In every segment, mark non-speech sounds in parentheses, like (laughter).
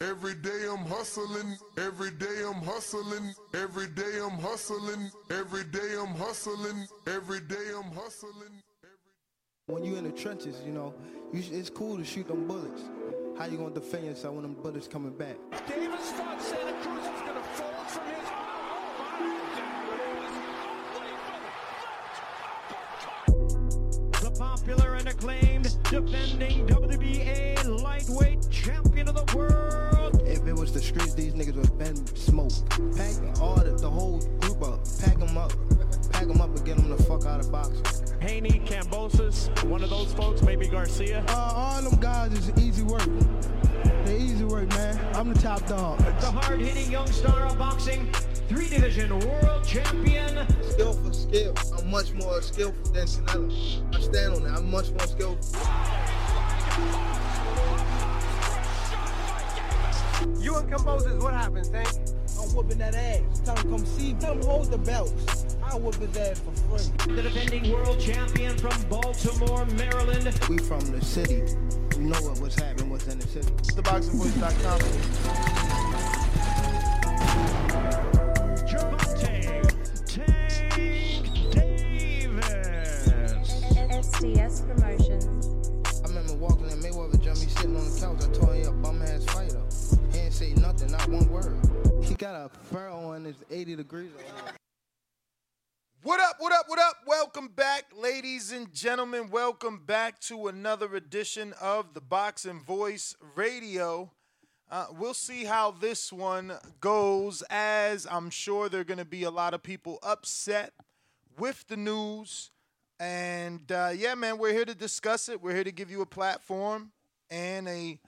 Every day I'm hustling, every day I'm hustling, every day I'm hustling, every day I'm hustling, every day I'm hustling. When you in the trenches, you know, you sh- it's cool to shoot them bullets. How you gonna defend yourself when them bullets coming back? Davis thought Santa Cruz was going to fold from his. the popular and acclaimed defending WBA lightweight champion of the world. If it was the streets, these niggas would have been smoked. Pack all the, the whole group up, pack them up, pack them up and get them the fuck out of boxing. Haney, Kambosos, one of those folks, maybe Garcia. Uh, all them guys is easy work. They easy work, man. I'm the top dog. The hard-hitting young star of boxing, three-division world champion. Skill for skill. I'm much more skillful than Canelo. I stand on that. I'm much more skillful. You and Kambosos, what happens, Tank? I'm whooping that ass. Tell him come see me. Tell him hold the belts. I whoop his ass for free. The defending world champion from Baltimore, Maryland. We from the city. We know what was happening what's in the city. TheBoxingVoice.com. Gervonta Tank Davis. SDS Promotions. I remember walking in Mayweather gym, he sitting on the couch. I told him not one word. He got a fur on his 80 degrees. What up, what up, what up? Welcome back, ladies and gentlemen. Welcome back to another edition of the Boxing Voice Radio. Uh, we'll see how this one goes, as I'm sure there are going to be a lot of people upset with the news. And uh, yeah, man, we're here to discuss it. We're here to give you a platform and a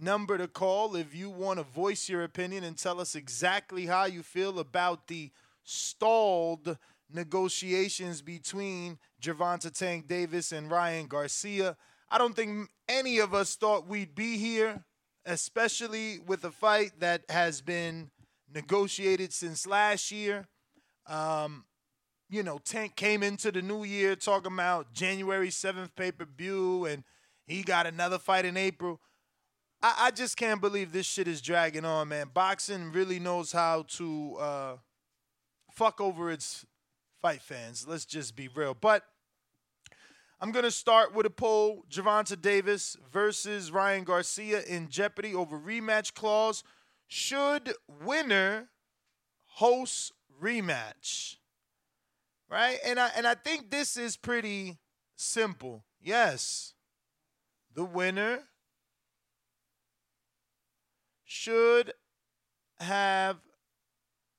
number to call if you want to voice your opinion and tell us exactly how you feel about the stalled negotiations between Gervonta Tank Davis and Ryan Garcia. I don't think any of us thought we'd be here, especially with a fight that has been negotiated since last year. Um, you know, Tank came into the new year talking about January 7th pay per view and he got another fight in April. I, I just can't believe this shit is dragging on, man. Boxing really knows how to uh, fuck over its fight fans. Let's just be real. But I'm going to start with a poll Gervonta Davis versus Ryan Garcia in jeopardy over rematch clause. Should winner host rematch? Right? And I and I think this is pretty simple. Yes. The winner should have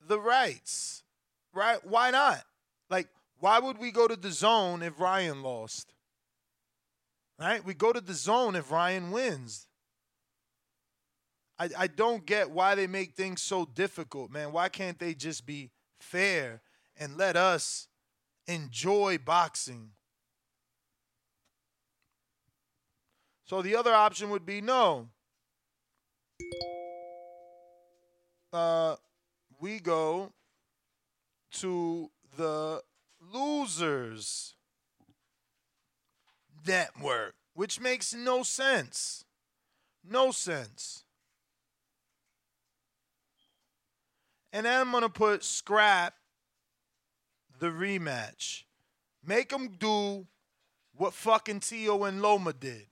the rights. Right? Why not? Like, why would we go to the zone if Ryan lost? Right? We go to the zone if Ryan wins. I, I don't get why they make things so difficult, man. Why can't they just be fair and let us enjoy boxing? So the other option would be no. Uh, we go to the losers network, which makes no sense. No sense. And then I'm going to put scrap the rematch. Make them do what fucking Teo and Loma did.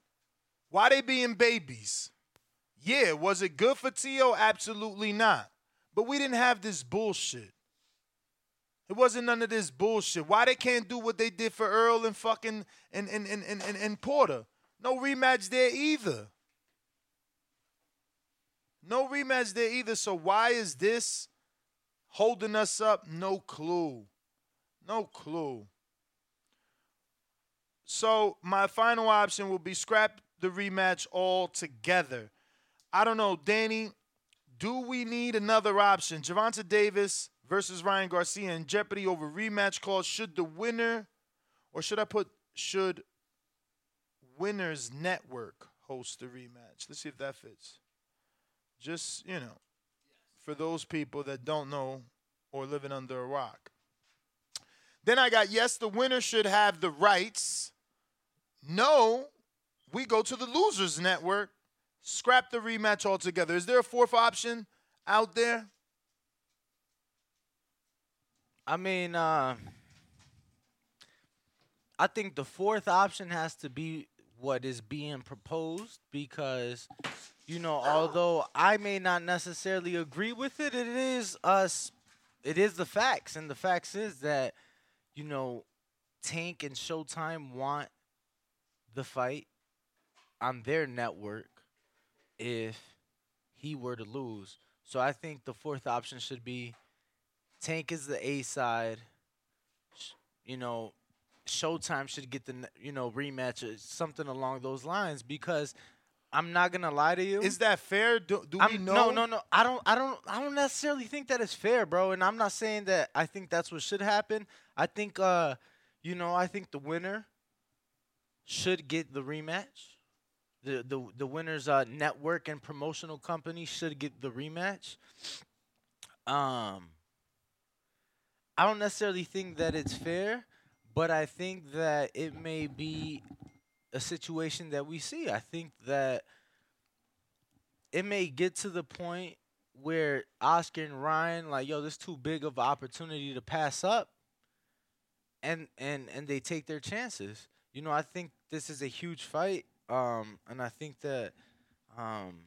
Why they being babies? Yeah, was it good for Teo? Absolutely not. But we didn't have this bullshit. It wasn't none of this bullshit. Why they can't do what they did for Errol and fucking and and and and, and, and Porter? No rematch there either. No rematch there either. So why is this holding us up? No clue. No clue. So my final option will be scrap the rematch altogether. I don't know, Danny. Do we need another option? Gervonta Davis versus Ryan Garcia in jeopardy over rematch clause. Should the winner, or should I put should Winners Network host the rematch? Let's see if that fits. Just you know, for those people that don't know or living under a rock. Then I got yes, the winner should have the rights. No, we go to the Losers Network. Scrap the rematch altogether. Is there a fourth option out there? I mean, uh, I think the fourth option has to be what is being proposed because, you know, although I may not necessarily agree with it, it is us. It is the facts, and the facts is that, you know, Tank and Showtime want the fight on their network if he were to lose. So I think the fourth option should be Tank is the A side. You know, Showtime should get the you know rematch or something along those lines because I'm not gonna lie to you. Is that fair? Do, do we know? No, no, no. I don't. I don't. I don't necessarily think that is fair, bro. And I'm not saying that I think that's what should happen. I think, uh, you know, I think the winner should get the rematch. The the the winner's uh, network and promotional company should get the rematch. Um, I don't necessarily think that it's fair, but I think that it may be a situation that we see. I think that it may get to the point where Oscar and Ryan like, yo, this too big of an opportunity to pass up, and and and they take their chances. You know, I think this is a huge fight, um, and I think that, um,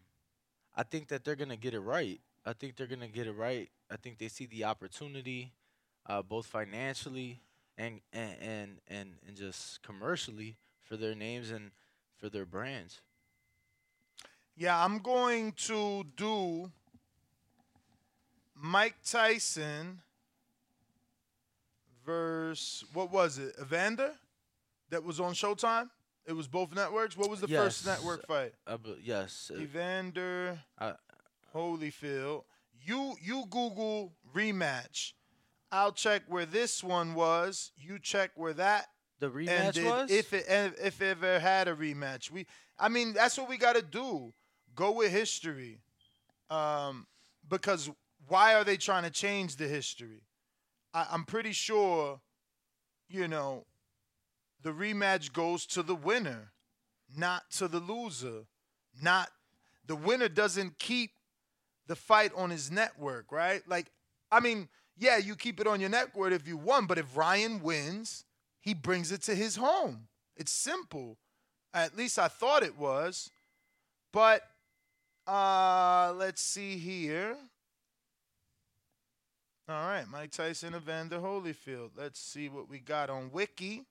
I think that they're gonna get it right. I think they're gonna get it right. I think they see the opportunity, uh, both financially and and and and, and just commercially for their names and for their brands. Yeah, I'm going to do Mike Tyson versus what was it? Evander that was on Showtime. It was both networks. What was the first network fight? Uh, yes, Evander uh, Holyfield. You you Google rematch. I'll check where this one was. You check where that the rematch ended, was. if it if it ever had a rematch. We I mean that's what we got to do. Go with history. Um, because why are they trying to change the history? I, I'm pretty sure, you know, the rematch goes to the winner, not to the loser. Not the winner doesn't keep the fight on his network, right? Like, I mean, yeah, you keep it on your network if you won, but if Ryan wins, he brings it to his home. It's simple. At least I thought it was. But uh let's see here. All right, Mike Tyson, Evander Holyfield. Let's see what we got on Wiki.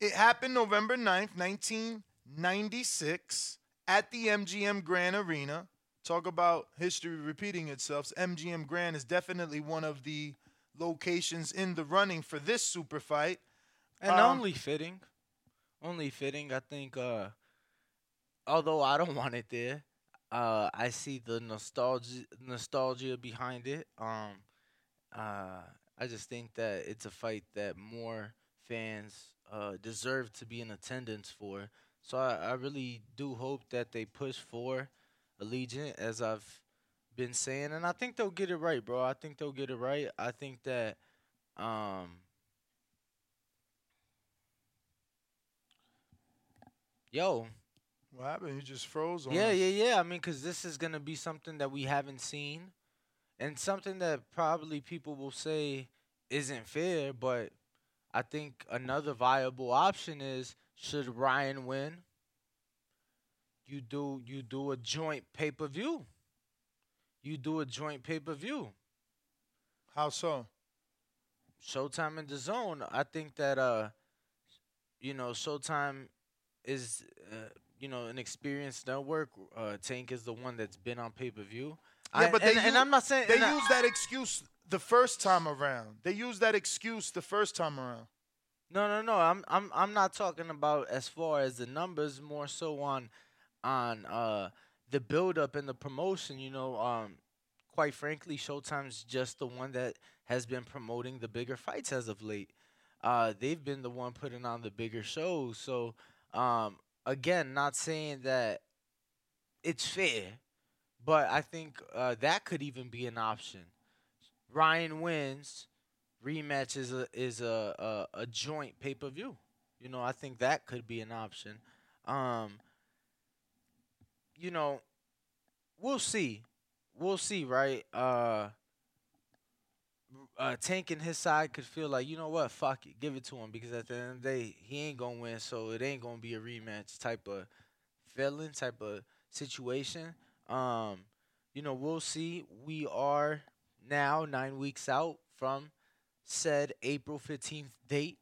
It happened November 9th, 1996, at the MGM Grand Arena. Talk about history repeating itself. MGM Grand is definitely one of the locations in the running for this super fight. and um, only fitting, only fitting. I think. Uh, although I don't (laughs) want it there, uh, I see the nostalgia nostalgia behind it. Um, uh, I just think that it's a fight that more fans uh, deserve to be in attendance for. So I, I really do hope that they push for Allegiant, as I've been saying, and I think they'll get it right, bro. I think they'll get it right. I think that. Um, Yo, What happened? You just froze on yeah, us. yeah, yeah. I mean, because this is gonna be something that we haven't seen, and something that probably people will say isn't fair. But I think another viable option is should Ryan win, you do you do a joint pay per view. You do a joint pay per view. How so? Showtime and the Zone. I think that uh, you know, Showtime is uh, you know an experienced network. Uh, Tank is the one that's been on pay per view. Yeah, but they and, and u- I'm not saying they use I- that excuse the first time around. They used that excuse the first time around. No, no, no. I'm I'm I'm not talking about as far as the numbers, more so on on uh the build up and the promotion, you know, um quite frankly, Showtime's just the one that has been promoting the bigger fights as of late. Uh, they've been the one putting on the bigger shows. So, um, again, not saying that it's fair, but I think uh, that could even be an option. Ryan wins, rematch is a is a a, a joint pay per view. You know, I think that could be an option. Um, you know, we'll see. We'll see, right? Uh, uh, Tank and his side could feel like, you know what, fuck it, give it to him because at the end of the day, he ain't gonna win, so it ain't gonna be a rematch type of feeling, type of situation. Um, you know, we'll see. We are now nine weeks out from said April fifteenth date.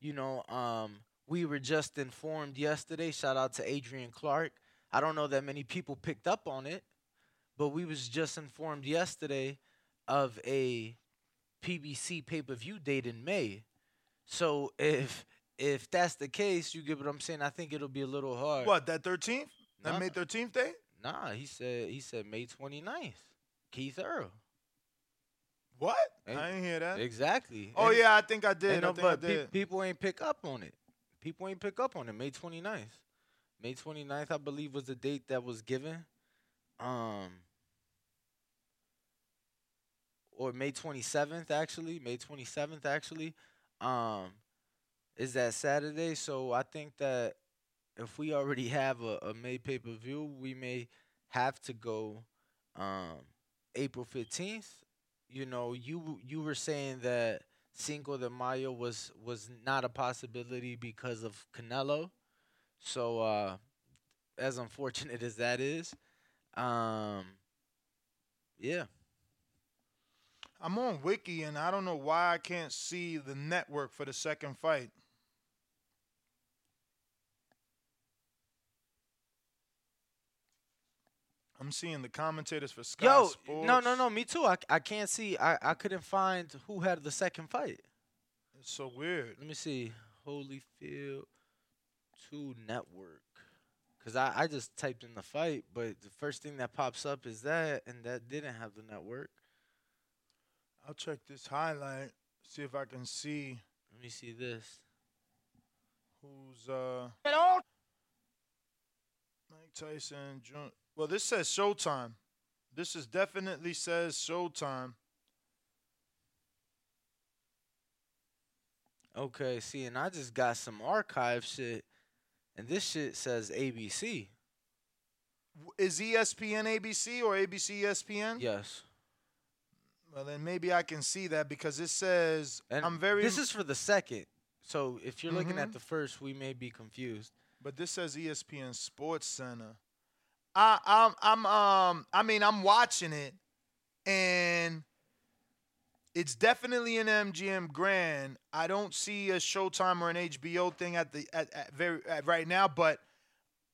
You know, um, we were just informed yesterday. Shout out to Adrian Clark. I don't know that many people picked up on it, but we was just informed yesterday of a PBC pay per view date in May. So if if that's the case, you get what I'm saying. I think it'll be a little hard. What that 13th? That Nah. May 13th day? Nah, he said he said May 29th. Keith Earl. What? Ain't- I didn't hear that. Exactly. Oh yeah, I think I did. I think I but pe- people ain't pick up on it. People ain't pick up on it. May 29th. May 29th, I believe, was the date that was given. Um, or May 27th, actually. May 27th, actually. Um, is that Saturday? So I think that if we already have a, a May pay per view, we may have to go um, April 15th. You know, you you were saying that Cinco de Mayo was was not a possibility because of Canelo. So uh, as unfortunate (laughs) as that is, um, yeah. I'm on Wiki and I don't know why I can't see the network for the second fight. I'm seeing the commentators for Sky Yo, Sports. no, no, no, me too. I, I can't see. I, I couldn't find who had the second fight. It's so weird. Let me see. Holyfield 2 Network. Because I, I just typed in the fight, but the first thing that pops up is that, and that didn't have the network. I'll check this highlight, see if I can see Let me see this. who's uh Mike Tyson. Jun- Well, this says Showtime. This is definitely says Showtime. Okay, see, and I just got some archive shit, and this shit says ABC. Is ESPN ABC or ABC ESPN? Yes. Well, then maybe I can see that because it says And I'm very. This is for the second. So if you're looking Mhm. at the first, we may be confused. but this says ESPN Sports Center. I, I'm, I'm, um, I mean, I'm watching it, and it's definitely an MGM Grand. I don't see a Showtime or an HBO thing at the at, at very at right now, but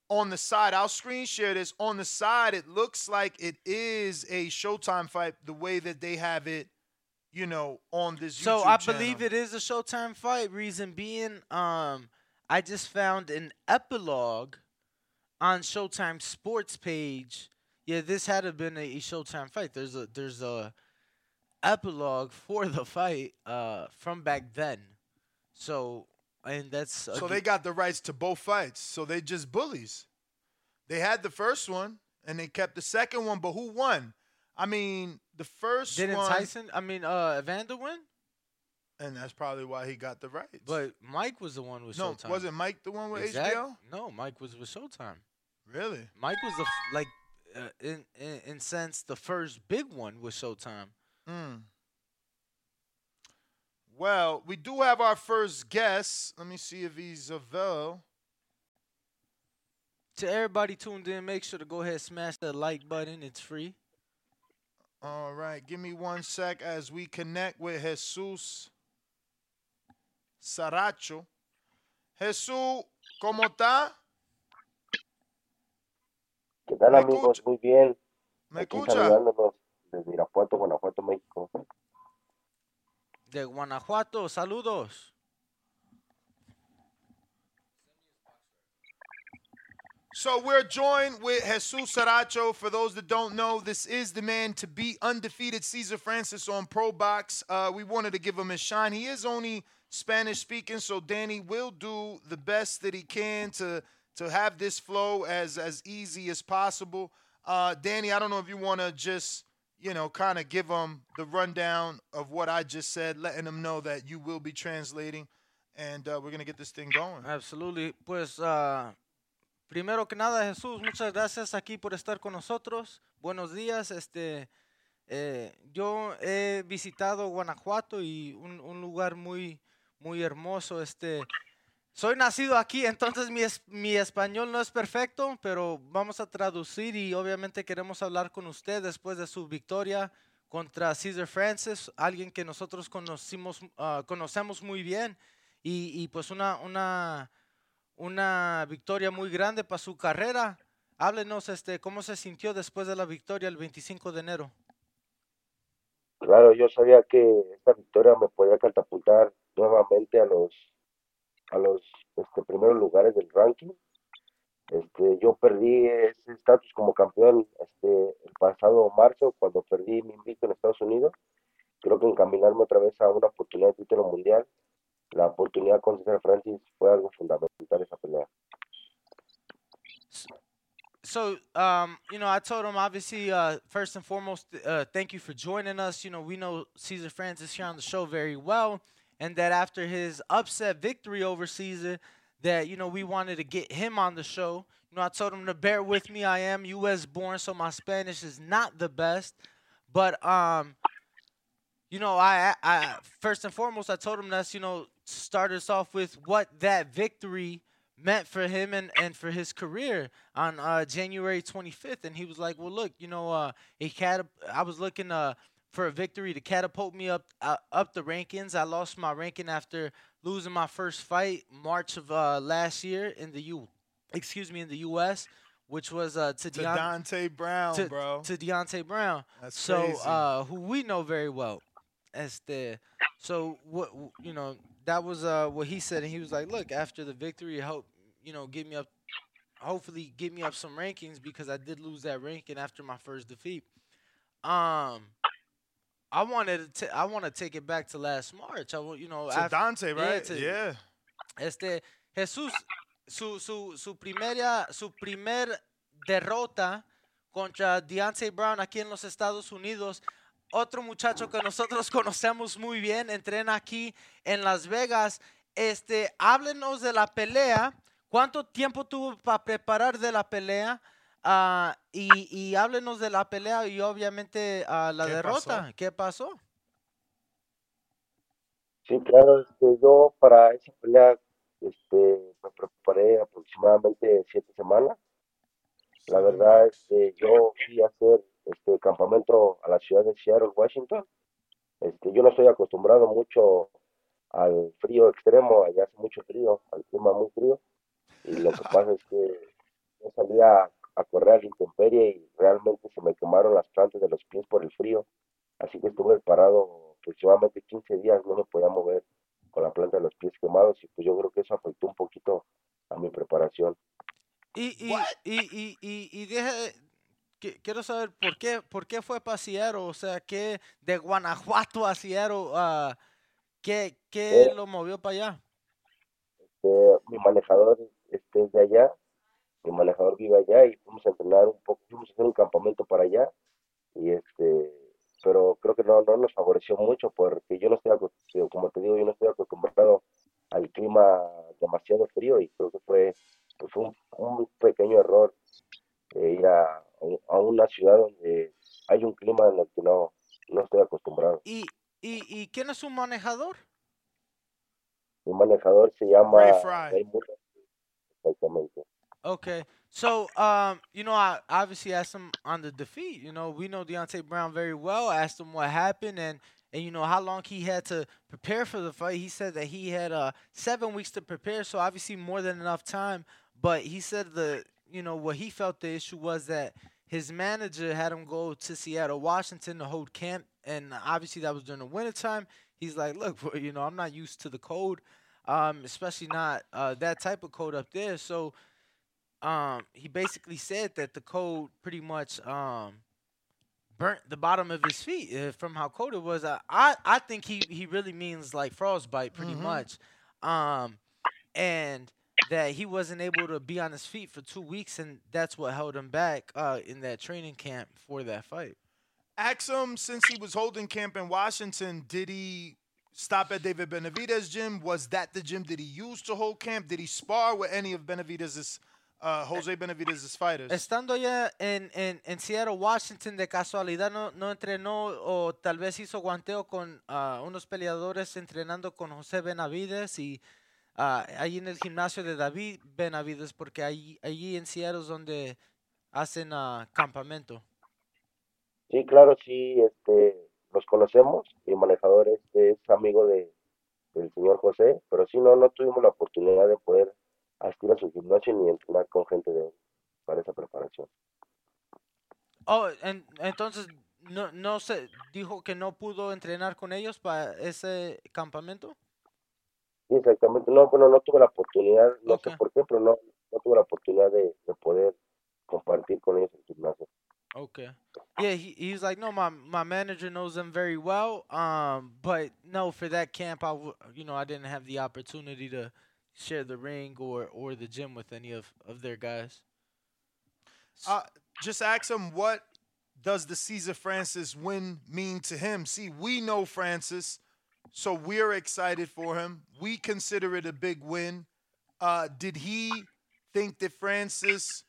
on the side, I'll screen share this. On the side, it looks like it is a Showtime fight the way that they have it, you know, on this. So YouTube I channel. believe it is a Showtime fight. Reason being, um, I just found an epilogue on Showtime Sports page. Yeah, this had to have been a Showtime fight. There's a there's a epilogue for the fight uh from back then. So and that's So they got the rights to both fights. So they just bullies. They had the first one and they kept the second one, but who won? I mean, the first didn't one, Tyson. I mean, uh, Evander win, and that's probably why he got the rights. but Mike was the one with no, Showtime. wasn't Mike the one with Exact- HBO? No, Mike was with Showtime. Really? Mike was the f- like uh, in, in in sense the first big one with Showtime. Mm. Well, we do have our first guest. Let me see if he's available. To everybody tuned in, make sure to go ahead and smash that like button. It's free. All right, give me one sec as we connect with Jesus Saracho. Jesús, ¿cómo está? ¿Qué tal ¿Me amigos? escucha? Muy bien. ¿Me Aquí escucha? saludándolos desde Irapuato, Guanajuato, México. De Guanajuato, saludos. So we're joined with Jesus Saracho. For those that don't know, this is the man to beat undefeated Cesar Francis on Pro Box. Uh, we wanted to give him a shine. He is only Spanish speaking, so Danny will do the best that he can to to have this flow as as easy as possible. Uh, Danny, I don't know if you want to just you know kind of give them the rundown of what I just said, letting them know that you will be translating, and uh, we're gonna get this thing going. Absolutely. Pues, ah, primero que nada, Jesús, muchas gracias aquí por estar con nosotros. Buenos días. Este, eh, yo he visitado Guanajuato y un, un lugar muy, muy hermoso. Este, soy nacido aquí, entonces mi, es- mi español no es perfecto, pero vamos a traducir y obviamente queremos hablar con usted después de su victoria contra Caesar Francis, alguien que nosotros conocimos, ah, conocemos muy bien y, y pues una, una, una victoria muy grande para su carrera. Háblenos este, cómo se sintió después de la victoria el 25 de enero. Claro, yo sabía que esta victoria me podía catapultar nuevamente a los a los este, primeros lugares del ranking. Este, yo perdí ese estatus como campeón este, el pasado marzo cuando perdí mi invicto en Estados Unidos. Creo que encaminarme otra vez a una oportunidad de título mundial, la oportunidad con César Francis fue algo fundamental esa pelea. So, um, you know, I told him obviously, uh, first and foremost, uh, thank you for joining us. You know, we know Caesar Francis here on the show very well, and that after his upset victory over Cesar, that you know we wanted to get him on the show. You know, I told him to bear with me. I am U.S. born, so my Spanish is not the best, but um, you know, I, I first and foremost, I told him that's you know start us off with what that victory meant for him and, and for his career on uh, January 25th, and he was like, "Well, look, you know, uh, he catap- I was looking uh, for a victory to catapult me up uh, up the rankings. I lost my ranking after losing my first fight March of uh, last year in the U, excuse me, in the U.S." Which was uh, to, To Deon- Dante Brown, to, bro. to Deontay Brown. That's so crazy. uh, who we know very well. As the so what you know that was uh, what he said, and he was like, "Look, after the victory, help you know get me up, hopefully get me up some rankings because I did lose that ranking after my first defeat." Um, I wanted to, I want to take it back to last March. I want you know To af- Dante, right? to- Yeah. este Jesús su su su primera su primer derrota contra Deontay Brown aquí en los Estados Unidos. Otro muchacho que nosotros (laughs) conocemos muy bien, entrena aquí en Las Vegas. Este, háblenos de la pelea. ¿Cuánto tiempo tuvo para preparar de la pelea? Ah, y, y háblenos de la pelea y obviamente ah, la ¿Qué derrota. pasó? ¿Qué pasó? Sí, claro, este, yo para esa pelea este, me preparé aproximadamente siete semanas. La verdad, este, yo fui a hacer este campamento a la ciudad de Seattle, Washington. Este, yo no estoy acostumbrado mucho al frío extremo, allá hace mucho frío, al clima muy frío. Y lo que (laughs) pasa es que yo salía a correr a la intemperie y realmente se me quemaron las plantas de los pies por el frío. Así que estuve parado aproximadamente 15 días, no me podía mover con la planta de los pies quemados y pues yo creo que eso afectó un poquito a mi preparación. Y, y, y, y, y, que- quiero saber por qué, por qué fue para Seattle, o sea, que de Guanajuato a Seattle, ah, ¿qué, qué Eh. lo movió para allá? Este, mi manejador este, es de allá, mi manejador vive allá y fuimos a entrenar un poco, fuimos a hacer un campamento para allá y este, pero creo que no, no nos favoreció mucho porque yo no estoy acostumbrado, como te digo, yo no estoy acostumbrado al clima demasiado frío y creo que fue, pues, un, un pequeño error eh, ir a, a una ciudad donde hay un clima en el que no, no estoy acostumbrado. ¿Y, y, y quién es su manejador? Mi manejador se llama Ray Fry. Exactamente. Okay. So, um, you know, I obviously asked him on the defeat. You know, we know Deontay Brown very well. I asked him what happened and, and you know how long he had to prepare for the fight. He said that he had uh seven weeks to prepare, so obviously more than enough time. But he said the you know what he felt the issue was that his manager had him go to Seattle, Washington to hold camp, and obviously that was during the wintertime. He's like, look, you know, I'm not used to the cold, um, especially not uh, that type of cold up there. So um, he basically said that the code pretty much um, burnt the bottom of his feet uh, from how cold it was. I, I, I think he, he really means like frostbite pretty Mhm. much. Um, and that he wasn't able to be on his feet for two weeks, and that's what held him back uh, in that training camp for that fight. Ask him since he was holding camp in Washington, did he stop at David Benavidez' gym? Was that the gym that he used to hold camp? Did he spar with any of Benavidez's, uh, Jose Benavidez's fighters? Estando ya en, en, en Seattle, Washington, de casualidad no, no entrenó o tal vez hizo guanteo con ah, unos peleadores entrenando con José Benavides y ah, ahí en el gimnasio de David Benavides, porque allí, allí en Seattle es donde hacen ah, campamento. Sí, claro, sí, este, los conocemos. Mi manejador este, es amigo de, del señor José, pero sí, no, no tuvimos la oportunidad de poder asistir a su gimnasio ni entrenar con gente de para esa preparación. Oh, en- entonces no, no se dijo que no pudo entrenar con ellos para ese campamento. Sí, exactamente. No, bueno, no tuve la oportunidad, no Ok. sé por qué, pero no, no tuve la oportunidad de, de poder compartir con ellos el gimnasio. Okay. Yeah, he, he was like, no, my my manager knows them very well. Um, but no, for that camp, I w- you know I didn't have the opportunity to share the ring or or the gym with any of of their guys. Uh, just ask him what does the Cesar Francis win mean to him. See, we know Francis, so we're excited for him. We consider it a big win. Uh, did he think that Francis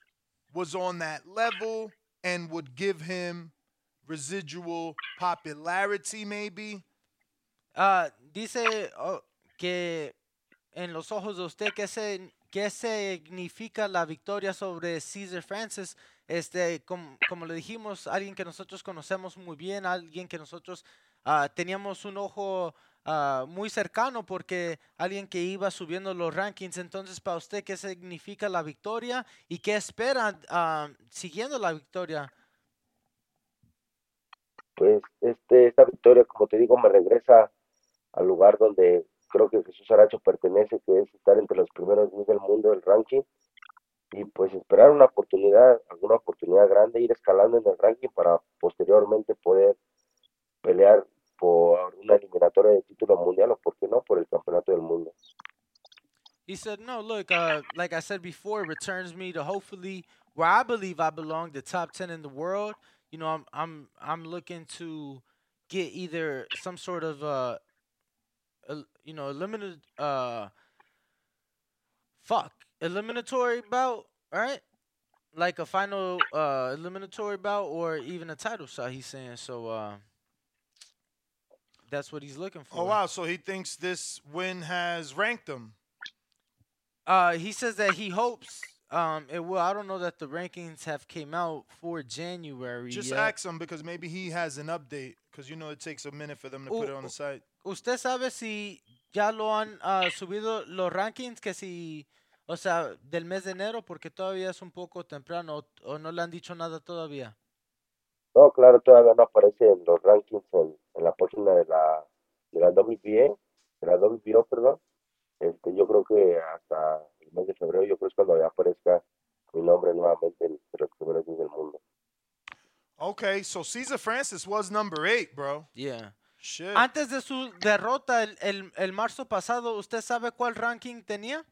was on that level and would give him residual popularity, maybe? Ah, dice oh, que en los ojos de usted qué se qué significa la victoria sobre Caesar Francis. Este, como, como le dijimos, alguien que nosotros conocemos muy bien, alguien que nosotros ah, teníamos un ojo ah, muy cercano porque alguien que iba subiendo los rankings. Entonces, para usted, ¿qué significa la victoria y qué espera ah, siguiendo la victoria? Pues este, esta victoria, como te digo, me regresa al lugar donde creo que Jesús Aracho pertenece, que es estar entre los primeros 10 del mundo del ranking. Y pues esperar una oportunidad, alguna oportunidad grande, ir escalando en el ranking para posteriormente poder pelear por una eliminatoria de título mundial o, por qué no, por el campeonato del mundo. He said, "No, look, uh, like I said before, it returns me to hopefully where I believe I belong, the top ten in the world. You know, I'm I'm I'm looking to get either some sort of uh, you know, limited uh, fuck eliminatory bout, right? Like a final uh eliminatory bout or even a title shot. He's saying so. Uh, that's what he's looking for. Oh, wow. So he thinks this win has ranked him. Uh, he says that he hopes um it will. I don't know that the rankings have came out for January Just yet. ask him because maybe he has an update because you know it takes a minute for them to put it on the site. ¿Usted sabe si ya lo han ah, subido los rankings que si o sea, del mes de enero porque todavía es un poco temprano o, o no le han dicho nada todavía? No, claro, todavía no aparece en los rankings en, en la página de la, de la WBA, de la WBO, perdón. Este, yo creo que hasta el mes de febrero, yo creo que es cuando ya aparezca mi nombre nuevamente en los primeros del mundo. Okay, so Caesar Francis was number eight, bro. Yeah. Shit. Antes de su derrota el, el, el marzo pasado, ¿usted sabe cuál ranking tenía?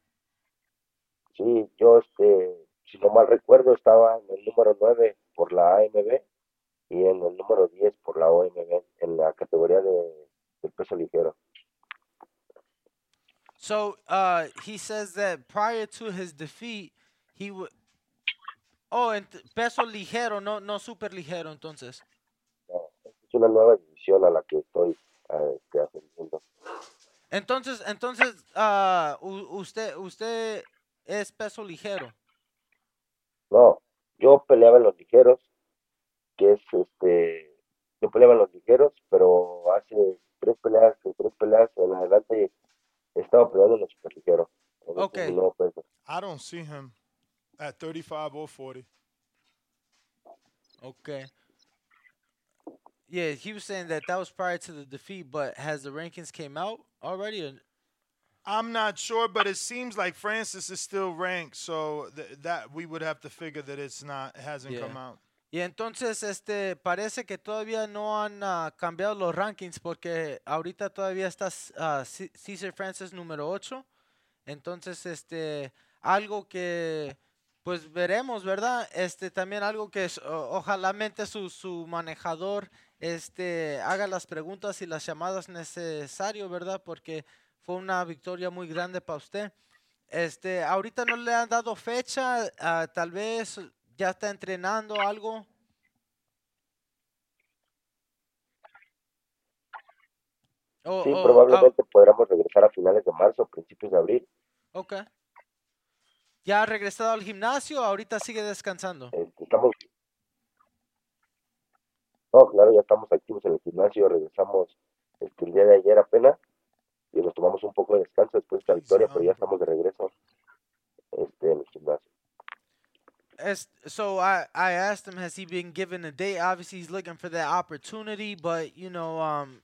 Sí, yo, este, si no mal recuerdo, estaba en el número 9 por la AMB y en el número 10 por la OMB en la categoría de, del peso ligero. So uh, he says that prior to his defeat, he would. Oh, en peso ligero, no, no super ligero, entonces. Es una nueva división a la que estoy eh, este, ascendiendo. Entonces, entonces, ah, u- usted, usted es peso ligero. No, yo peleaba en los ligeros, que es este, yo peleaba en los ligeros, pero hace tres peleas, en tres peleas en adelante he estado peleando en los superligeros. en este Okay. peso. I don't see him at 35 or 40. Okay. Yeah, he was saying that that was prior to the defeat, but has the rankings came out already? Or? I'm not sure, but it seems like Francis is still ranked, so th- that we would have to figure that it's not it hasn't Yeah. come out. Y entonces, este, parece que todavía no han ah, cambiado los rankings porque ahorita todavía está C- Cesar Francis número 8. Entonces, este, algo que, pues veremos, ¿verdad? Este, también algo que es, o- ojalá mente su, su manejador, este, haga las preguntas y las llamadas necesario, ¿verdad? Porque fue una victoria muy grande para usted. Este, ahorita no le han dado fecha, ah, tal vez ya está entrenando algo. Sí, ah, probablemente podremos regresar a finales de marzo, principios de abril. ok. Ya ha regresado al gimnasio, ahorita sigue descansando. Este, estamos... No, claro, ya estamos activos en el gimnasio, regresamos este, el día de ayer apenas y nos tomamos un poco de descanso después de esta victoria, pero ya estamos de regreso este, en el gimnasio. As, so I, I asked him, has he been given a date? Obviously, he's looking for that opportunity, but you know, um,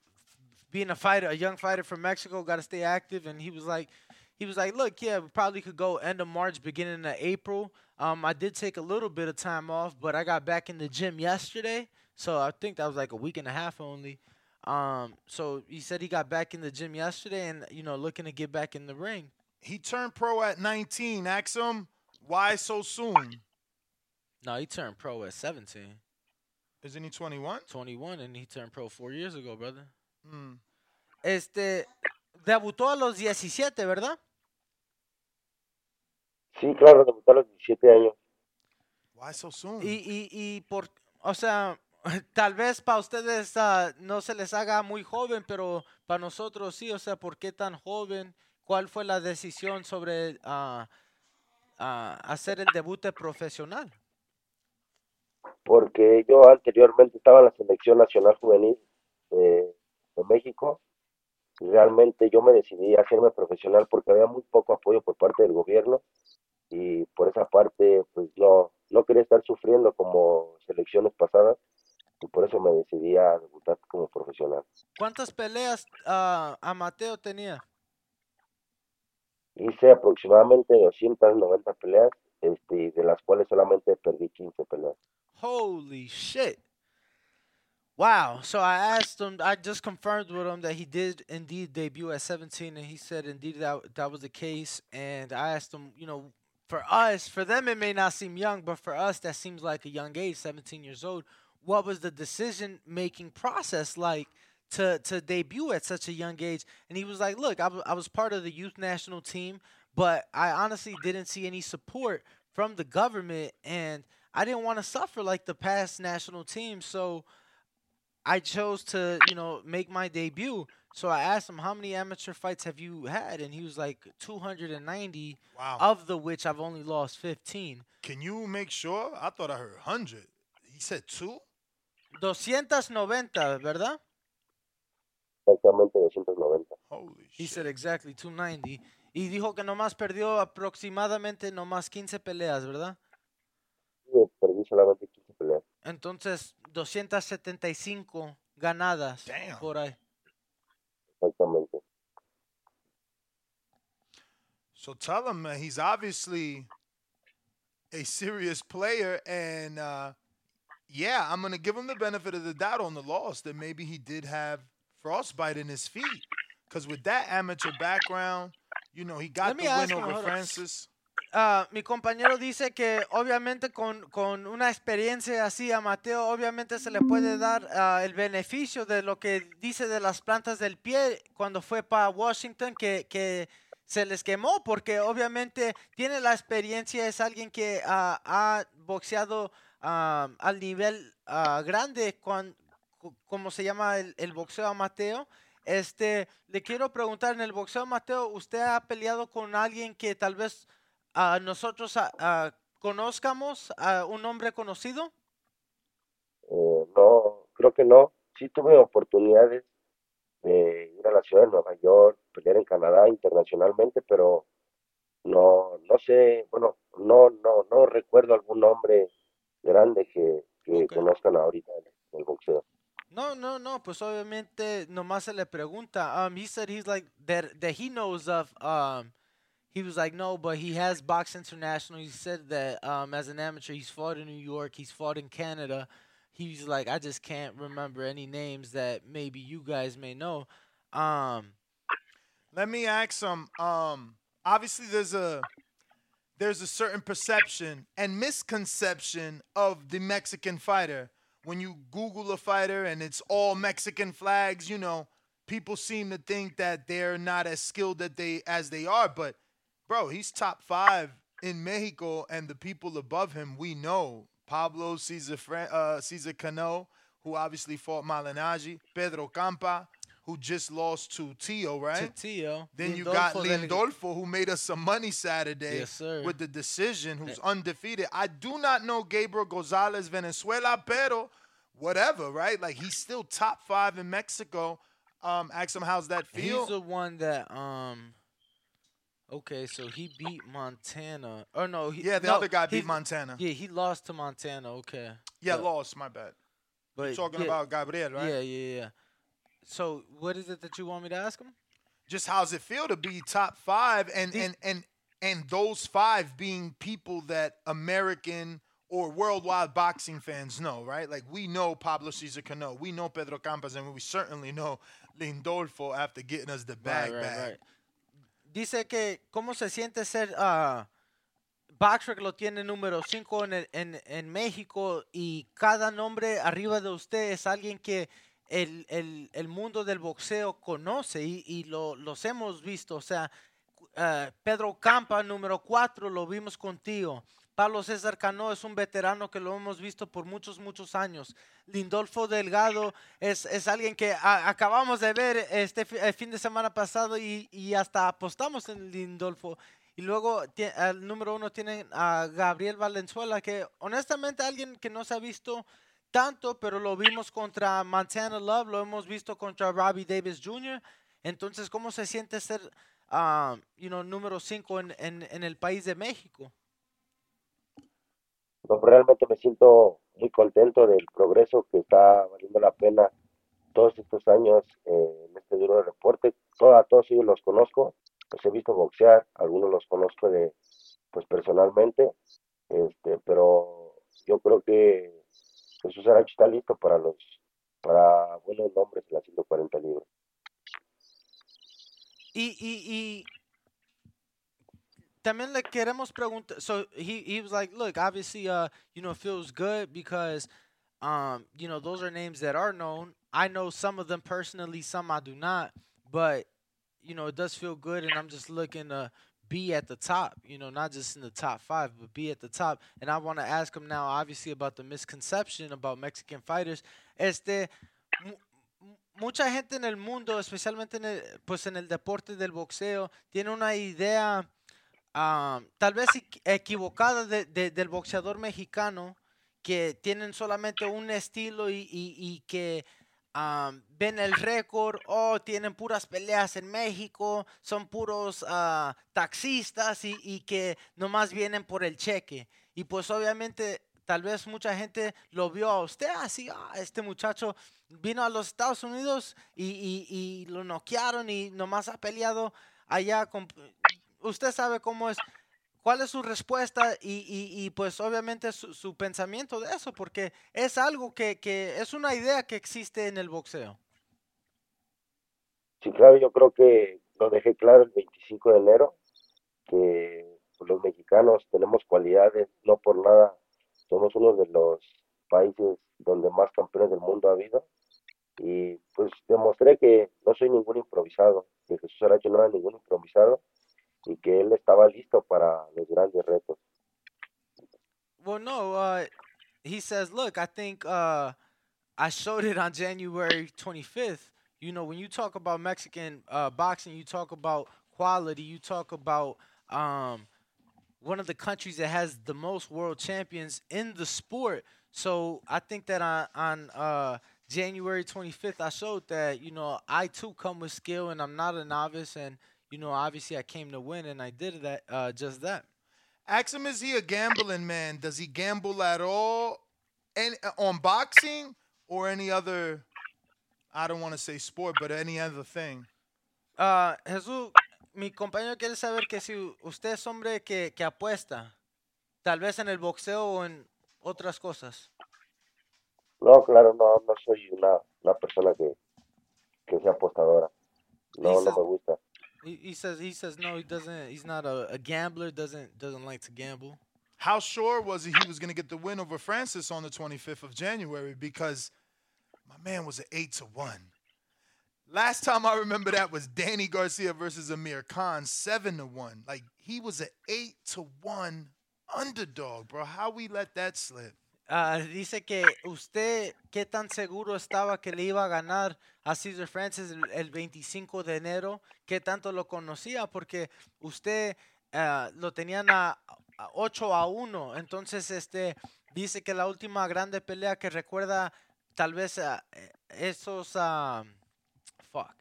being a fighter, a young fighter from Mexico, got to stay active. And he was like, he was like, look, yeah, we probably could go end of March, beginning of April. Um, I did take a little bit of time off, but I got back in the gym yesterday, so I think that was like a week and a half only. Um, so he said he got back in the gym yesterday, and you know, looking to get back in the ring. He turned pro at 19. Ask him why so soon. No, he turned pro at 17. Isn't he 21? 21 and he turned pro four years ago, brother. Mm. Este, debutó a los 17, ¿verdad? Sí, claro, debutó a los 17 años. Why so soon? Y, y, y por, o sea, (laughs) tal vez para ustedes ah, no se les haga muy joven, pero para nosotros sí, o sea, ¿por qué tan joven? ¿Cuál fue la decisión sobre ah, ah, hacer el debut de profesional? porque yo anteriormente estaba en la selección nacional juvenil de, de México y realmente yo me decidí a hacerme profesional porque había muy poco apoyo por parte del gobierno y por esa parte pues no, no quería estar sufriendo como selecciones pasadas y por eso me decidí a debutar como profesional. ¿Cuántas peleas ah, Amateo tenía? Hice aproximadamente 290 peleas este, de las cuales solamente perdí 15 peleas. Holy shit. Wow. So I asked him, I just confirmed with him that he did indeed debut at 17, and he said indeed that, that was the case. And I asked him, you know, for us, for them, it may not seem young, but for us, that seems like a young age, 17 years old. What was the decision making process like to, to debut at such a young age? And he was like, look, I, w- I was part of the youth national team, but I honestly didn't see any support from the government. And I didn't want to suffer like the past national team, so I chose to, you know, make my debut. So I asked him, "How many amateur fights have you had?" And he was like, "290, Wow. of the which I've only lost 15." Can you make sure? I thought I heard 100. He said two? 290, ¿verdad? Exactamente 290. Holy He said exactly 290. Y dijo que nomás perdió aproximadamente nomás 15 peleas, ¿verdad? Sí, perdí solamente 15 peleas. Entonces, 275 ganadas por ahí. Exactamente. So tell him uh, he's obviously a serious player, and uh, yeah, I'm gonna give him the benefit of the doubt on the loss that maybe he did have frostbite in his feet, because with that amateur background, you know, he got Let the win over. Francis. Ah, mi compañero dice que obviamente con, con una experiencia así a Mateo, obviamente se le puede dar ah, el beneficio de lo que dice de las plantas del pie cuando fue para Washington, que, que se les quemó, porque obviamente tiene la experiencia, es alguien que ha boxeado al nivel ah, grande, como se llama el, el boxeo a Mateo. Este, le quiero preguntar, en el boxeo Mateo, ¿usted ha peleado con alguien que tal vez a nosotros ah, conozcamos a un hombre conocido? Eh, no, creo que no. Sí tuve oportunidades de ir a la ciudad de Nueva York, pelear en Canadá internacionalmente, pero no, no sé, bueno, no, no, no recuerdo algún hombre grande que, que conozcan ahorita en el boxeo. No, no, no. Pues obviamente nomás se le pregunta. Um, he said he's like that that he knows of. Um, he was like no, but he has boxed international. He said that um, as an amateur, he's fought in New York. He's fought in Canada. He's like I just can't remember any names that maybe you guys may know. Um, Let me ask him. Um, obviously, there's a there's a certain perception and misconception of the Mexican fighter. When you Google a fighter and it's all Mexican flags, you know, people seem to think that they're not as skilled that they as they are. But bro, he's top five in Mexico, and the people above him we know Pablo Cesar uh, Cesar Cano, who obviously fought Malignaggi, Pedro Campa, who just lost to Teo, right? to Teo. Then you got Lindolfo who made us some money Saturday Yes, with the decision, who's undefeated. I do not know Gabriel Gonzalez Venezuela, pero whatever, right? Like he's still top five in Mexico. Um, ask him how's that feel. He's the one that um. Okay, so he beat Montana. Oh no, he, Yeah, the no, other guy beat he- Montana. Yeah, he lost to Montana. Okay. yeah, But- lost. My bad. But You're talking yeah, about Gabriel, right? Yeah, yeah, yeah. So what is it that you want me to ask him? Just how's it feel to be top five and and and and those five being people that American or worldwide boxing fans know, right? Like we know Pablo Cesar Cano, we know Pedro Campas, and we certainly know Lindolfo after getting us the bag right, back. right. Dice que cómo se siente ser ah Boxrec lo tiene número 5 en, en, en México y cada nombre arriba de usted es alguien que el, el, el mundo del boxeo conoce y, y lo, los hemos visto. O sea, ah, Pedro Campa, número 4, lo vimos contigo. Pablo César Cano es un veterano que lo hemos visto por muchos, muchos años. Lindolfo Delgado es, es alguien que acabamos de ver este el fin de semana pasado y, y hasta apostamos en Lindolfo. Y luego al número uno tienen a Gabriel Valenzuela, que honestamente alguien que no se ha visto tanto, pero lo vimos contra Montana Love, lo hemos visto contra Robbie Davis Jr. Entonces, ¿cómo se siente ser ah, you know, número 5 en, en, en el país de México? No, pero realmente me siento muy contento del progreso que está valiendo la pena todos estos años eh, en este duro deporte. Todo- a todos ellos los conozco, los he visto boxear, algunos los conozco de, pues personalmente, este, pero yo creo que Jesús está listo para los, para buenos nombres en las 140 libras. Y, y, y también le queremos preguntar. So he, he was like, look, obviously, uh, you know, feels good because, um, you know, those are names that are known. I know some of them personally, some I do not, but you know, it does feel good, and I'm just looking to be at the top. You know, not just in the top five, but be at the top. And I want to ask him now, obviously, about the misconception about Mexican fighters. Este. mu- mu- Mucha gente en el mundo, especialmente en el, pues en el deporte del boxeo, tiene una idea ah, tal vez equi- equivocada de- del boxeador mexicano, que tienen solamente un estilo y, y- y que ven el récord, o tienen puras peleas en México, son puros ah, taxistas y, y que nomás vienen por el cheque. Y pues obviamente tal vez mucha gente lo vio a usted así, ah, este muchacho vino a los Estados Unidos y, y- y lo noquearon y nomás ha peleado allá con... Usted sabe cómo es. ¿Cuál es su respuesta y, y- y, pues obviamente su, su pensamiento de eso? Porque es algo que, que es una idea que existe en el boxeo. Sí, claro, yo creo que lo dejé claro el 25 de enero, que los mexicanos tenemos cualidades, no por nada, somos uno de los países donde más campeones del mundo ha habido, y pues demostré que no soy ningún improvisado, que Jesús Aracho no era ningún improvisado, y que él estaba listo para los grandes retos. Well, no, uh, he says, look, I think uh, I showed it on January 25th. You know, when you talk about Mexican uh, boxing, you talk about quality, you talk about um, one of the countries that has the most world champions in the sport. So I think that on, on uh, January 25th, I showed that, you know, I too come with skill and I'm not a novice. And, you know, obviously I came to win and I did that, uh, just that. Ask him, is he a gambling man? Does he gamble at all and on boxing or any other I don't want to say sport, but any other thing. Ah, Jesús, mi compañero quiere saber que si usted es hombre que, que apuesta, tal vez en el boxeo o en otras cosas. No, claro, no, no soy una, una persona que, que sea apostadora. No, no me gusta. He, he says he says no, he doesn't. He's not a, a gambler. Doesn't doesn't like to gamble. How sure was he he was going to get the win over Francis on the 25th of January? Because my man was an 8 to 1. Last time I remember that was Danny Garcia versus Amir Khan, 7 to 1. Like, he was an 8 to 1 underdog, bro. How we let that slip? Ah, dice que usted qué tan seguro estaba que le iba a ganar a Cesar Francis el, el 25 de enero, qué tanto lo conocía, porque usted ah, lo tenían a, a 8 a 1, entonces este dice que la última grande pelea que recuerda tal vez ah, eh, esos fuck,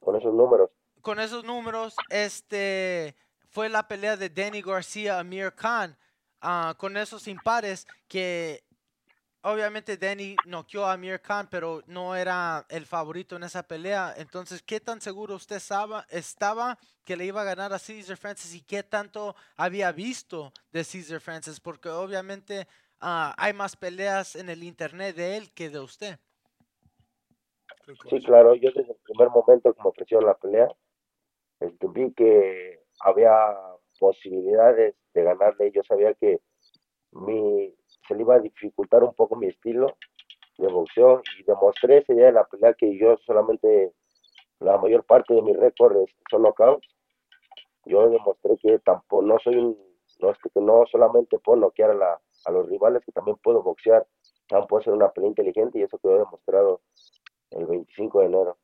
Con esos números. con esos números, este fue la pelea de Danny García Amir Khan ah, con esos impares que obviamente Danny noqueó a Amir Khan, pero no era el favorito en esa pelea. Entonces, ¿qué tan seguro usted estaba, estaba que le iba a ganar a Cesar Francis y qué tanto había visto de Cesar Francis? Porque obviamente ah, hay más peleas en el internet de él que de usted. Sí, claro, yo desde el primer momento que me ofrecieron la pelea, este, vi que había posibilidades de ganarle. Yo sabía que mi, se le iba a dificultar un poco mi estilo de boxeo y demostré ese día de la pelea que yo solamente, la mayor parte de mi récord es son knockouts. Yo demostré que tampoco, no soy un, no, es que no solamente puedo noquear a, la, a los rivales, que también puedo boxear, también puedo hacer una pelea inteligente y eso quedó demostrado el 25 de enero.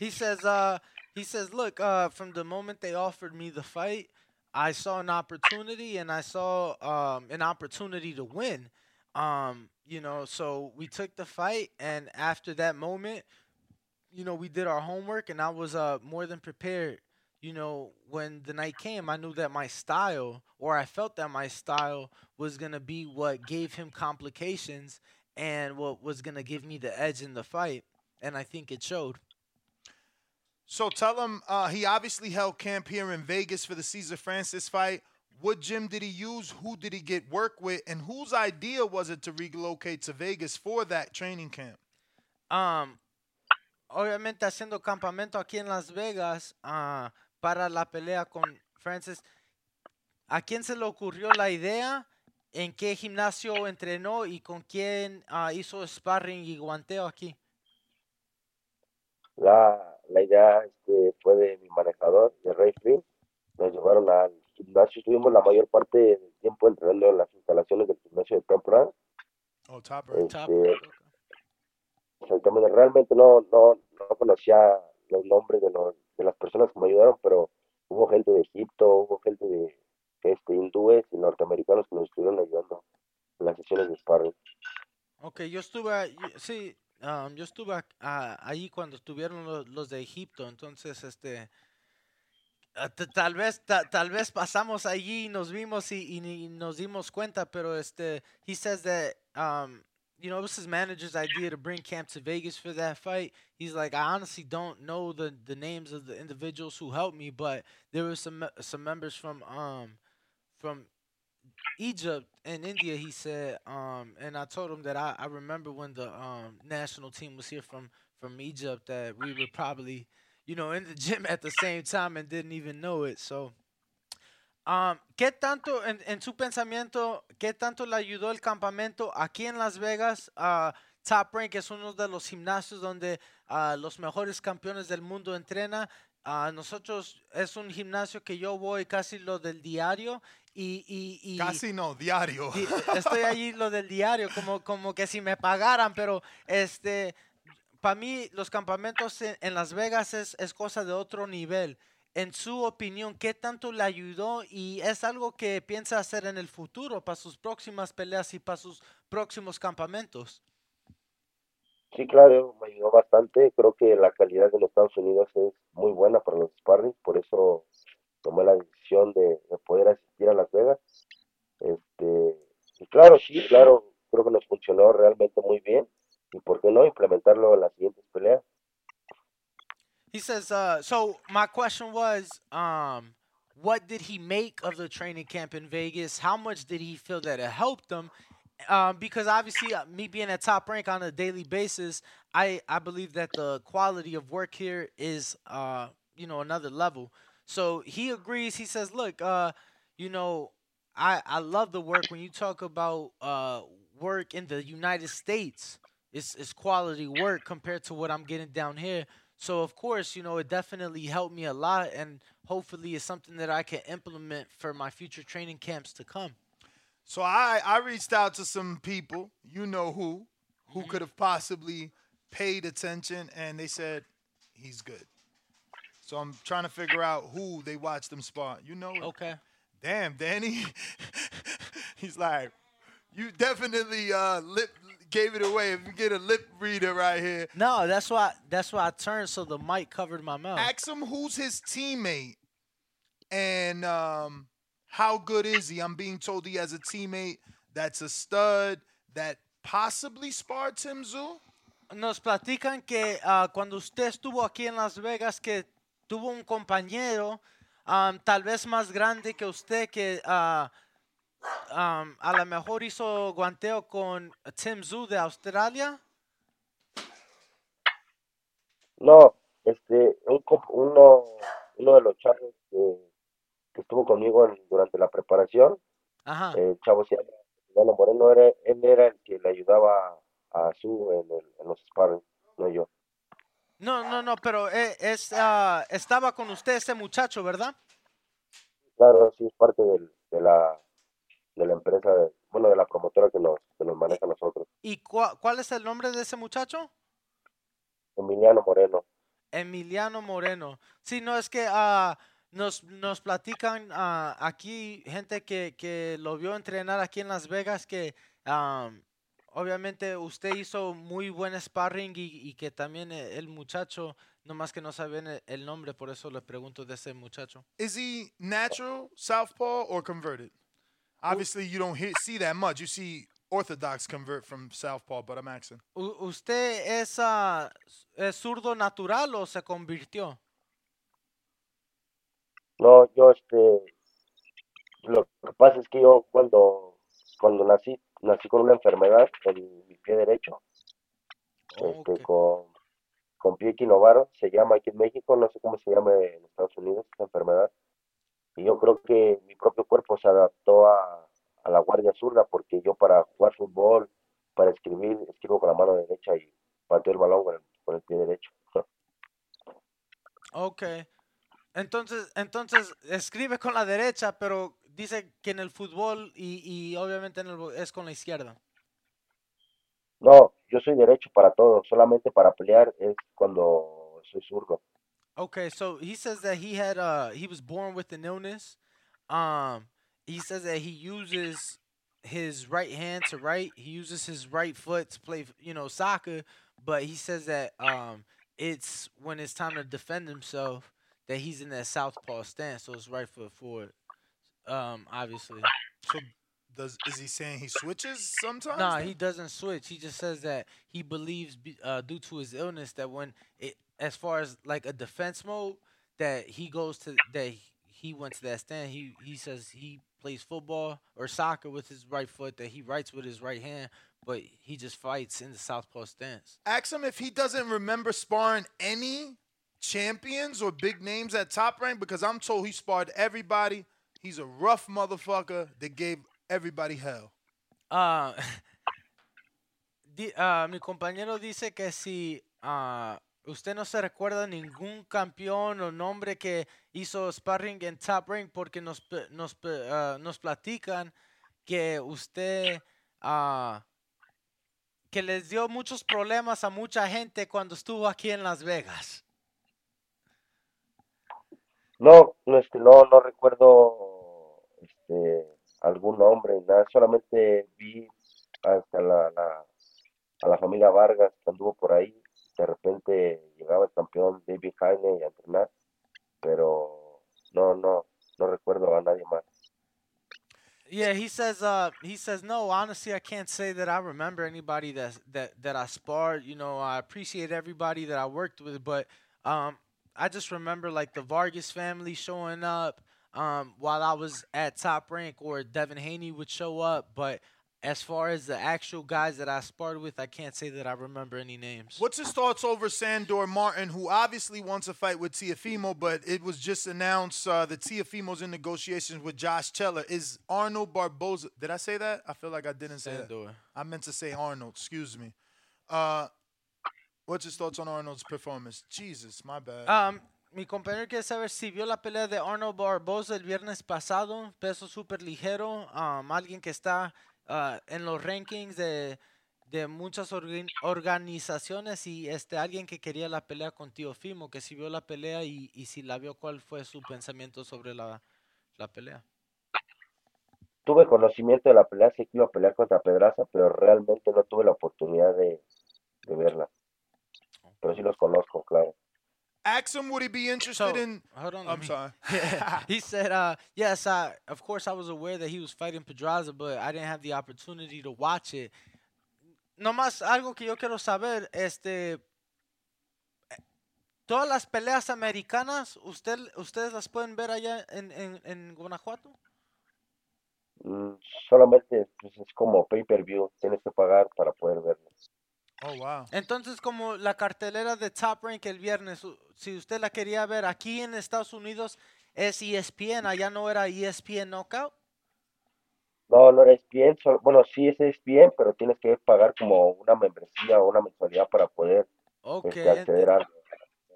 He says, uh, he says, look, uh, from the moment they offered me the fight, I saw an opportunity and I saw um, an opportunity to win. Um, you know, so we took the fight, and after that moment, you know, we did our homework, and I was uh, more than prepared. You know, when the night came, I knew that my style, or I felt that my style, was gonna be what gave him complications and what was gonna give me the edge in the fight, and I think it showed. So tell him uh, he obviously held camp here in Vegas for the Cesar Francis fight. What gym did he use? Who did he get work with? And whose idea was it to relocate to Vegas for that training camp? Um, obviamente haciendo campamento aquí en Las Vegas ah, para la pelea con Francis. ¿A quién se le ocurrió la idea? ¿En qué gimnasio entrenó y con quién ah, hizo sparring y guanteo aquí? La, la idea este, fue de mi manejador, de Ray Free. Nos llevaron al gimnasio. Estuvimos la mayor parte del tiempo entrenando en las instalaciones del gimnasio de Top Rank. Oh, top Este, exactamente, realmente no, no, no conocía los nombres de, los, de las personas que me ayudaron, pero hubo gente de Egipto, hubo gente de este, hindúes y norteamericanos que nos estuvieron ayudando en las sesiones de sparring. Ok, yo estuve, sí, um, yo estuve ac- ah, ahí cuando estuvieron los, los de Egipto, entonces, este, ah, tal vez, ta- tal vez pasamos allí y nos vimos y, y ni nos dimos cuenta, pero este, he says that, um, you know, it was his manager's idea to bring Camp to Vegas for that fight. He's like, I honestly don't know the, the names of the individuals who helped me, but there were some some members from um from Egypt and India, he said, um, and I told him that I, I remember when the um, national team was here from from Egypt that we were probably, you know, in the (laughs) gym at the same time and didn't even know it. So, um, ¿qué tanto en, en su pensamiento, qué tanto le ayudó el campamento aquí en Las Vegas? Uh, Top Rank es uno de los gimnasios donde ah, los mejores campeones del mundo entrenan. Ah, nosotros es un gimnasio que yo voy casi lo del diario y, y, y Casi no, diario. Di- estoy allí lo del diario, como, como que si me pagaran, pero este, para mí los campamentos en, en Las Vegas es, es cosa de otro nivel. En su opinión, ¿qué tanto le ayudó y es algo que piensa hacer en el futuro para sus próximas peleas y para sus próximos campamentos? Sí, claro, me ayudó bastante. Creo que la calidad de los Estados Unidos es muy buena para los sparring, por eso tomé la decisión de, de poder asistir a Las Vegas. Este, y claro, sí, claro, creo que nos funcionó realmente muy bien. y por qué no implementarlo en las siguientes peleas. He says, uh, so my question was, um, what did he make of the training camp in Vegas? How much did he feel that it helped him? Um, because obviously, uh, me being at top rank on a daily basis, I, I believe that the quality of work here is, uh, you know, another level. So he agrees. He says, look, uh, you know, I, I love the work when you talk about uh, work in the United States. It's, it's quality work compared to what I'm getting down here. So of course, you know, it definitely helped me a lot, and hopefully, it's something that I can implement for my future training camps to come. So I I reached out to some people, you know who, who Mm-hmm. could have possibly paid attention, and they said he's good. So I'm trying to figure out who they watched them spar. You know it. Okay. Damn, Danny. (laughs) he's like, you definitely uh, lip gave it away. If you get a lip reader right here, No, that's why that's why I turned so the mic covered my mouth. ask him who's his teammate and um, how good is he. I'm being told he has a teammate that's a stud that possibly sparred Tim Zoo. Nos platican que ah, cuando usted estuvo aquí en Las Vegas que tuvo un compañero um, tal vez más grande que usted que ah, um, a lo mejor hizo guanteo con Tim Zoo de Australia. No, este, un, uno, uno de los chavos que, que estuvo conmigo en- durante la preparación, Ajá. el chavo se llama Emiliano Moreno, era, él era el que le ayudaba a Su en, el- en los sparring, no yo. No, no, no, pero eh, es, ah, estaba con usted ese muchacho, ¿verdad? Claro, sí es parte del- de la de la empresa, de- bueno, de la promotora que nos, que nos maneja a nosotros, ¿Y cua- cuál es el nombre de ese muchacho? Emiliano Moreno. Emiliano Moreno. Sí, no, es que ah, nos, nos platican ah, aquí gente que, que lo vio entrenar aquí en Las Vegas que am, obviamente usted hizo muy buen sparring y, y que también e- el muchacho, nomás que no sabían el, nombre, por eso le pregunto de ese muchacho. Is he natural southpaw or converted? Obviously, you don't hear, see that much. You see orthodox convert from southpaw, but I'm asking. U- ¿Usted es, ah, es zurdo natural o se convirtió? No, yo este, lo que pasa es que yo cuando, cuando nací, nací con una enfermedad en mi pie derecho, este, con, con pie equinovaro, se llama aquí en México, no sé cómo se llama en Estados Unidos esa enfermedad, y yo creo que mi propio cuerpo se adaptó a, a la guardia zurda, porque yo para jugar fútbol, para escribir, escribo con la mano derecha y pateo el balón con el, con el pie derecho. (laughs) Ok. Entonces, entonces escribe con la derecha, pero dice que en el fútbol y, y obviamente en el, es con la izquierda. No, yo soy derecho para todo, solamente para pelear es cuando soy zurdo. Okay, so he says that he had uh he was born with an illness. Um he says that he uses his right hand to write. He uses his right foot to play, you know, soccer, but he says that um it's when it's time to defend himself that he's in that southpaw stance, so it's right foot forward. Um obviously. So, does is he saying he switches sometimes? No, then? he doesn't switch. He just says that he believes, uh, due to his illness, that when it, as far as like a defense mode, that he goes to that he- he went to that stand. He he says he plays football or soccer with his right foot. That he writes with his right hand, but he just fights in the southpaw stance. Ask him if he doesn't remember sparring any champions or big names at top rank because I'm told he sparred everybody. He's a rough motherfucker that gave everybody hell. Ah, (laughs) di- ah, mi compañero dice que si ah, usted no se recuerda ningún campeón o nombre que hizo sparring en Top Rank porque nos, nos, ah, nos platican que usted ah, que les dio muchos problemas a mucha gente cuando estuvo aquí en Las Vegas. No, no, este, no, no recuerdo este, algún nombre, nada, solamente vi hasta la, la- a la familia Vargas que anduvo por ahí, de repente llegaba el campeón David Heine a entrenar, pero no, no, no recuerdo a nadie más. Yeah, he says. Uh, he says no. Honestly, I can't say that I remember anybody that that that I sparred. You know, I appreciate everybody that I worked with, but um, I just remember like the Vargas family showing up um while I was at Top Rank, or Devin Haney would show up. But as far as the actual guys that I sparred with, I can't say that I remember any names. What's his thoughts over Sandor Martin, who obviously wants a fight with Teofimo, but it was just announced uh, that Teofimo's in negotiations with Josh Taylor. Is Arnold Barboza? Did I say that? I feel like I didn't say that. I meant to say Arnold. Excuse me. Uh, what's his thoughts on Arnold's performance? Jesus, my bad. Um, mi compañero quiere saber si vio la pelea de Arnold Barboza el viernes pasado, peso súper ligero, um, alguien que está uh, en los rankings de, de muchas organ- organizaciones y este alguien que quería la pelea con Tío Fimo, que si vio la pelea y, y si la vio, cuál fue su pensamiento sobre la, la pelea. Tuve conocimiento de la pelea, sé que iba a pelear contra Pedraza, pero realmente no tuve la oportunidad de, de verla. Pero sí los conozco, claro. Ask him would he be interested So, in. hold on, I'm me- sorry. (laughs) he said, uh, yes, I, of course I was aware that he was fighting Pedraza, but I didn't have the opportunity to watch it. Nomás algo que yo quiero saber, este, todas las peleas americanas, usted, ustedes las pueden ver allá en, en, en Guanajuato. Mm, solamente pues, es como pay-per-view, tienes que pagar para poder verlo. Oh, wow. Entonces, como la cartelera de Top Rank el viernes, si usted la quería ver aquí en Estados Unidos, es ESPN, allá no era ESPN Knockout. No, no eres bien, bueno, sí es bien, pero tienes que pagar como una membresía o una mensualidad para poder Okay, este, acceder a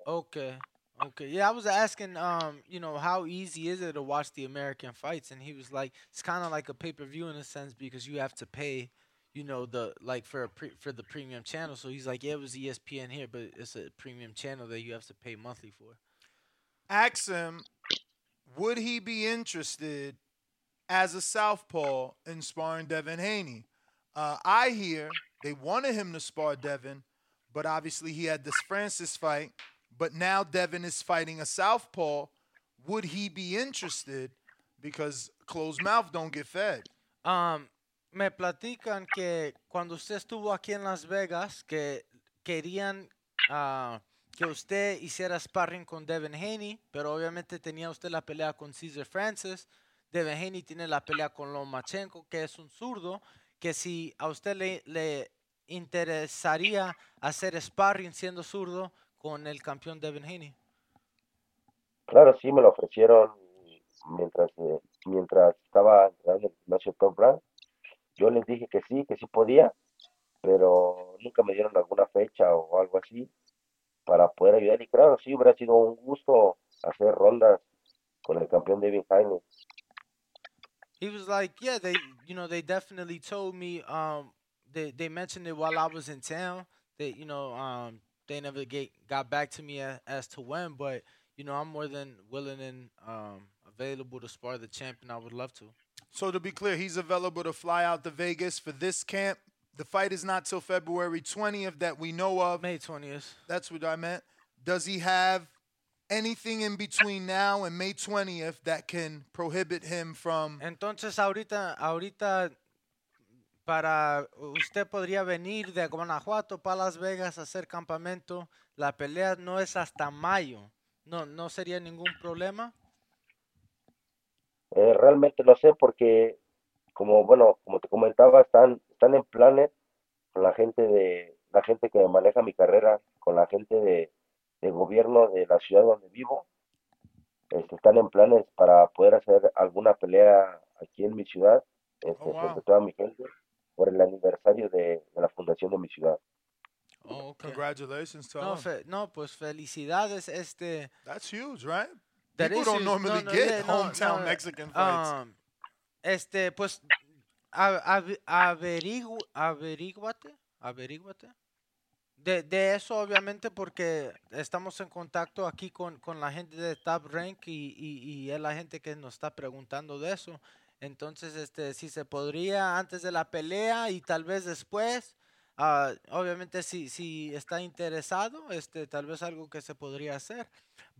Okay. Okay. Yeah, I was asking, um, you know, how easy is it to watch the American fights? And he was like, it's kind of like a pay per view in a sense because you have to pay, you know, the like for a pre- for the premium channel. So he's like, yeah, it was ESPN here, but it's a premium channel that you have to pay monthly for. Ask him, would he be interested as a southpaw in sparring Devin Haney? Uh, I hear they wanted him to spar Devin, but obviously he had this Francis fight. But now Devin is fighting a southpaw. Would he be interested? Because closed mouth don't get fed. Um, me platican que cuando usted estuvo aquí en Las Vegas, que querían ah, que usted hiciera sparring con Devin Haney, pero obviamente tenía usted la pelea con Cesar Francis. Devin Haney tiene la pelea con Lomachenko, que es un zurdo, que si a usted le, le interesaría hacer sparring siendo zurdo con el campeón Devin Haney. Claro, sí, me lo ofrecieron mientras, eh, mientras estaba en el gimnasio Top. Yo les dije que sí, que sí podía, pero nunca me dieron alguna fecha o algo así para poder ayudar. Y claro, sí, hubiera sido un gusto hacer rondas con el campeón David Jaime. He was like, yeah, they, you know, they definitely told me. Um, they they mentioned it while I was in town. They, you know, um, they never get got back to me as, as to when, but you know, I'm more than willing and um available to spar the champion. I would love to. So to be clear, he's available to fly out to Vegas for this camp. The fight is not till February 20th that we know of. May 20th. That's what I meant. Does he have anything in between now and May 20th that can prohibit him from Entonces ahorita, ahorita para usted podría venir de Guanajuato para Las Vegas a hacer campamento. La pelea no es hasta mayo. No, no sería ningún problema. Eh, realmente no sé porque, como bueno, como te comentaba, están, están en planes con la gente de, la gente que maneja mi carrera, con la gente de, de gobierno de la ciudad donde vivo. Este, están en planes para poder hacer alguna pelea aquí en mi ciudad, este, Oh, wow. frente a toda mi gente, por el aniversario de, de la fundación de mi ciudad. Oh, okay. congratulations to No, fe- no, pues felicidades. Este, That's huge, right? That People don't normally No, no, get no, hometown Mexican fights. um, este, pues, a- ave- averigu- averíguate, averíguate. De, de eso, obviamente, porque estamos en contacto aquí con, con la gente de Top Rank y, y, y es la gente que nos está preguntando de eso. Entonces, este, si se podría antes de la pelea y tal vez después, Ah, obviamente, si, si está interesado, este, tal vez algo que se podría hacer.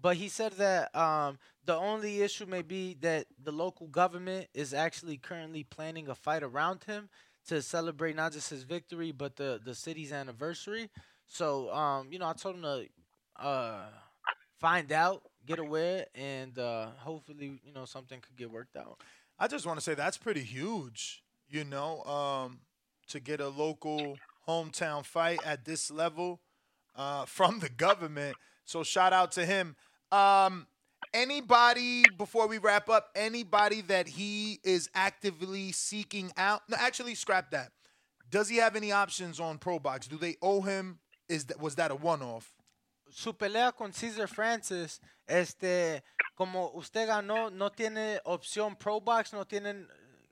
But he said that um, the only issue may be that the local government is actually currently planning a fight around him to celebrate not just his victory, but the, the city's anniversary. So, um, you know, I told him to uh, find out, get aware, and uh, hopefully, you know, something could get worked out. I just want to say that's pretty huge, you know, um, to get a local hometown fight at this level uh, from the government. So shout out to him. Um, anybody before we wrap up? Anybody that he is actively seeking out? No, actually, scrap that. Does he have any options on Pro Box? Do they owe him? Is that was that a one-off? Su pelea con Cesar Francis, este, como usted ganó, no tiene opción Pro Box, no tienen,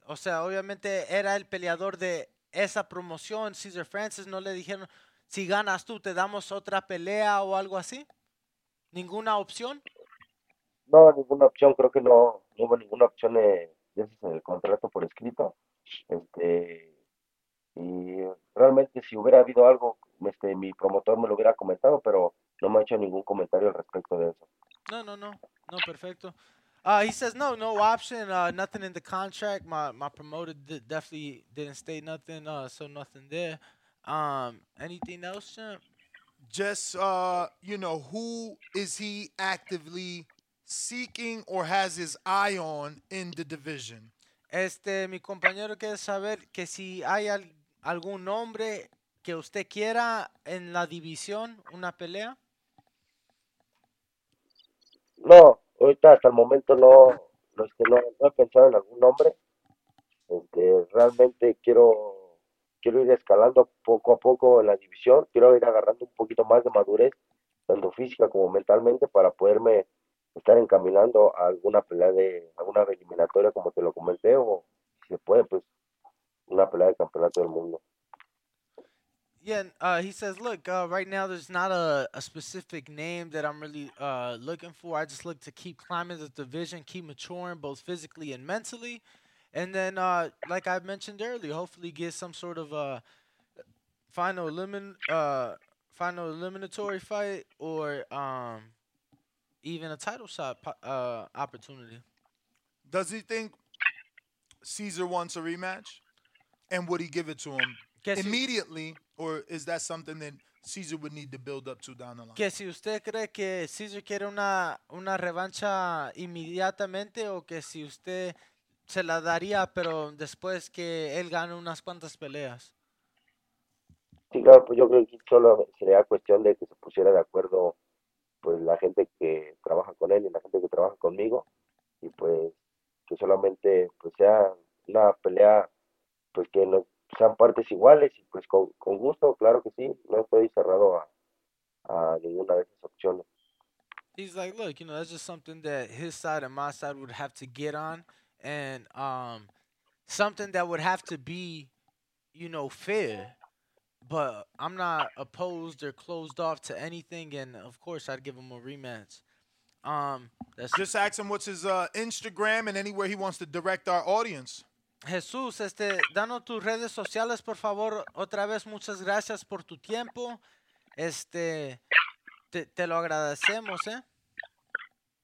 o sea, obviamente era el peleador de esa promoción. Caesar Francis no le dijeron, si ganas tú, te damos otra pelea o algo así. ¿Ninguna opción? No, ninguna opción, creo que no, no hubo ninguna opción de en el contrato por escrito. Este, y realmente si hubiera habido algo, este, mi promotor me lo hubiera comentado, pero no me ha hecho ningún comentario al respecto de eso. No, no, no, no, perfecto. Uh, he says no, no option, uh, nothing in the contract. My my promoter di- definitely didn't state nothing, uh, so nothing there. Um, anything else, champ? Just uh, you know, who is he actively seeking or has his eye on in the division? Este, mi compañero quiere saber que si hay al- algún nombre que usted quiera en la división, una pelea. No, ahorita hasta el momento no, no, este, no, no he pensado en algún nombre. Este, realmente quiero, quiero ir escalando poco a poco en la división, quiero ir agarrando un poquito más de madurez, tanto física como mentalmente, para poderme estar encaminando a alguna pelea de, alguna eliminatoria como te lo comenté, o si se puede, pues una pelea de campeonato del mundo. Yeah, uh, he says, look, uh, right now there's not a, a specific name that I'm really uh, looking for. I just look to keep climbing the division, keep maturing both physically and mentally. And then, uh, like I mentioned earlier, hopefully get some sort of uh, final elimin- uh, final eliminatory fight or um, even a title shot po- uh, opportunity. Does he think Cesar wants a rematch? And would he give it to him Que si- immediately, or is that something that Caesar would need to build up to down the line? Que si usted cree que Caesar quiere una, una revancha inmediatamente o que si usted se la daría, pero después que él gane unas cuantas peleas. Sí, claro, pues yo creo que solo sería cuestión de que se pusiera de acuerdo pues la gente que trabaja con él y la gente que trabaja conmigo y pues que solamente pues sea una pelea pues que no sean partes iguales y pues con, con gusto, claro que sí, no estoy cerrado a, a ninguna de esas opciones. He's like, look, you know, that's just something that his side and my side would have to get on, and um, something that would have to be, you know, fair. But I'm not opposed or closed off to anything, and of course, I'd give him a rematch. Um, that's Just ask him what's his uh, Instagram and anywhere he wants to direct our audience. Jesús, este, danos tus redes sociales, por favor. Otra vez, muchas gracias por tu tiempo. Este, te, te lo agradecemos, ¿eh?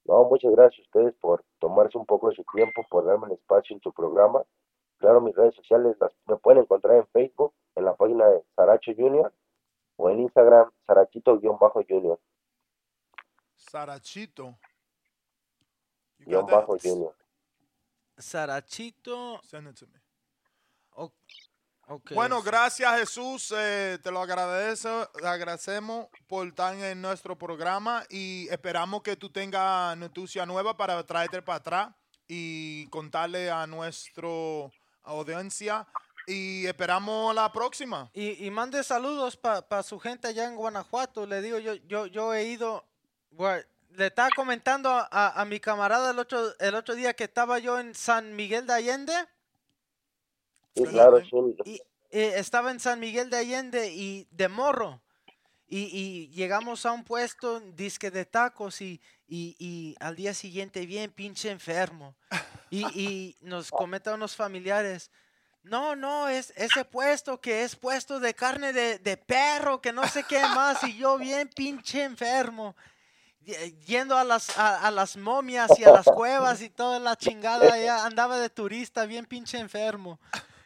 No, muchas gracias a ustedes por tomarse un poco de su tiempo, por darme el espacio en su programa. Claro, mis redes sociales las me pueden encontrar en Facebook, en la página de Saracho Junior, o en Instagram, Sarachito-Junior, Sarachito. Guión bajo Junior. Sarachito. Send it to me. o- ok, Bueno, sí. gracias Jesús, eh, te lo agradezco, agradecemos por estar en nuestro programa y esperamos que tú tengas noticia nueva para traerte para atrás y contarle a nuestra audiencia y esperamos la próxima. Y, y mande saludos para su gente allá en Guanajuato. Le digo, yo, yo, yo he ido. bueno, le estaba comentando a, a- a mi camarada el otro, el otro día que estaba yo en San Miguel de Allende. Sí, claro, un, y, eh, estaba en San Miguel de Allende y de morro. Y, y llegamos a un puesto disque de tacos y, y, y al día siguiente bien pinche enfermo. Y, y nos (laughs) comentan unos familiares, No, no, es ese puesto que es puesto de carne de, de perro, que no sé qué más, y yo bien pinche enfermo, yendo a las, a, a las momias y a las cuevas y toda la chingada, (laughs) allá andaba de turista, bien pinche enfermo.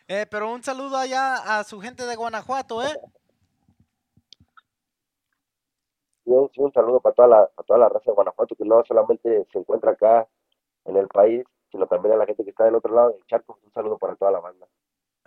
Eh, pero un saludo allá a su gente de Guanajuato, ¿eh? Y un, sí, un saludo para toda, la, para toda la raza de Guanajuato, que no solamente se encuentra acá en el país, sino también a la gente que está del otro lado del charco. Un saludo para toda la banda.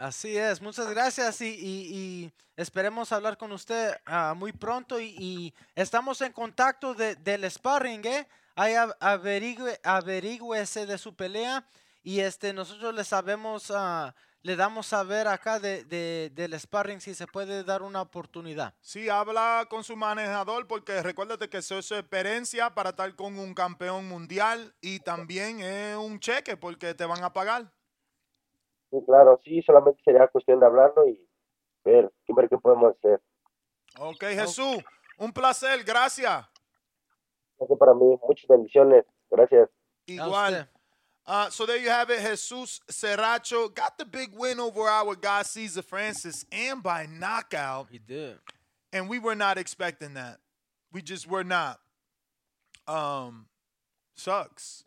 Así es, muchas gracias y, y- y esperemos hablar con usted ah, muy pronto y, y estamos en contacto de- del sparring, ¿eh? Ahí av- averigüe, averigüese de su pelea y este nosotros le sabemos, ah, le damos saber acá de, de- del sparring si se puede dar una oportunidad. Sí, habla con su manejador porque recuérdate que eso es experiencia para estar con un campeón mundial y también es un cheque porque te van a pagar. Sí, claro, sí, solamente sería cuestión de hablarlo y ver, ver qué podemos hacer. Ok, Jesús, un placer, gracias. Eso para mí, muchas bendiciones. Gracias. Igual. Uh, so there you have it. Jesus Serracho got the big win over our guy Caesar Francis and by knockout. He did. And we were not expecting that. We just were not. Um, sucks.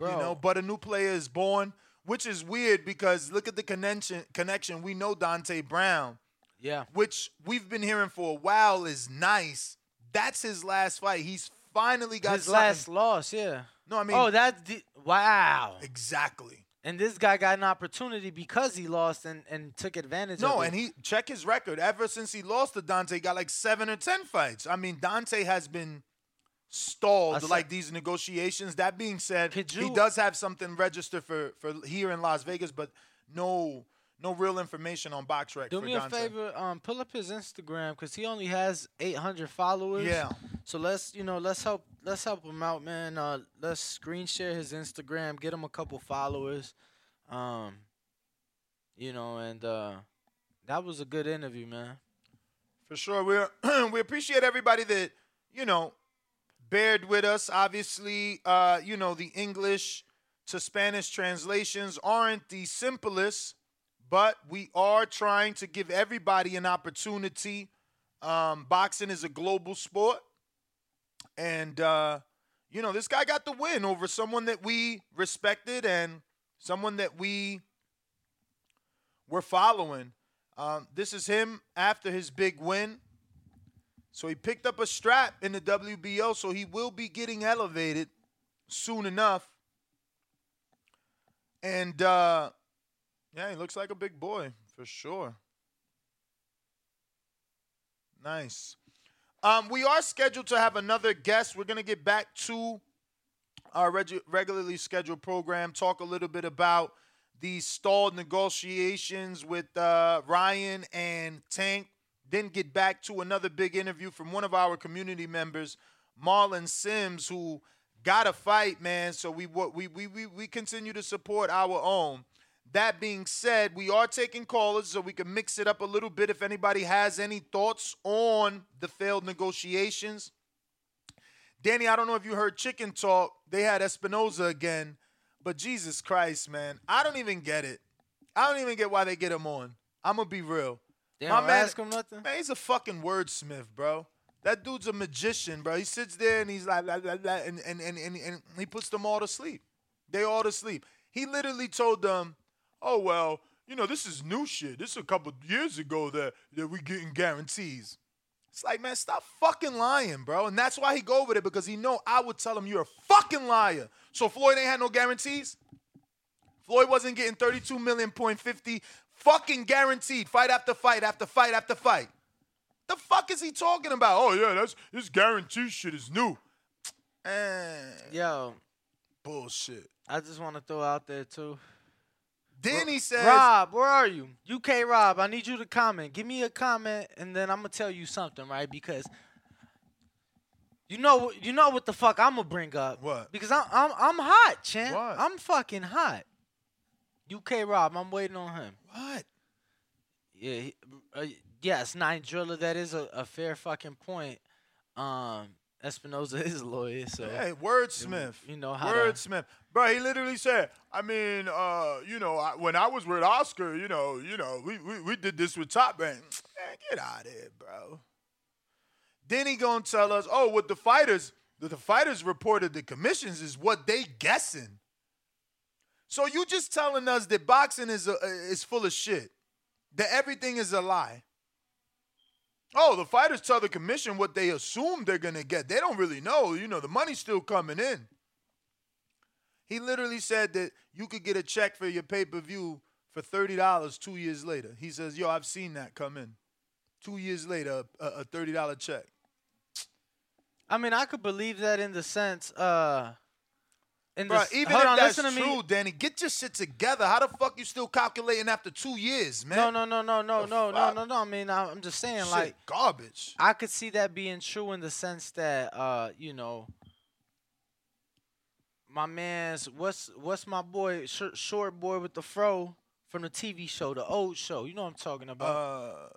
You know, Bro. but a new player is born, which is weird because look at the connection. Connection. We know Dante Brown, Yeah. which we've been hearing for a while is nice. That's his last fight. He's finally got His something- last loss, yeah. No, I mean oh, that's the, wow. exactly. And this guy got an opportunity because he lost and, and took advantage of it. No, and he check his record. Ever since he lost to Dante, he got like seven or ten fights. I mean, Dante has been stalled said- like these negotiations. That being said, he does have something registered for for here in Las Vegas, but no no real information on BoxRec Do for me a favor, um, pull up his Instagram because he only has 800 followers. Yeah. So let's, you know, let's help, let's help him out, man. Uh, let's screen share his Instagram, get him a couple followers. Um, you know, and uh, that was a good interview, man. For sure. We (clears throat) we appreciate everybody that, you know, bared with us. Obviously, uh, you know, the English to Spanish translations aren't the simplest, but we are trying to give everybody an opportunity. Um, boxing is a global sport. And uh, you know, this guy got the win over someone that we respected and someone that we were following. Um, this is him after his big win. So he picked up a strap in the WBO, so he will be getting elevated soon enough. And uh, yeah, he looks like a big boy for sure. Nice. Um, we are scheduled to have another guest. We're gonna get back to our regu- regularly scheduled program. Talk a little bit about these stalled negotiations with uh, Ryan and Tank. Then get back to another big interview from one of our community members, Marlon Sims, who got a fight, man. So we we we we, we continue to support our own. That being said, we are taking callers so we can mix it up a little bit. If anybody has any thoughts on the failed negotiations, Danny, I don't know if you heard Chicken Talk. They had Espinoza again, but Jesus Christ, man, I don't even get it. I don't even get why they get him on. I'm gonna be real. They My man, ask him nothing? man, he's a fucking wordsmith, bro. That dude's a magician, bro. He sits there and he's like, la, la, la, and, and, and, and, and he puts them all to sleep. They all to sleep. He literally told them, oh, well, you know, this is new shit. This is a couple years ago that, that we getting guarantees. It's like, man, stop fucking lying, bro. And that's why he go over there because he know I would tell him you're a fucking liar. So Floyd ain't had no guarantees. Floyd wasn't getting 32 million point 50 fucking guaranteed fight after fight after fight after fight. The fuck is he talking about? Oh yeah, that's this guarantee shit is new. (tsk) Eh, Yo, bullshit. I just want to throw out there too. Then he says, Rob, where are you? UK Rob, I need you to comment. Give me a comment, and then I'm gonna tell you something, right? Because you know, you know what the fuck I'm gonna bring up. What? Because I'm, I'm, I'm hot, champ. What? I'm fucking hot. UK Rob, I'm waiting on him. What? Yeah, he- uh, yes, nine driller. That is a, a fair fucking point. Um, Espinoza (laughs) is a lawyer, so Hey, wordsmith. You know how to- wordsmith, bro. He literally said, "I mean, uh, you know, I, when I was with Oscar, you know, you know, we we, we did this with Top Rank. Man, get out of here, bro." Then he gonna tell us, "Oh, what the fighters, the, the fighters reported the commissions is what they guessing." So you just telling us that boxing is a, is full of shit, that everything is a lie. Oh, the fighters tell the commission what they assume they're gonna get. They don't really know. You know, the money's still coming in. He literally said that you could get a check for your pay per view for thirty dollars two years later. He says, "Yo, I've seen that come in." Two years later, a, a thirty dollar check. I mean, I could believe that in the sense, uh, in Bro, s- even if on, that's true. Danny, get your shit together. How the fuck you still calculating after two years, man? No, no, no, no, no, no, no, no, no. I mean, I'm just saying, Shit, like, garbage. I could see that being true in the sense that, uh, you know, my man's what's what's my boy short, short boy with the fro from the TV show, the old show. You know what I'm talking about? Uh,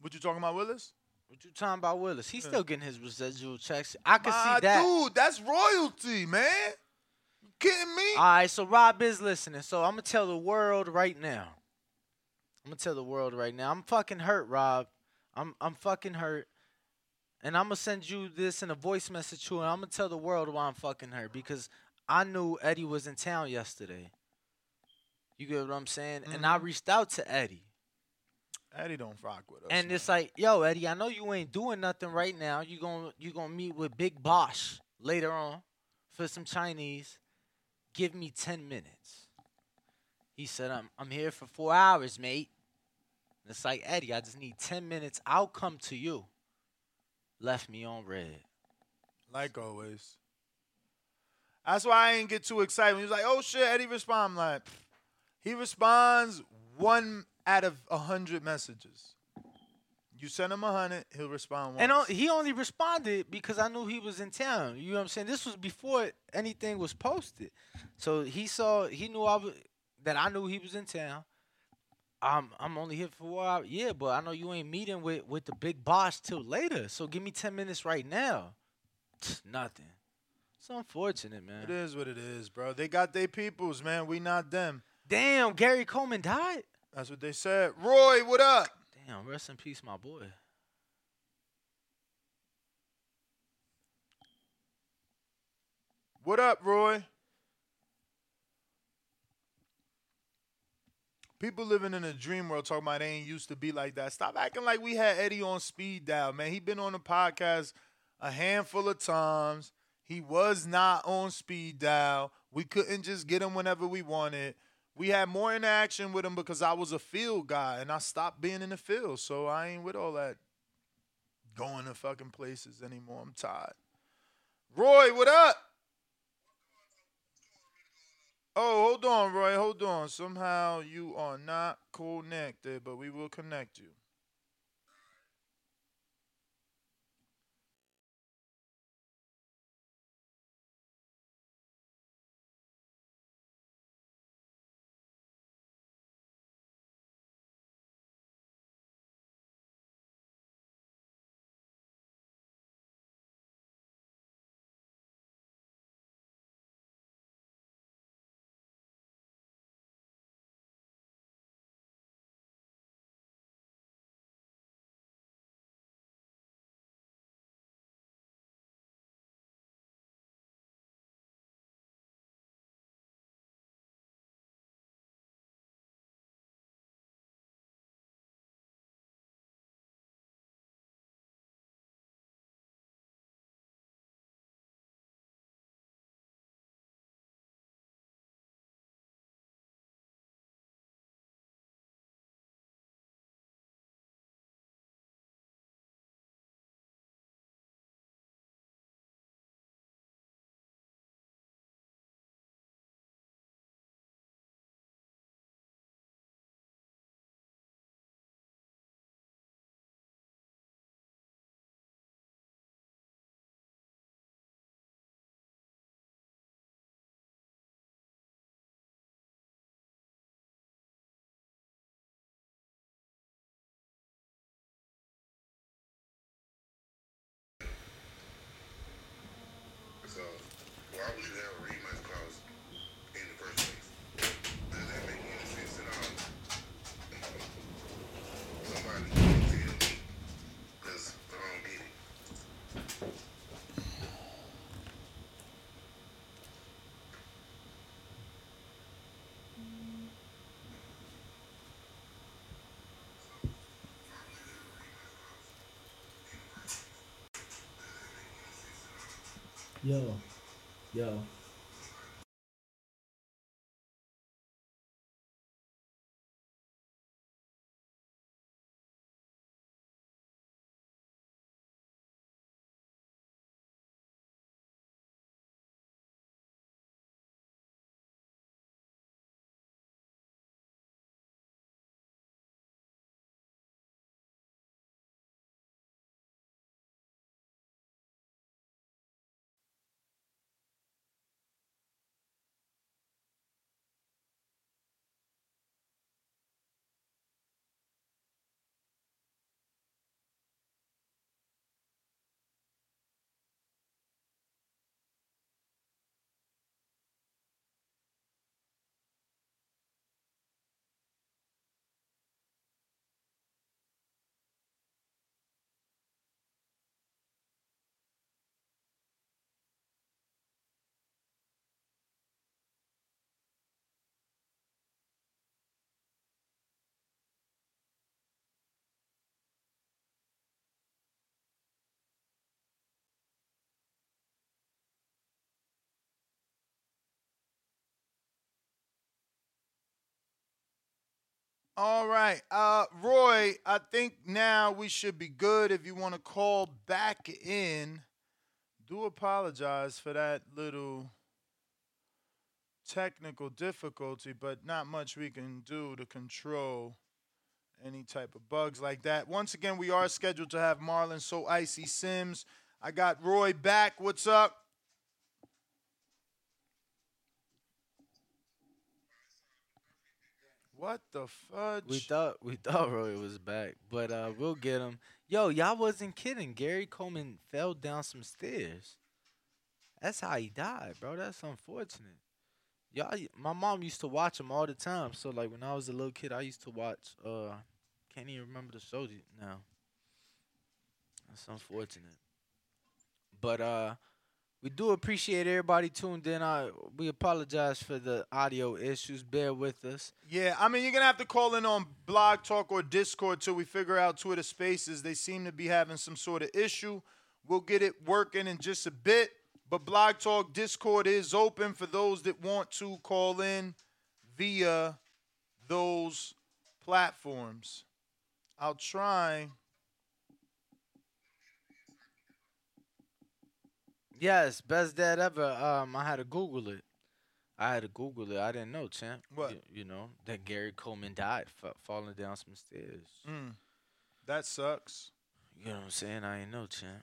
what you talking about, Willis? what you talking about, Willis? He's yeah. still getting his residual checks. I My see that. dude, that's royalty, man. Kidding me? All right, so Rob is listening. So I'm gonna tell the world right now. I'm gonna tell the world right now. I'm fucking hurt, Rob. I'm I'm fucking hurt. And I'm gonna send you this in a voice message too, and I'm gonna tell the world why I'm fucking hurt because I knew Eddie was in town yesterday. You get what I'm saying? And I mm-hmm. reached out to Eddie. Eddie don't rock with us. And it's like, yo, Eddie, I know you ain't doing nothing right now. You gon' you gonna meet with Big Bosch later on for some Chinese. Give me ten minutes. He said, I'm I'm here for four hours, mate. And it's like, Eddie, I just need ten minutes. I'll come to you. Left me on red. like always. That's why I ain't get too excited. He was like, "Oh shit," Eddie respond. I'm like, he responds one out of a hundred messages. You send him a hundred, he'll respond once. And o- he only responded because I knew he was in town. You know what I'm saying? This was before anything was posted. So he saw, he knew I was, that I knew he was in town. I'm I'm only here for a while, Yeah, but I know you ain't meeting with, with the big boss till later. So give me 10 minutes right now. Nothing. It's unfortunate, man. it is what it is, bro. They got their peoples, man. We not them. Damn, Gary Coleman died? That's what they said. Roy, what up? Damn, rest in peace, my boy. What up, Roy? People living in a dream world talking about they ain't used to be like that. Stop acting like we had Eddie on speed dial, man. He been on the podcast a handful of times. He was not on speed dial. We couldn't just get him whenever we wanted. We had more interaction with him because I was a field guy and I stopped being in the field. So I ain't with all that going to fucking places anymore. I'm tired. Roy, what up? Oh, hold on, Roy. Hold on. Somehow you are not connected, but we will connect you. Have a rematch clause in the first place? Does that make any sense at all? Somebody can tell me, because I don't get it. Yo, yo. All right. Uh, Roy, I think now we should be good if you want to call back in. Do apologize for that little technical difficulty, but not much we can do to control any type of bugs like that. Once again, we are scheduled to have Marlon So Icy Sims. I got Roy back. What's up? What the fudge? We thought we thought Roy was back, but uh, we'll get him. Yo, y'all wasn't kidding. Gary Coleman fell down some stairs. That's how he died, bro. That's unfortunate. Y'all, my mom used to watch him all the time. So like when I was a little kid, I used to watch. Uh, can't even remember the show now. That's unfortunate. But uh, we do appreciate everybody tuned in. I we apologize for the audio issues. Bear with us. Yeah, I mean, you're to have to call in on Blog Talk or Discord till we figure out Twitter Spaces. They seem to be having some sort of issue. We'll get it working in just a bit. But Blog Talk Discord is open for those that want to call in via those platforms. I'll try. Yes, best dad ever. Um, I had to Google it. I had to Google it. I didn't know, champ. What? You, you know that Gary Coleman died fa- falling down some stairs. Mm, that sucks. You know what I'm saying? I ain't know, champ.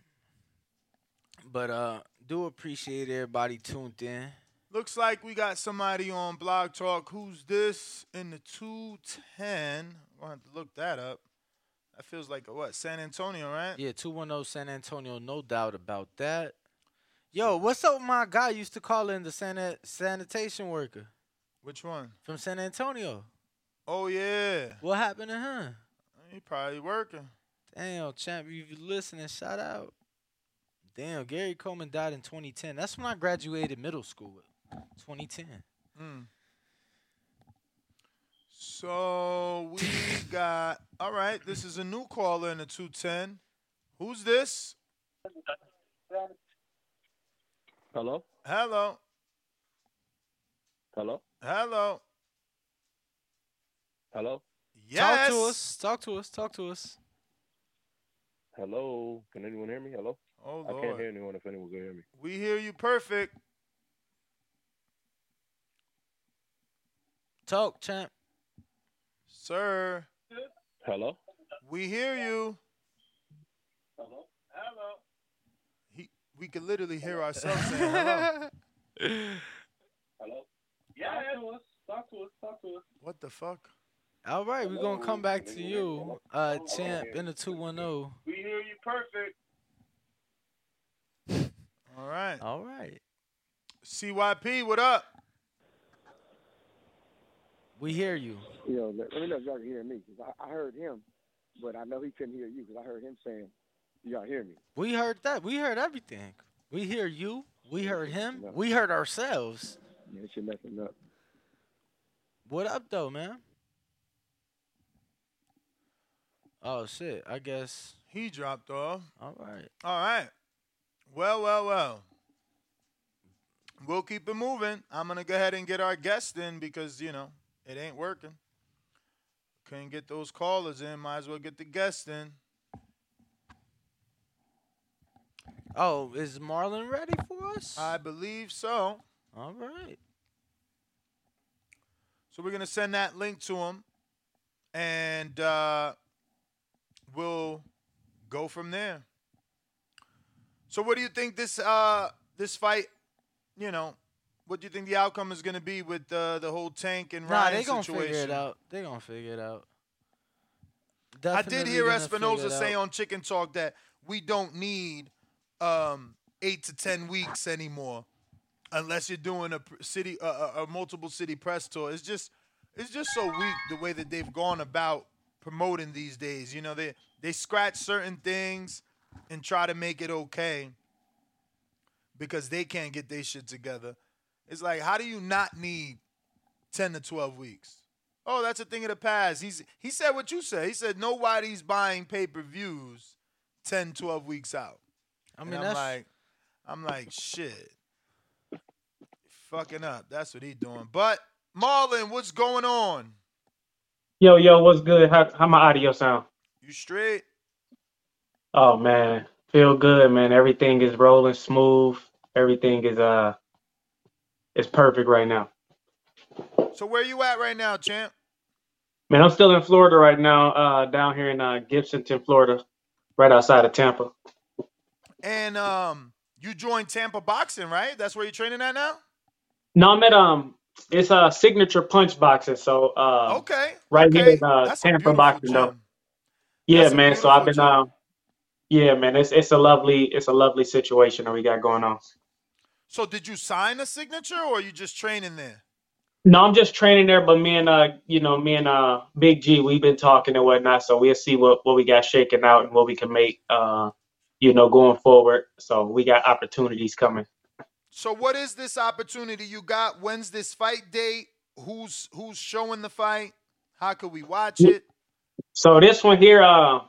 But uh, do appreciate everybody tuned in. Looks like we got somebody on Blog Talk. Who's this in the 210? We'll have to look that up. That feels like a what? San Antonio, right? Yeah, two one zero San Antonio, no doubt about that. Yo, what's up my guy used to call in the sanit- sanitation worker Which one? from San Antonio? Oh yeah. What happened to him? He probably working. Damn, champ, if you listening, shout out. Damn, Gary Coleman died in 2010. That's when I graduated middle school. 2010. Mm. So we (laughs) got all right. This is a new caller in the 210. Who's this? Hello? Hello. Hello? Hello. Hello? Yes. Talk to us. Talk to us. Talk to us. Hello? Can anyone hear me? Hello? Oh Lord. I can't hear anyone if anyone can hear me. We hear you perfect. Talk, champ. Sir, Hello? we hear you. Hello? He, we could literally hear ourselves saying hello. (laughs) Hello? Yeah, talk to us. Talk to us. Talk to us. What the fuck? All right, we're going to come back to you, uh, champ, in the oh. 210. We hear you perfect. All right. All right. CYP, what up? We hear you. You know, let, let me know if y'all can hear me because I, I heard him, but I know he couldn't hear you because I heard him saying, "Y'all hear me?" We heard that. We heard everything. We hear you. We heard him. We heard ourselves. Yeah, that shit messing up. What up, though, man? Oh shit! I guess He dropped off. All right. All right. Well, well, well. We'll keep it moving. I'm gonna go ahead and get our guest in because you know it ain't working. Couldn't get those callers in. Might as well get the guest in. Oh, is Marlon ready for us? I believe so. All right. So we're gonna send that link to him, and uh, we'll go from there. So, what do you think this uh, this fight? You know, what do you think the outcome is gonna be with uh, the whole Tank and Nah, Ryan they gonna figure it out. They gonna figure it out. I did hear gonna Espinoza say on Chicken Talk that we don't need um, eight to ten weeks anymore, unless you're doing a city, a, a, multiple city press tour. It's just, it's just so weak the way that they've gone about promoting these days. You know, they they scratch certain things and try to make it okay because they can't get their shit together. It's like, how do you not need ten to twelve weeks? Oh, that's a thing of the past. He's he said what you said. He said nobody's buying pay-per-views 10, 12 weeks out. I And mean, I'm like, I'm like, shit. Fucking up. That's what he doing. But Marlon, what's going on? Yo, yo, what's good? How how my audio sound? You straight? Oh man, feel good, man. Everything is rolling smooth. Everything is uh, it's perfect right now. So where you at right now, champ? Man, I'm still in Florida right now. Uh, down here in uh, Gibsonton, Florida, right outside of Tampa. And um, you joined Tampa Boxing, right? That's where you're training at now? No, I'm at um, it's uh signature punch boxing. So uh, Okay. right okay. here in uh, That's a Tampa boxing though. Yeah, man. So I've been gym. um, yeah, man. It's it's a lovely it's a lovely situation that we got going on. So did you sign a signature or are you just training there? No, I'm just training there, but me and uh, you know, me and uh, Big G, we've been talking and whatnot, so we'll see what what we got shaken out and what we can make, uh, you know, going forward. So we got opportunities coming. So what is this opportunity you got? When's this fight date? Who's who's showing the fight? How could we watch it? So this one here, uh,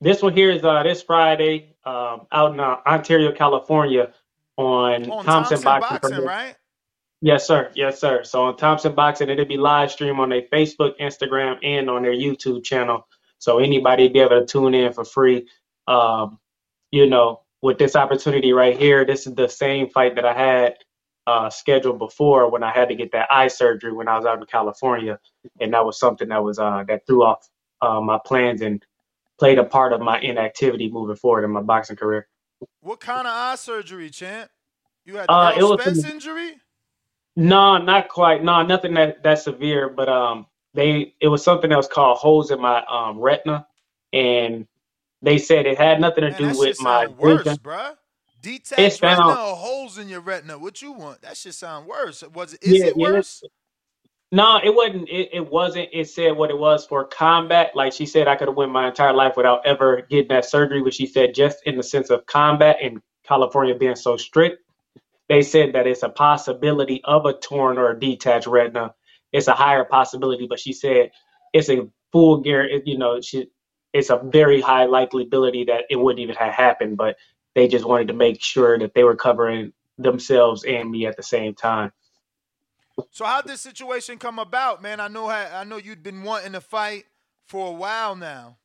this one here is uh, this Friday, um, out in uh, Ontario, California, on On Thompson, Thompson Boxing. Boxing, right? Yes, sir. Yes, sir. So on Thompson Boxing, it'll be live stream on their Facebook, Instagram, and on their YouTube channel. So anybody be able to tune in for free. Um, you know, with this opportunity right here, this is the same fight that I had uh, scheduled before when I had to get that eye surgery when I was out in California, and that was something that was uh, that threw off uh, my plans and played a part of my inactivity moving forward in my boxing career. What kind of eye surgery, champ? You had Uh, it was Spence injury? No, not quite. No, nothing that that severe. But um, they it was something that was called holes in my um retina, and they said it had nothing to Man, do with my sound worse, vision. bruh. It's Detached retina found. or holes in your retina? What you want? That shit sound worse. Was it? Is Yeah, it yeah. worse? No, it wasn't. It, it wasn't. It said what it was for combat. Like she said, I could have went my entire life without ever getting that surgery. But she said just in the sense of combat and California being so strict, they said that it's a possibility of a torn or a detached retina. It's a higher possibility, but she said it's a full guarantee. You know, she, it's a very high likelihood that it wouldn't even have happened. But they just wanted to make sure that they were covering themselves and me at the same time. So how'd this situation come about, man? I know how, I know you'd been wanting to fight for a while now.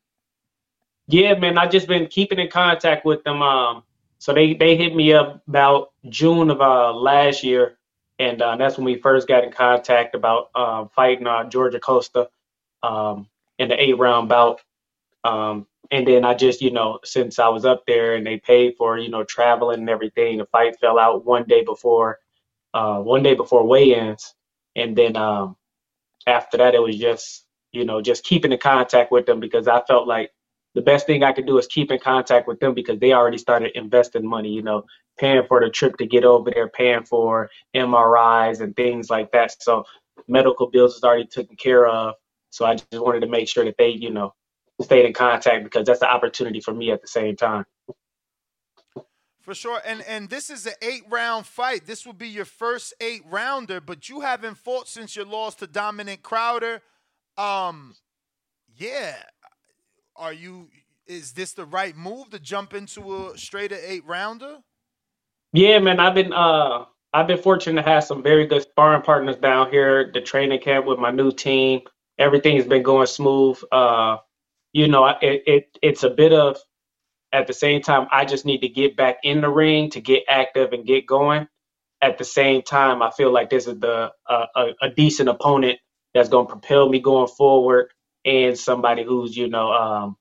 Yeah, man, I just been keeping in contact with them. Um, so they they hit me up about June of uh last year, and uh, that's when we first got in contact about um fighting uh Georgia Costa um in the eight round bout. Um, and then I just you know since I was up there and they paid for you know traveling and everything, the fight fell out one day before uh one day before weigh-ins, and then um after that it was just you know just keeping in contact with them because I felt like the best thing I could do is keep in contact with them because they already started investing money. You know, paying for the trip to get over there, paying for MRIs and things like that. So medical bills is already taken care of. So I just wanted to make sure that they, you know, stayed in contact because that's the opportunity for me at the same time. For sure. And and this is an eight round fight. This will be your first eight rounder, but you haven't fought since your loss to Dominic Crowder. Um yeah. Are you is this the right move to jump into a straight eight rounder? Yeah, man, I've been uh I've been fortunate to have some very good sparring partners down here. The training camp with my new team, everything's been going smooth. Uh, you know, it, it it's a bit of at the same time, I just need to get back in the ring to get active and get going. At the same time, I feel like this is the uh, a, a decent opponent that's going to propel me going forward, and somebody who's you know um,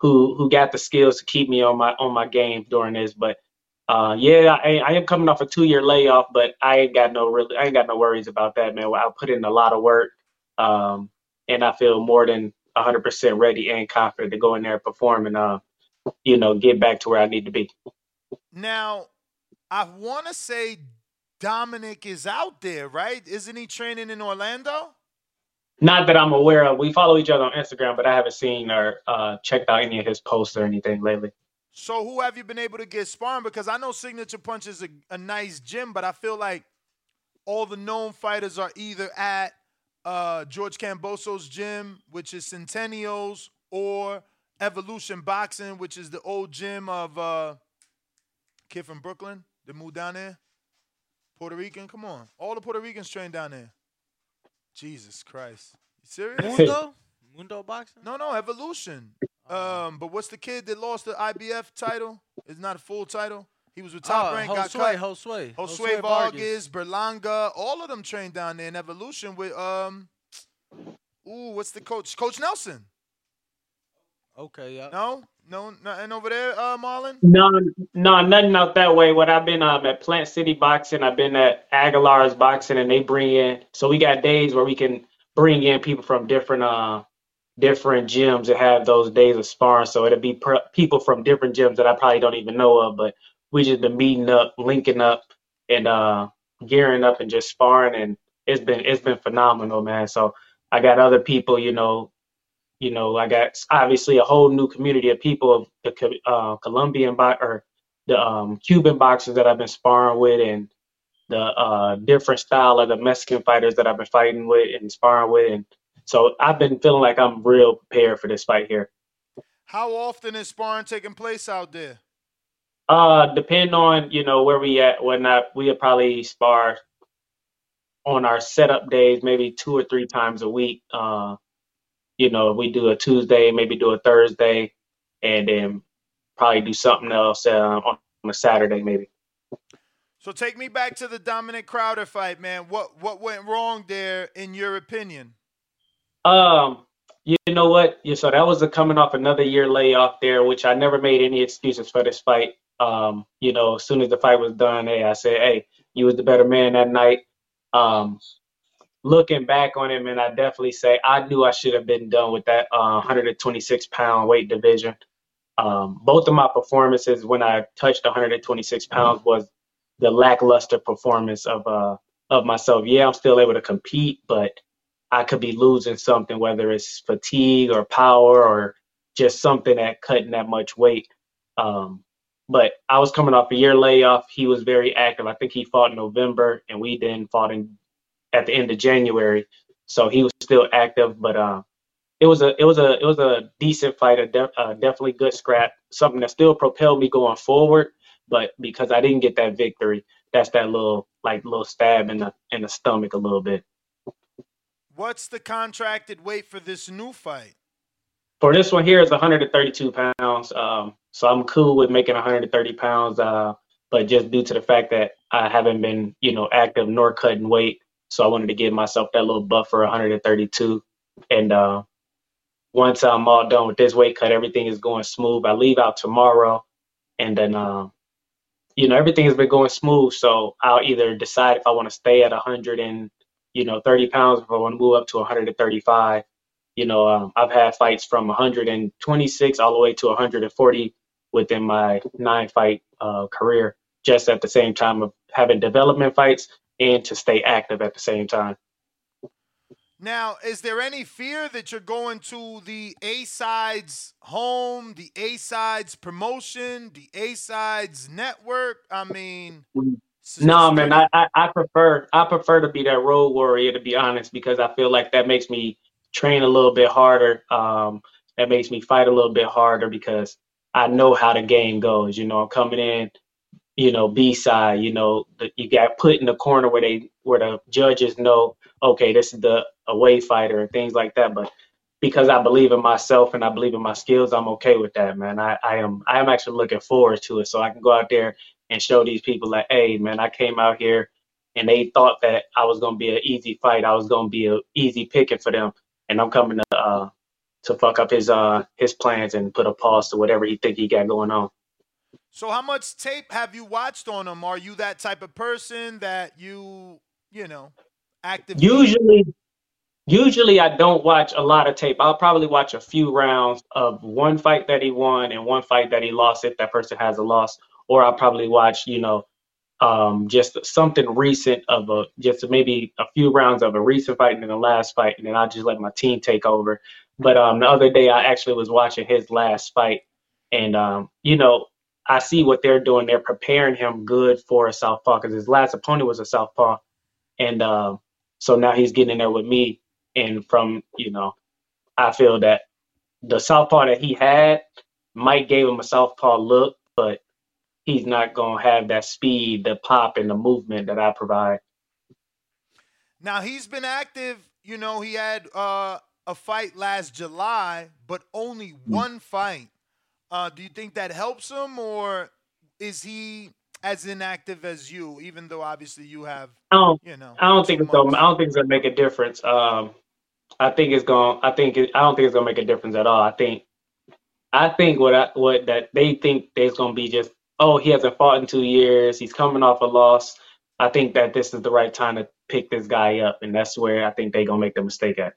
who who got the skills to keep me on my on my game during this. But uh, yeah, I, I am coming off a two year layoff, but I ain't got no really I ain't got no worries about that, man. I put in a lot of work, um, and I feel more than 100% ready and confident to go in there and perform and uh, you know, get back to where I need to be. Now, I want to say Dominic is out there, right? Isn't he training in Orlando? Not that I'm aware of. We follow each other on Instagram, but I haven't seen or uh, checked out any of his posts or anything lately. So who have you been able to get sparring? Because I know Signature Punch is a, a nice gym, but I feel like all the known fighters are either at uh, George Kambosos' gym, which is Centennials, or Evolution Boxing, which is the old gym of uh kid from Brooklyn that moved down there. Puerto Rican, come on. All the Puerto Ricans train down there. Jesus Christ. You serious? Mundo? Mundo Boxing? No, no, Evolution. Um, but what's the kid that lost the IBF title? It's not a full title. He was with Top Oh, Rank, got Josue, cut. Josue. Josue Josue Vargas, Berlanga, all of them trained down there in Evolution with um. Ooh, what's the coach? Coach Nelson. Okay, yeah. No, no, nothing over there, uh, Marlon. No, no, nothing out that way. What I've been um, at Plant City Boxing, I've been at Aguilar's Boxing, and they bring in. So we got days where we can bring in people from different uh different gyms and have those days of sparring. So it'll be per- people from different gyms that I probably don't even know of, but we just been meeting up, linking up, and uh gearing up and just sparring, and it's been it's been phenomenal, man. So I got other people, you know, you know, I got obviously a whole new community of people of the uh, Colombian bo- or the um, Cuban boxers that I've been sparring with, and the uh, different style of the Mexican fighters that I've been fighting with and sparring with, and so I've been feeling like I'm real prepared for this fight here. How often is sparring taking place out there? Uh, depending on you know where we at, whatnot, we'll probably spar on our setup days, maybe two or three times a week. Uh, you know, we do a Tuesday, maybe do a Thursday, and then probably do something else uh, on, on a Saturday, maybe. So take me back to the Dominic Crowder fight, man. What what went wrong there, in your opinion? Um, you know what? Yeah, so that was a coming off another year layoff there, which I never made any excuses for this fight. Um, you know, as soon as the fight was done, hey, I said, hey, you was the better man that night. Um, looking back on it, man, I definitely say I knew I should have been done with that uh, 126 pound weight division. Um, both of my performances when I touched 126 pounds was the lackluster performance of uh of myself. Yeah, I'm still able to compete, but I could be losing something, whether it's fatigue or power or just something that cutting that much weight. Um, but I was coming off a year layoff. He was very active. I think he fought in November, and we then fought in at the end of January. So he was still active, but uh, it was a it was a it was a decent fight, a de- uh, definitely good scrap, something that still propelled me going forward. But because I didn't get that victory, that's that little like little stab in the in the stomach a little bit. What's the contracted weight for this new fight? For this one here is 132 pounds. Um, so I'm cool with making 130 pounds. Uh, but just due to the fact that I haven't been, you know, active nor cutting weight, so I wanted to give myself that little buffer, 132. And uh, once I'm all done with this weight cut, everything is going smooth. I leave out tomorrow, and then, uh, you know, everything has been going smooth. So I'll either decide if I want to stay at 100 and, you know, 30 pounds, if I want to move up to 135. You know, um, I've had fights from 126 all the way to 140 within my nine fight uh, career. just at the same time of having development fights and to stay active at the same time. Now, is there any fear that you're going to the A sides home, the A sides promotion, the A sides network? I mean, No, man, I, I, I prefer I prefer to be that road warrior to be honest, because I feel like that makes me train a little bit harder. Um, that makes me fight a little bit harder because I know how the game goes. You know, I'm coming in, you know, B side. You know, the, you got put in the corner where they where the judges know, okay, this is the away fighter and things like that. But because I believe in myself and I believe in my skills, I'm okay with that, man. I, I am I am actually looking forward to it, so I can go out there and show these people like, hey, man, I came out here and they thought that I was gonna be an easy fight. I was gonna be an easy picking for them, and I'm coming to uh to fuck up his uh his plans and put a pause to whatever he think he got going on. So, how much tape have you watched on him? Are you that type of person that you, you know, actively? Usually, usually I don't watch a lot of tape. I'll probably watch a few rounds of one fight that he won and one fight that he lost if that person has a loss, or I'll probably watch, you know, um, just something recent of a just maybe a few rounds of a recent fight and then the last fight, and then I'll just let my team take over. But um, the other day I actually was watching his last fight, and um, you know, I see what they're doing. They're preparing him good for a southpaw because his last opponent was a southpaw, and uh, so now he's getting in there with me. And from you know, I feel that the southpaw that he had might gave him a southpaw look, but he's not gonna have that speed, the pop, and the movement that I provide. Now he's been active. You know, he had uh, a fight last July, but only Hmm. one fight. Uh, do you think that helps him, or is he as inactive as you? Even though obviously you have, I don't, you know, I don't think it's gonna, I don't think it's gonna make a difference. Um, I think it's gonna, I think, it, I don't think it's gonna make a difference at all. I think, I think what I, what that they think there's gonna be just, oh, he hasn't fought in two years. He's coming off a loss. I think that this is the right time to pick this guy up, and that's where I think they're gonna make the mistake at.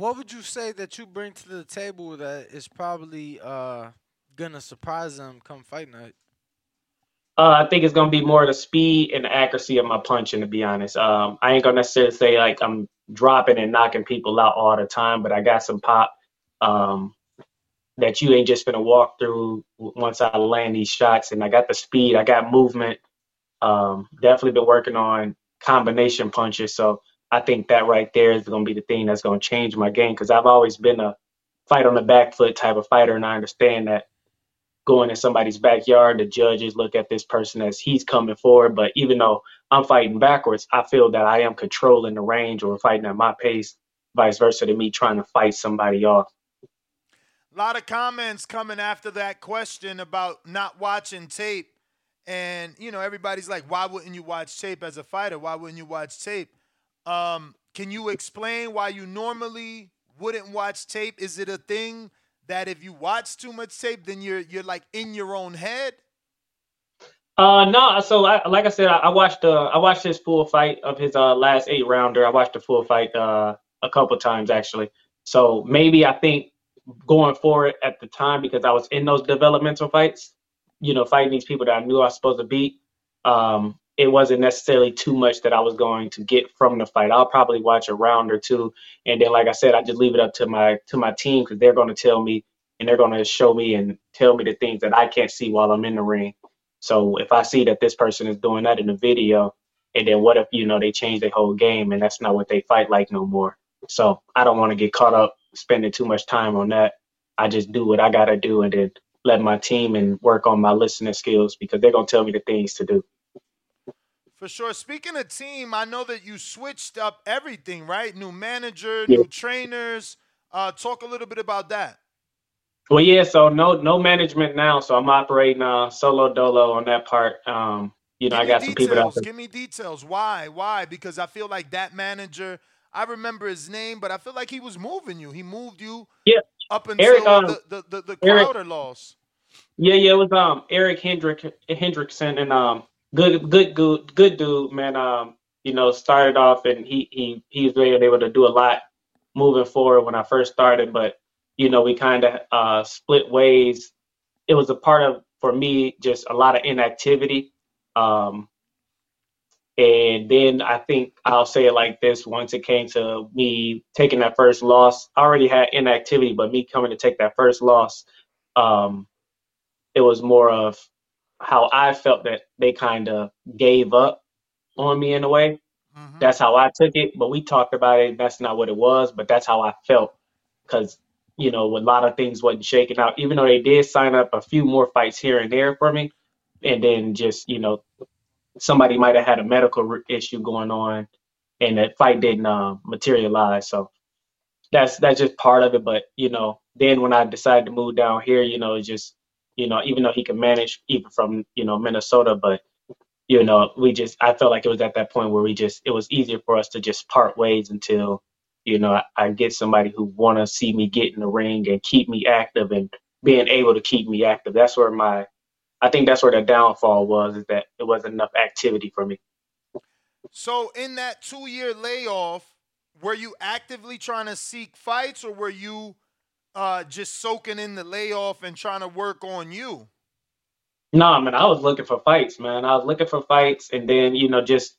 What would you say that you bring to the table that is probably uh gonna surprise them come fight night? Uh, I think it's gonna be more the speed and the accuracy of my punching. To be honest, um, I ain't gonna necessarily say like I'm dropping and knocking people out all the time, but I got some pop um, that you ain't just gonna walk through once I land these shots. And I got the speed, I got movement. Um, definitely been working on combination punches, so I think that right there is gonna be the thing that's gonna change my game because I've always been a fight on the back foot type of fighter, and I understand that going in somebody's backyard, the judges look at this person as he's coming forward. But even though I'm fighting backwards, I feel that I am controlling the range or fighting at my pace, vice versa to me trying to fight somebody off. A lot of comments coming after that question about not watching tape. And, you know, everybody's like, why wouldn't you watch tape as a fighter? Why wouldn't you watch tape? Um, can you explain why you normally wouldn't watch tape? Is it a thing that if you watch too much tape, then you're you're like in your own head? Uh, no. So, I, like I said, I, I watched uh, I watched his full fight of his uh last eight rounder. I watched the full fight uh a couple times actually. So maybe I think going forward at the time because I was in those developmental fights, you know, fighting these people that I knew I was supposed to beat. Um, it wasn't necessarily too much that I was going to get from the fight. I'll probably watch a round or two, and then, like I said, I just leave it up to my to my team because they're going to tell me and they're going to show me and tell me the things that I can't see while I'm in the ring. So if I see that this person is doing that in the video, and then what if you know they change their whole game and that's not what they fight like no more? So I don't want to get caught up spending too much time on that. I just do what I gotta do and then let my team and work on my listening skills because they're gonna tell me the things to do. For sure. Speaking of team, I know that you switched up everything, right? New manager, Yeah. new trainers. Uh, talk a little bit about that. Well, yeah. So no no management now. So I'm operating uh, solo dolo on that part. Um, you know, I got some people that Give me details. Why? Why? Because I feel like that manager. I remember his name, but I feel like he was moving you. He moved you yeah. up until Eric, um, the, the, the, the Eric- loss. Yeah, yeah, it was um Eric Hendrick Hendrickson and um good good good good dude, man. Um, you know, started off and he he he was really able to do a lot moving forward when I first started, but you know, we kind of uh split ways. It was a part of for me just a lot of inactivity. Um, and then I think I'll say it like this: once it came to me taking that first loss, I already had inactivity, but me coming to take that first loss, um, it was more of how I felt that they kind of gave up on me in a way. Mm-hmm. That's how I took it. But we talked about it. That's not what it was, but that's how I felt because you know a lot of things wasn't shaking out. Even though they did sign up a few more fights here and there for me, and then just you know somebody might have had a medical issue going on, and that fight didn't uh, materialize. So that's that's just part of it. But you know, then when I decided to move down here, you know, just you know, even though he can manage even from you know Minnesota, but you know, we just I felt like it was at that point where we just it was easier for us to just part ways until you know I, I get somebody who want to see me get in the ring and keep me active and being able to keep me active. That's where my I think that's where the downfall was is that it wasn't enough activity for me. So in that two year layoff, were you actively trying to seek fights or were you uh, just soaking in the layoff and trying to work on you? No, man, I was looking for fights, man. I was looking for fights, and then you know, just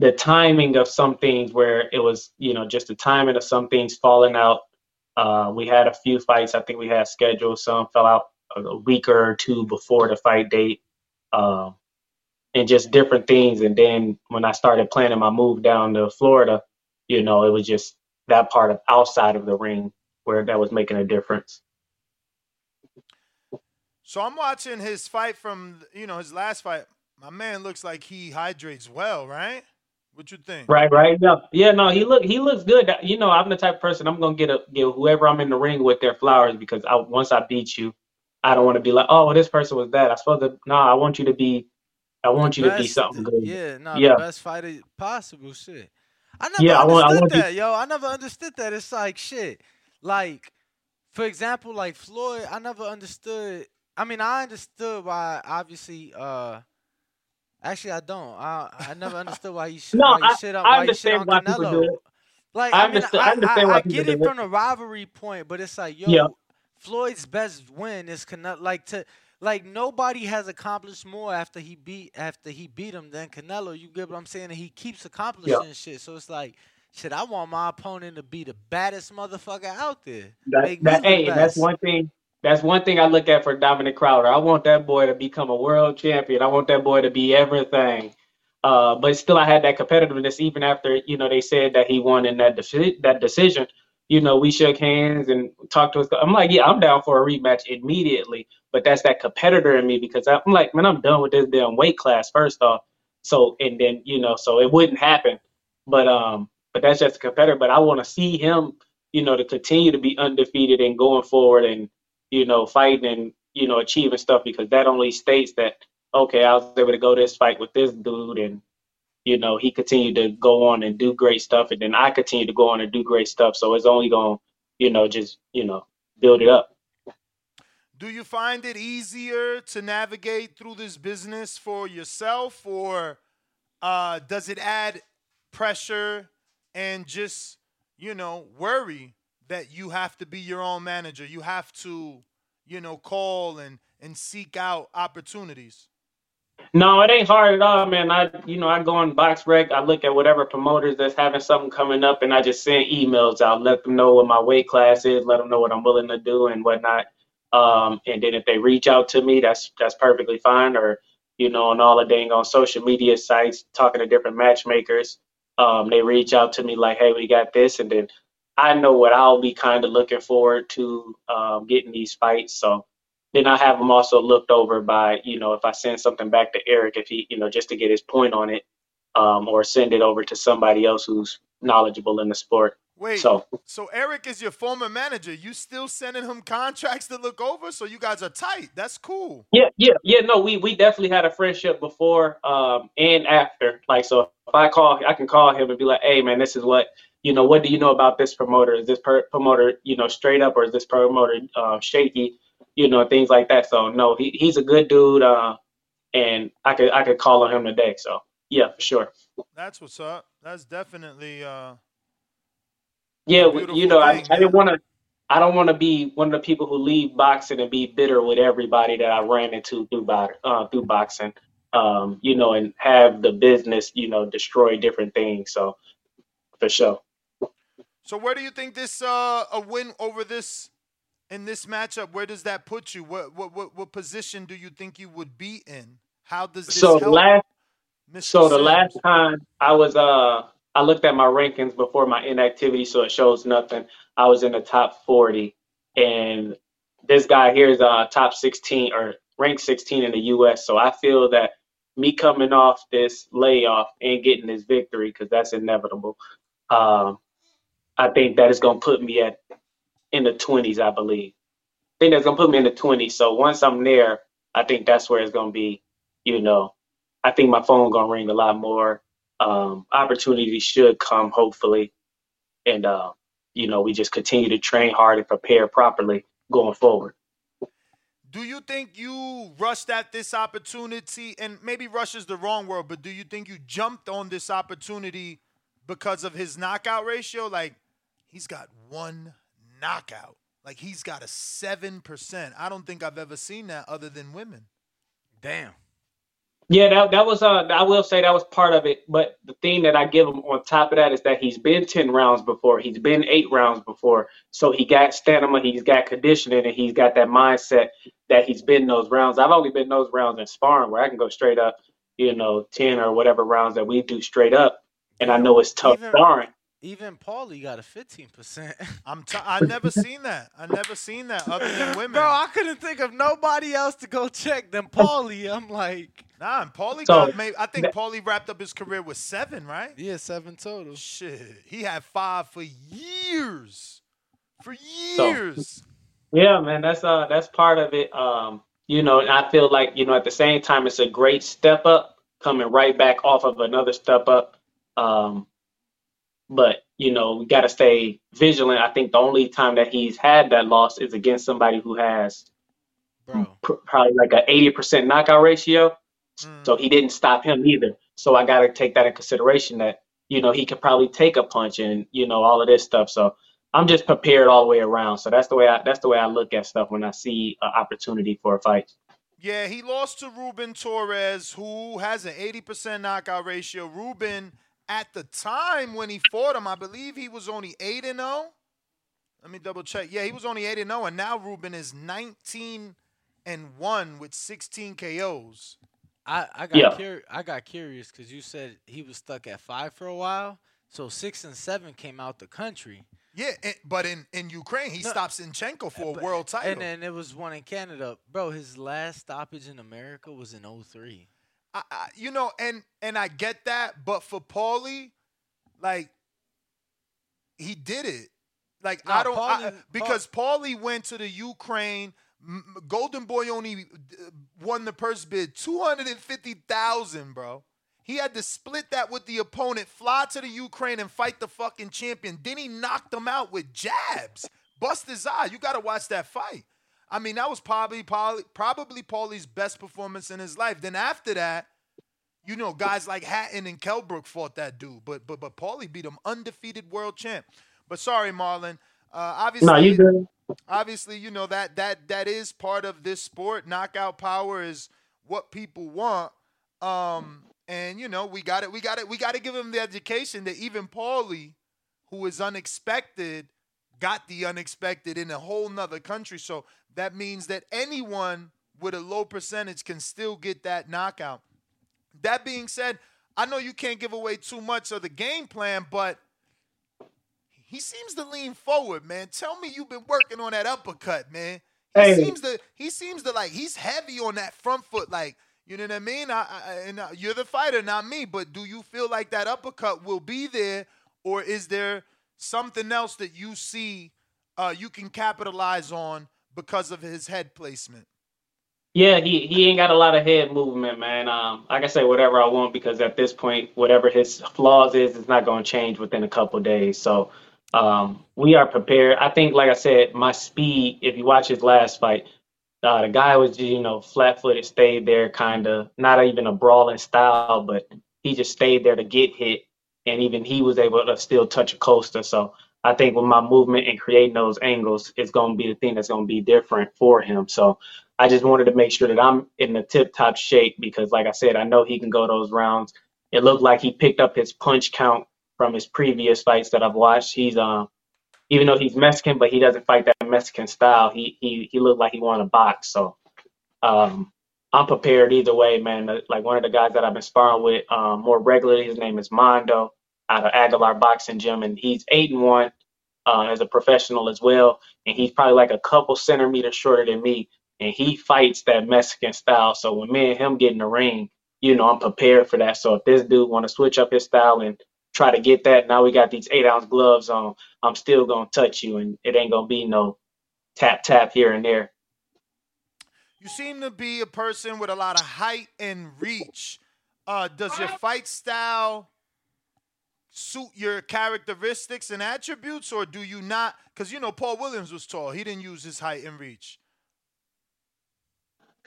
the timing of some things where it was, you know, just the timing of some things falling out. Uh, we had a few fights. I think we had scheduled. Some fell out a week or two before the fight date, um, and just different things. And then when I started planning my move down to Florida, you know, it was just that part of outside of the ring where that was making a difference. So I'm watching his fight from you know his last fight. My man looks like he hydrates well, right? What you think? Right, right. Yeah, yeah. No, he look he looks good. You know, I'm the type of person I'm gonna get a give whoever I'm in the ring with their flowers because I once I beat you, I don't want to be like, oh, this person was that. I supposed to. No, I want you to be. I want you to be something good. Yeah, no, yeah. the best fighter possible. Shit. I never Yeah, I want- I understood want you- that, yo. I never understood that. It's like shit. Like, for example, like Floyd, I never understood. I mean, I understood why. Obviously, uh, actually, I don't. I I never understood why you shit. (laughs) No, why you I- shit on, I understand on why people do Canelo. it. Like, I I, mean, understand- I understand I, why I get it from the rivalry point, but it's like, yo, Yeah. Floyd's best win is Canelo. Like to. Like nobody has accomplished more after he beat after he beat him than Canelo. You get what I'm saying? And he keeps accomplishing shit. So it's like, shit. I want my opponent to be the baddest motherfucker out there. That, that, hey, that's one thing. That's one thing I look at for Dominic Crowder. I want that boy to become a world champion. I want that boy to be everything. Uh, but still, I had that competitiveness even after you know they said that he won in that deci- that decision. You know, we shook hands and talked to us. I'm like, yeah, I'm down for a rematch immediately. But that's that competitor in me because I'm like, man, I'm done with this damn weight class. First off, so and then you know, so it wouldn't happen. But um, but that's just a competitor. But I want to see him, you know, to continue to be undefeated and going forward and you know fighting and you know achieving stuff because that only states that okay, I was able to go this fight with this dude and you know he continued to go on and do great stuff and then I continue to go on and do great stuff. So it's only going, to you know, just you know build it up. Do you find it easier to navigate through this business for yourself, or uh, does it add pressure and just, you know, worry that you have to be your own manager? You have to, you know, call and, and seek out opportunities. No, it ain't hard at all, man. I, you know, I go on BoxRec, I look at whatever promoters that's having something coming up, and I just send emails out, let them know what my weight class is, let them know what I'm willing to do and whatnot. Um, and then if they reach out to me, that's that's perfectly fine. Or, you know, on all the dang on social media sites, talking to different matchmakers, um, they reach out to me like, hey, we got this, and then I know what I'll be kind of looking forward to um, getting these fights. So then I have them also looked over by, you know, if I send something back to Eric, if he, you know, just to get his point on it, um, or send it over to somebody else who's knowledgeable in the sport. Wait, So so Eric is your former manager. You still sending him contracts to look over? So you guys are tight. That's cool. yeah, yeah, yeah. No, we we definitely had a friendship before um, and after. Like, so if I call, I can call him and be like, hey, man, this is what you know. What do you know about this promoter? Is this per- promoter, you know, straight up, or is this promoter uh, shaky? You know, things like that. So no, he he's a good dude, uh, and I could I could call on him today. So yeah, for sure. That's what's up. That's definitely uh Yeah, you know, I, I didn't want to. I don't want to be one of the people who leave boxing and be bitter with everybody that I ran into through box, uh, through boxing. Um, you know, and have the business, you know, destroy different things. So, for sure. So where do you think this uh, a win over this in this matchup? Where does that put you? What what what, what position do you think you would be in? How does this so help? last Mr. so the Sims? last time I was uh I looked at my rankings before my inactivity, so it shows nothing. I was in the top 40, and this guy here is uh top 16 or ranked 16 in the U.S. So I feel that me coming off this layoff and getting this victory because that's inevitable. Um, I think that is going to put me at in the 20s, I believe. I think that's going to put me in the 20s. So once I'm there, I think that's where it's going to be. You know, I think my phone going to ring a lot more. Um, opportunities should come, hopefully, and uh, you know, we just continue to train hard and prepare properly going forward. Do you think you rushed at this opportunity? And maybe rush is the wrong word, but do you think you jumped on this opportunity because of his knockout ratio? Like, he's got one knockout. Like, he's got a 7%. I don't think I've ever seen that other than women. Damn. Yeah, that that was uh I will say that was part of it, but the thing that I give him on top of that is that he's been 10 rounds before. He's been 8 rounds before. So he got stamina, he's got conditioning and he's got that mindset that he's been those rounds. I've only been those rounds in sparring where I can go straight up, you know, 10 or whatever rounds that we do straight up and I know it's tough Even- sparring. Even Paulie got a 15%. (laughs) I'm t- I never seen that. I never seen that other than (laughs) women. Bro, I couldn't think of nobody else to go check than Paulie. I'm like, Nah, and Paulie So, got maybe I think that- Paulie wrapped up his career with seven, right? Yeah, seven total. Shit. He had five for years. For So- years. Yeah, man, that's uh that's part of it. Um, you know, and I feel like, you know, at the same time it's a great step up coming right back off of another step up. Um, but you know, we got to stay vigilant. I think the only time that he's had that loss is against somebody who has pr- probably like a 80% knockout ratio. So mm. he didn't stop him either. So I got to take that in consideration that, you know, he could probably take a punch and, you know, all of this stuff. So I'm just prepared all the way around. So that's the way I that's the way I look at stuff when I see an opportunity for a fight. Yeah, he lost to Ruben Torres, who has an 80% knockout ratio. Ruben, at the time when he fought him, I believe he was only 8 and 0. Let me double check. Yeah, he was only 8 and 0, and now Ruben is 19 and 1 with 16 KOs. I, I got Yeah. curi- I got curious because you said he was stuck at five for a while. So six and seven came out the country. Yeah, and- but in, in Ukraine, he No, stopped Senchenko for a world title. And then it was one in Canada. Bro, his last stoppage in America was in 03. I, I, you know, and and I get that, but for Paulie, like he did it. Like I don't I- Paulie- because Paulie went to the Ukraine. Golden Boy only uh, won the purse bid two hundred and fifty thousand, bro. He had to split that with the opponent, fly to the Ukraine and fight the fucking champion. Then he knocked him out with jabs, bust his eye. You got to watch that fight. I mean, that was probably probably probably Paulie's best performance in his life. Then after that, you know, guys like Hatton and Kell Brook fought that dude, but but but Paulie beat him, undefeated world champ. But sorry, Marlon. Uh, obviously, No, you good. obviously, you know that that that is part of this sport. Knockout power is what people want. Um, and you know, we got it. We got it. We got to give him the education that even Paulie, who is unexpected, got the unexpected in a whole nother country. So that means that anyone with a low percentage can still get that knockout. That being said, I know you can't give away too much of the game plan, but he seems to lean forward, man. Tell me you've been working on that uppercut, man. He Hey. seems to he seems to like he's heavy on that front foot, like you know what I mean. I, I, and uh, you're the fighter, not me. But do you feel like that uppercut will be there, or is there something else that you see uh, you can capitalize on because of his head placement? Yeah, he, he ain't got a lot of head movement, man. Um, I can say whatever I want because at this point, whatever his flaws is, it's not going to change within a couple days. So um, we are prepared. I think, like I said, my speed. If you watch his last fight, uh, the guy was you know flat-footed, stayed there, kind of not even a brawling style, but he just stayed there to get hit, and even he was able to still touch a coaster. So I think with my movement and creating those angles is going to be the thing that's going to be different for him. So I just wanted to make sure that I'm in the tip top shape because, like I said, I know he can go those rounds. It looked like he picked up his punch count from his previous fights that I've watched. He's um, even though he's Mexican, but he doesn't fight that Mexican style. He he he looked like he wanted to box. So um, I'm prepared either way, man. Like one of the guys that I've been sparring with um, more regularly, his name is Mondo out of Aguilar Boxing Gym, and he's eight and one uh, as a professional as well. And he's probably like a couple centimeters shorter than me, and he fights that Mexican style. So when me and him get in the ring, you know, I'm prepared for that. So if this dude want to switch up his style and try to get that, now we got these eight ounce gloves on. I'm still gonna touch you, and it ain't gonna be no tap tap here and there. You seem to be a person with a lot of height and reach. Uh, does your fight style suit your characteristics and attributes, or do you not? Because you know Paul Williams was tall; he didn't use his height and reach.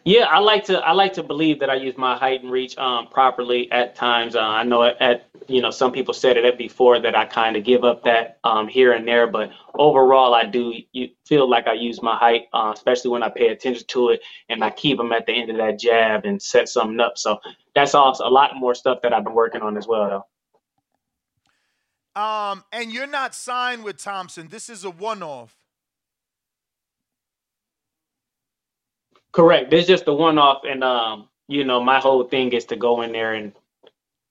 Yeah, I like to I like to believe that I use my height and reach um, properly at times. Uh, I know at, at you know some people said it before that I kind of give up that um, here and there, but overall I do feel like I use my height, uh, especially when I pay attention to it and I keep them at the end of that jab and set something up. So that's also a lot more stuff that I've been working on as well, though. Um, and you're not signed with Thompson. This is a one-off. Correct. This is just a one-off, and um, you know, my whole thing is to go in there and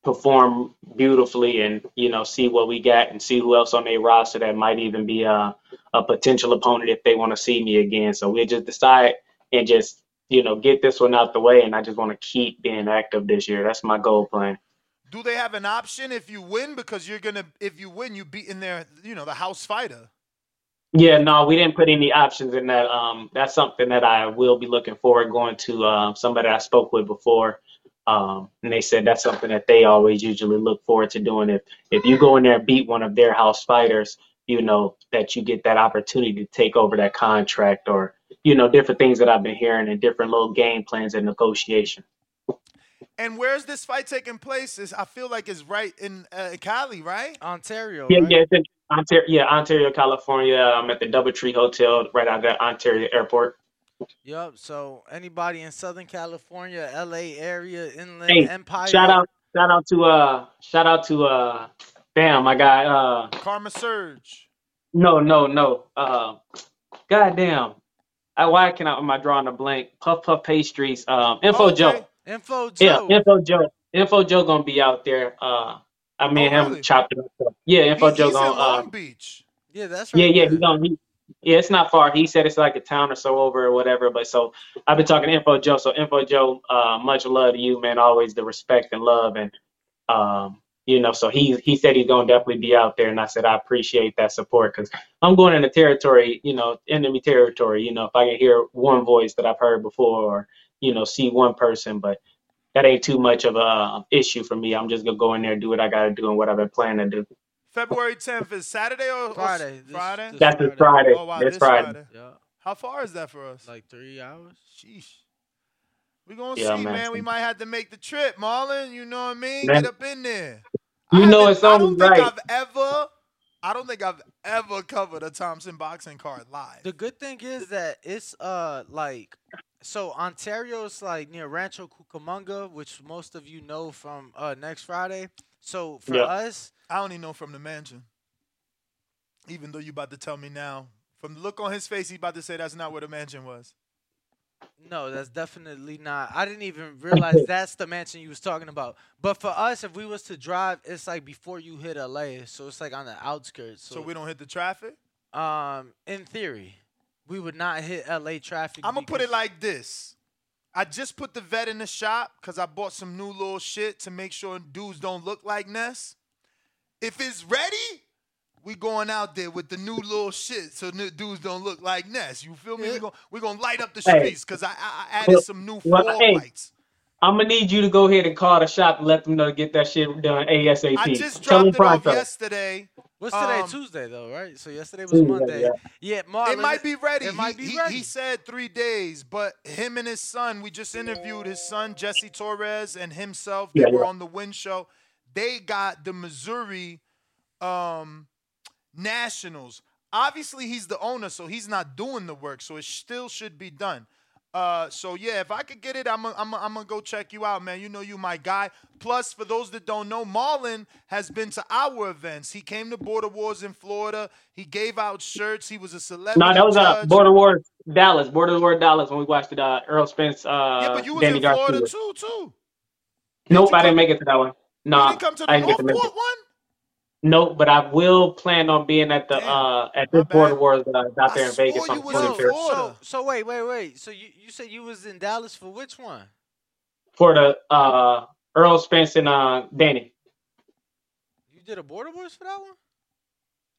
perform beautifully, and you know, see what we got, and see who else on their roster that might even be a a potential opponent if they want to see me again. So we just decide and just you know get this one out the way, and I just want to keep being active this year. That's my goal plan. Do they have an option if you win? Because you're gonna, if you win, you beat in there, you know, the house fighter. Yeah, no, we didn't put any options in that. Um, that's something that I will be looking forward going to. Uh, somebody I spoke with before, um, and they said that's something that they always usually look forward to doing. If if you go in there and beat one of their house fighters, you know that you get that opportunity to take over that contract, or you know different things that I've been hearing and different little game plans and negotiation. And where's this fight taking place? Is I feel like it's right in uh, Cali, right? Ontario. Yeah, right? yeah, it's in Ontario, yeah, Ontario, California. I'm at the DoubleTree Hotel right out of Ontario Airport. Yep. So anybody in Southern California, LA area, Inland Hey, Empire. shout out, shout out to uh, shout out to uh, damn, my guy. Uh, Karma Surge. no, no, no. Uh, goddamn. I, why can I am I drawing a blank? Puff Puff Pastries. Um, Info Joe. Info Joe. Yeah, Info Joe. Info Joe gonna be out there. Uh, I mean Oh, him really? chopped it up. Yeah, Info He- Joe he's in gonna. Uh, Beach. Yeah, that's yeah, right. yeah, he's on. He, yeah, it's not far. He said it's like a town or so over or whatever. But so I've been talking to Info Joe. So Info Joe, uh, much love to you, man. Always the respect and love, and um, you know. So he he said he's gonna definitely be out there, and I said I appreciate that support because I'm going into territory, you know, enemy territory. You know, if I can hear one voice that I've heard before, or you know, see one person, but that ain't too much of a uh, issue for me. I'm just gonna go in there, do what I gotta do, and what I've been planning to do. February 10th is Saturday or or Friday. This- Friday? this That's this Friday. Oh wow, This this Friday. Friday. Yeah. How far is that for us? Like three hours. Sheesh. We gonna Yeah, see, man. man. We might have to make the trip, Marlon. You know what I mean? Man. Get up in there. You I know haven't- it's I only don't think right. I've ever. I don't think I've ever covered a Thompson boxing card live. The good thing is that it's uh like so Ontario's like near Rancho Cucamonga, which most of you know from uh next Friday. So for Yeah. us, I only know from the mansion. Even though you about to tell me now, from the look on his face, he about to say that's not where the mansion was. No, that's definitely not. I didn't even realize that's the mansion you was talking about. But for us, if we was to drive, it's like before you hit LA, so it's like on the outskirts. So, So, we don't hit the traffic. um, in theory, we would not hit LA traffic. I'm gonna put it like this. I just put the vet in the shop because I bought some new little shit to make sure dudes don't look like Ness. If it's ready, we going out there with the new little shit so n- dudes don't look like Ness. You feel me? Yeah. We going we gonna light up the streets because I, I, I added Well- some new well, fall hey. lights. I'm gonna need you to go ahead and call the shop and let them know to get that shit done ASAP. I just Tell dropped it off pronto. yesterday. What's today? Um, Tuesday though, right? So yesterday was Tuesday, Monday. yeah. Yeah, Marlon, It might be ready. It he, might be he- ready. he said three days, but him and his son, we just interviewed his son, Jesse Torres, and himself. They Yeah, were yeah. on the win show. They got the Missouri um, nationals. Obviously, he's the owner, so he's not doing the work, so it still should be done. Uh, so yeah, if I could get it, I'm gonna I'm I'm gonna go check you out, man. You know you my guy. Plus, for those that don't know, Marlon has been to our events. He came to Border Wars in Florida. He gave out shirts. He was a celebrity. No, that was uh. Border Wars Dallas. Border Wars Dallas when we watched it. Uh, Errol Spence. Uh, yeah, but you was Danny in Florida Garcia. too, too. Nope, I didn't make it to that one. No, You didn't come to the I didn't get to make it. one. Nope, but I will plan on being at the uh at this Border Wars uh, out there in Vegas on the Yo, 23rd so, so wait, wait, wait. So you, you said you was in Dallas for which one? for the uh Errol Spence and uh Danny. You did a Border Wars for that one?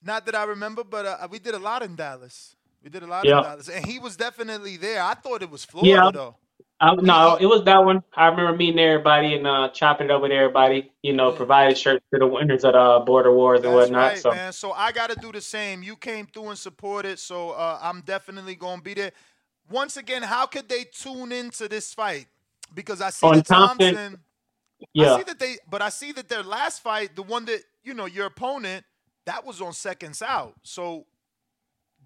Not that I remember, but uh, we did a lot in Dallas. We did a lot Yeah. in Dallas, and he was definitely there. I thought it was Florida Yeah. though. No, it was that one. I remember meeting everybody and uh, chopping it up with everybody. You know, providing shirts to the winners of uh, Border Wars and That's whatnot. right, so man. So I got to do the same. You came through and supported, so uh, I'm definitely gonna be there. Once again, how could they tune into this fight? Because I see On that Thompson, Thompson. yeah. I see that they, but I see that their last fight, the one that you know your opponent, that was on seconds out. So,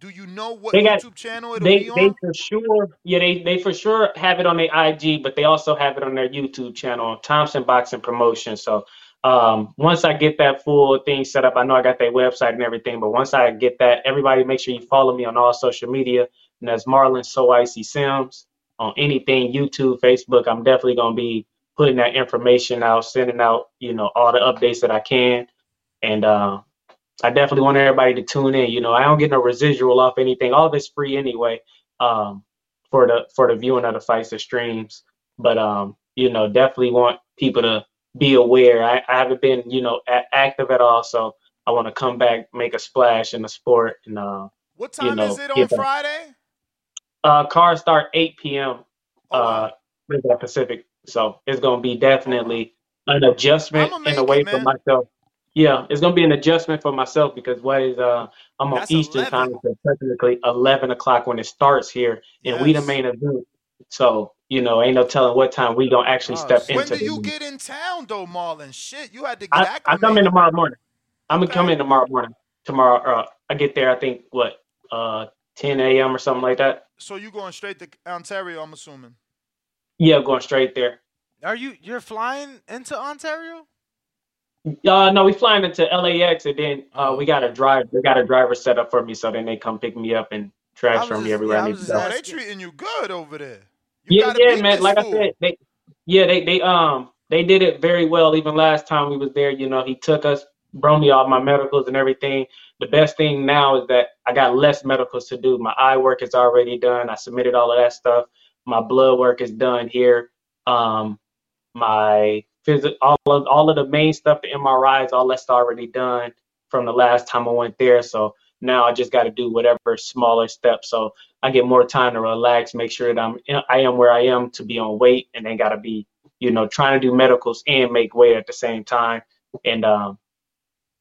do you know what they got YouTube channel it'll they be they for sure yeah they they for sure have it on their IG, but they also have it on their YouTube channel, Thompson Boxing Promotion. So um, once I get that full thing set up, I know I got their website and everything, but once I get that, everybody make sure you follow me on all social media, and that's Marlon So Icy Sims on anything YouTube, Facebook. I'm definitely gonna be putting that information out, sending out you know all the updates that I can, and uh, I definitely want everybody to tune in. You know, I don't get no residual off anything. All of it's free anyway. Um, for the for the viewing of the fights, the streams. But um, you know, definitely want people to be aware. I, I haven't been, you know, a- active at all, so I want to come back, make a splash in the sport, and uh, What you time know, is it on Friday? Uh, cars start 8 p.m. Oh, uh, that Pacific, so it's gonna be definitely an adjustment and a way for myself. Yeah, it's gonna be an adjustment for myself because what is uh I'm on That's Eastern time, so technically 11 o'clock when it starts here, and we the Yes. main event. So you know, ain't no telling what time we gonna actually step When into. When do you the- get in town though, Marlon? Shit, you had to get I, I come in tomorrow morning. I'm gonna come in tomorrow morning. Tomorrow, uh, I get there. I think what uh 10 a.m. or something like that. So you going straight to Ontario? I'm assuming. Yeah, going straight there. Are you you're flying into Ontario? Uh, no, we flying into LAX and then uh, we got a drive. They got a driver set up for me, so then they come pick me up and transfer me everywhere I need to go. Oh, they treating you good over there. Yeah, yeah, man. this Like I fool. said, they yeah, they they um they did it very well. Even last time we was there, you know, he took us, brought me all my medicals and everything. The best thing now is that I got less medicals to do. My eye work is already done. I submitted all of that stuff. My blood work is done here. Um, my all of all of the main stuff, the MRIs, all that's already done from the last time I went there. So now I just got to do whatever smaller steps. So I get more time to relax, make sure that I'm I am where I am to be on weight, and then got to be you know trying to do medicals and make weight at the same time. And um,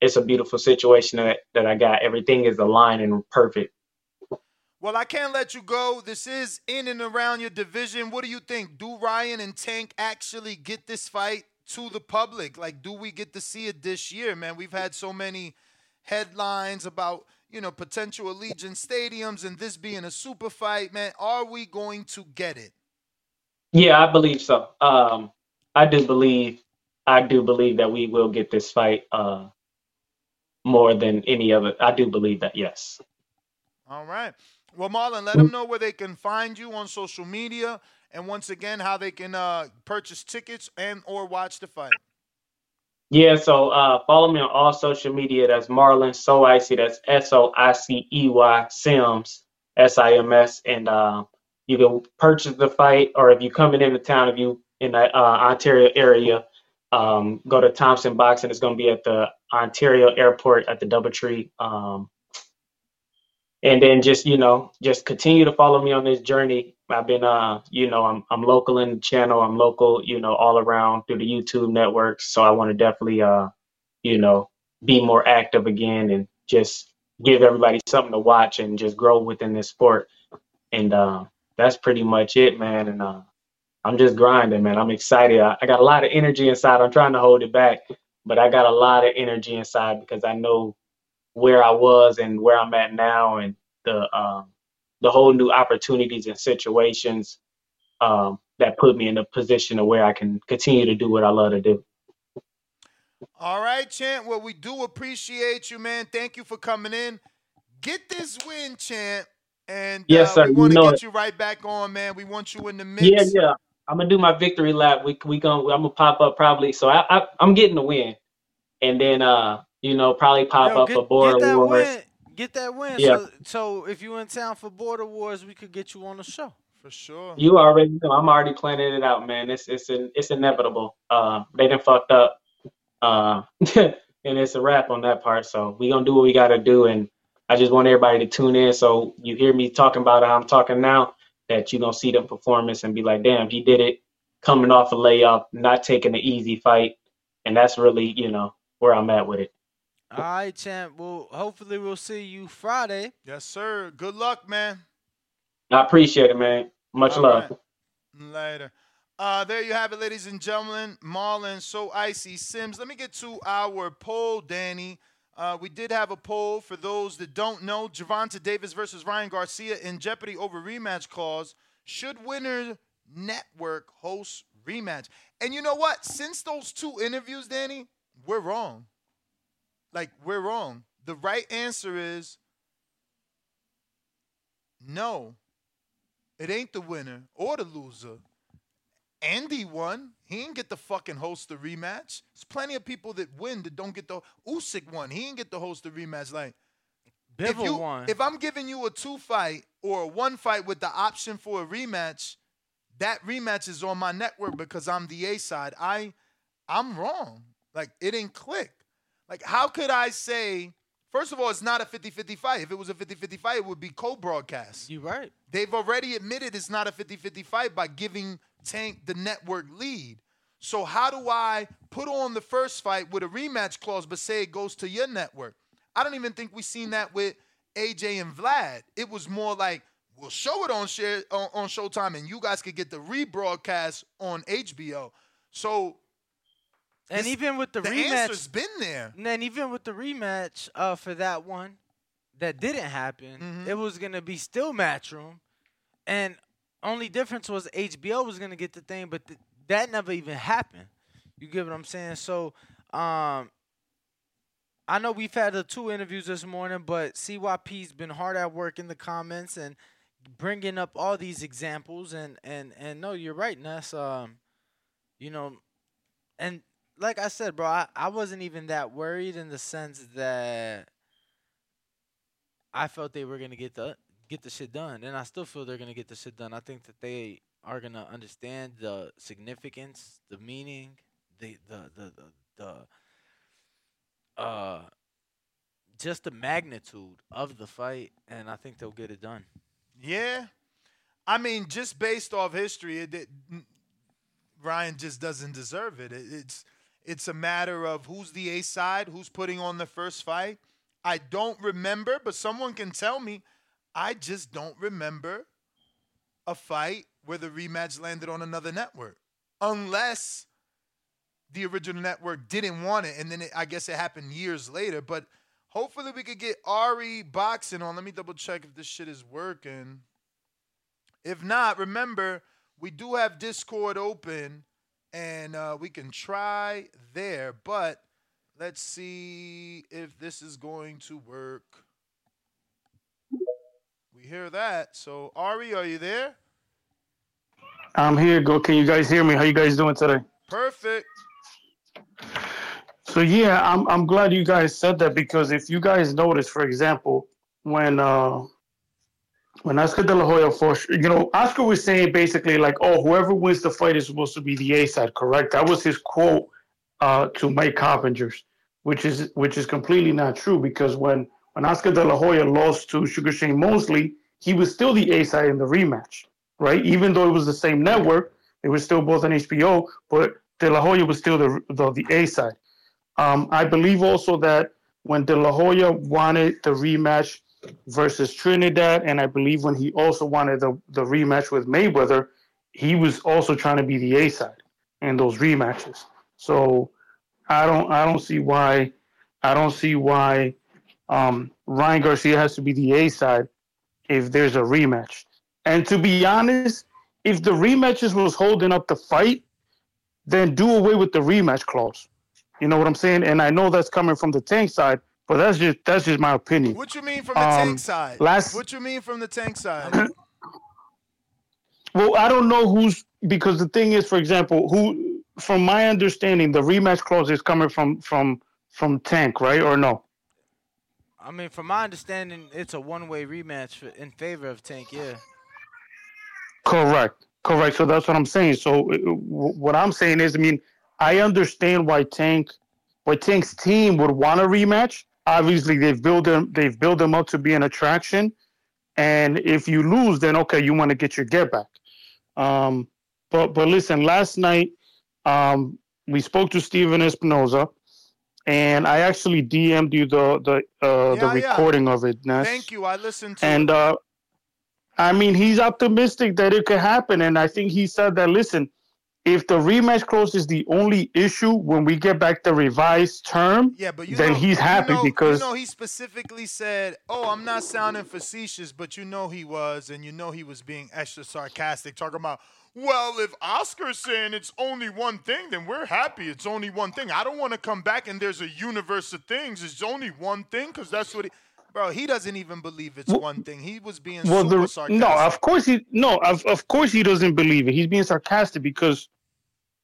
it's a beautiful situation that that I got. Everything is aligned and perfect. Well, I can't let you go. This is in and around your division. What do you think? Do Ryan and Tank actually get this fight to the public? Like, do we get to see it this year, man? We've had so many headlines about, you know, potential Allegiant stadiums and this being a super fight, man. Are we going to get it? Yeah, I believe so. Um, I do believe, I do believe that we will get this fight uh, more than any other. I do believe that. Yes. All right. Well, Marlon, let them know where they can find you on social media, and once again, how they can uh, purchase tickets and or watch the fight. Yeah, so uh, follow me on all social media. That's Marlon So Icy. That's S O I C E Y Sims S I M S, and uh, you can purchase the fight, or if you're coming into town, if you in the uh, Ontario area, um, go to Thompson Boxing. It's going to be at the Ontario Airport at the DoubleTree. Um, and then just you know, just continue to follow me on this journey. I've been, uh, you know, I'm I'm local in the channel. I'm local, you know, all around through the YouTube networks. So I want to definitely, uh, you know, be more active again and just give everybody something to watch and just grow within this sport. And uh, that's pretty much it, man. And uh, I'm just grinding, man. I'm excited. I, I got a lot of energy inside. I'm trying to hold it back, but I got a lot of energy inside because I know where I was and where I'm at now, and the um, the whole new opportunities and situations um, that put me in a position of where I can continue to do what I love to do. All right, Champ. Well, we do appreciate you, man. Thank you for coming in. Get this win, Champ. And Yes, uh, sir. we want to get it. you right back on, man. We want you in the mix. Yeah, yeah. I'm gonna do my victory lap. We we gonna I'm gonna pop up probably. So I, I I'm getting the win, and then uh you know probably pop Yo, up get, for that Wars. win. Get that win. Yeah. So, so if you in town for Border Wars, we could get you on the show. For sure. You already know. I'm already planning it out, man. It's it's in, it's inevitable. Uh, they done fucked up, uh, (laughs) and it's a wrap on that part. So we gonna do what we gotta do, and I just want everybody to tune in. So you hear me talking about how I'm talking now, that you gonna see the performance and be like, damn, he did it, coming off a layoff, not taking an easy fight, and that's really you know where I'm at with it. All right, champ. Well, hopefully we'll see you Friday. Yes, sir. Good luck, man. I appreciate it, man. Much All love. right. Later. Uh, there you have it, ladies and gentlemen. Marlon, so icy Sims. Let me get to our poll, Danny. Uh, we did have a poll for those that don't know. Gervonta Davis versus Ryan Garcia in jeopardy over rematch clause. Should winner network host rematch? And you know what? Since those two interviews, Danny, we're wrong. Like we're wrong. The right answer is no. It ain't the winner or the loser. Andy won. He didn't get to fucking host the rematch. There's plenty of people that win that don't get the Usyk won. He didn't get to host the rematch. Like if you won. if I'm giving you a two fight or a one fight with the option for a rematch, that rematch is on my network because I'm the A side. I I'm wrong. Like it didn't click. Like how could I say First of all, it's not a 50-50 fight. If it was a 50-50 fight, it would be co-broadcast. You're right. They've already admitted it's not a 50-50 fight by giving Tank the network lead. So how do I put on the first fight with a rematch clause but say it goes to your network? I don't even think we've seen that with AJ and Vlad. It was more like we'll show it on share on, on Showtime and you guys could get the rebroadcast on HBO. So And even with the, the rematch, answer's been there. And then even with the rematch uh, for that one that didn't happen, Mm-hmm. it was gonna be still Matchroom, and only difference was HBO was gonna get the thing, but th- that never even happened. You get what I'm saying? So, um, I know we've had the two interviews this morning, but CYP's been hard at work in the comments and bringing up all these examples, and and and no, you're right, Ness. Um, you know, and like I said, bro, I, I wasn't even that worried in the sense that I felt they were gonna get the get the shit done, and I still feel they're gonna get the shit done. I think that they are gonna understand the significance, the meaning, the the the the, the uh just the magnitude of the fight, and I think they'll get it done. Yeah. I mean, just based off history, it, it, Ryan just doesn't deserve it. it. It's it's a matter of who's the A side, who's putting on the first fight. I don't remember, but someone can tell me. I just don't remember a fight where the rematch landed on another network, unless the original network didn't want it, and then it, I guess it happened years later. But hopefully, we could get Ari boxing on. Let me double check if this shit is working. If not, remember we do have Discord open, and uh, we can try there. But let's see if this is going to work. We hear that. So Ari, are you there? I'm here. Go. Can you guys hear me? How you guys doing today? Perfect. So yeah, I'm I'm glad you guys said that because if you guys notice, for example, when uh when Oscar De La Hoya fought, you know, Oscar was saying basically like, oh, whoever wins the fight is supposed to be the A side, correct? That was his quote uh to Mike Coppinger's, which is which is completely not true because when when Oscar De La Hoya lost to Sugar Shane Mosley, he was still the A side in the rematch, right? Even though it was the same network, they were still both on HBO, but De La Hoya was still the the, the A side. Um, I believe also that when De La Hoya wanted the rematch versus Trinidad, and I believe when he also wanted the, the rematch with Mayweather, he was also trying to be the A side in those rematches. So I don't I don't see why I don't see why um, Ryan Garcia has to be the A side if there's a rematch. And to be honest, if the rematches was holding up the fight, then do away with the rematch clause. You know what I'm saying? And I know that's coming from the tank side, but that's just that's just my opinion. What you mean from the Um, tank side? last- What you mean from the tank side? (clears throat) Well, I don't know who's because the thing is, for example, who from my understanding, the rematch clause is coming from from from Tank, right? Or no? I mean, from my understanding, it's a one-way rematch for, in favor of Tank. Yeah. Correct. Correct. So that's what I'm saying. So uh, w- what I'm saying is, I mean, I understand why Tank, why Tank's team would want a rematch. Obviously, they've built them. They've built them up to be an attraction, and if you lose, then okay, you want to get your get back. Um, but but listen, last night um, we spoke to Stephen Espinoza, and I actually DM'd you the the uh, the Yeah, yeah. recording of it. Thank you. I listened to And uh, I mean, he's optimistic that it could happen, and I think he said that. Listen, if the rematch clause is the only issue when we get back the revised term, Yeah, but you then know, he's happy you know, because you know he specifically said, "Oh, I'm not sounding facetious, but you know he was, and you know he was being extra sarcastic, talking about." Well, if Oscar's saying it's only one thing, then we're happy. It's only one thing. I don't want to come back and there's a universe of things. It's only one thing because that's what he, bro. He doesn't even believe it's one thing. He was being well, the sarcastic. no, of course he no, of of course he doesn't believe it. He's being sarcastic because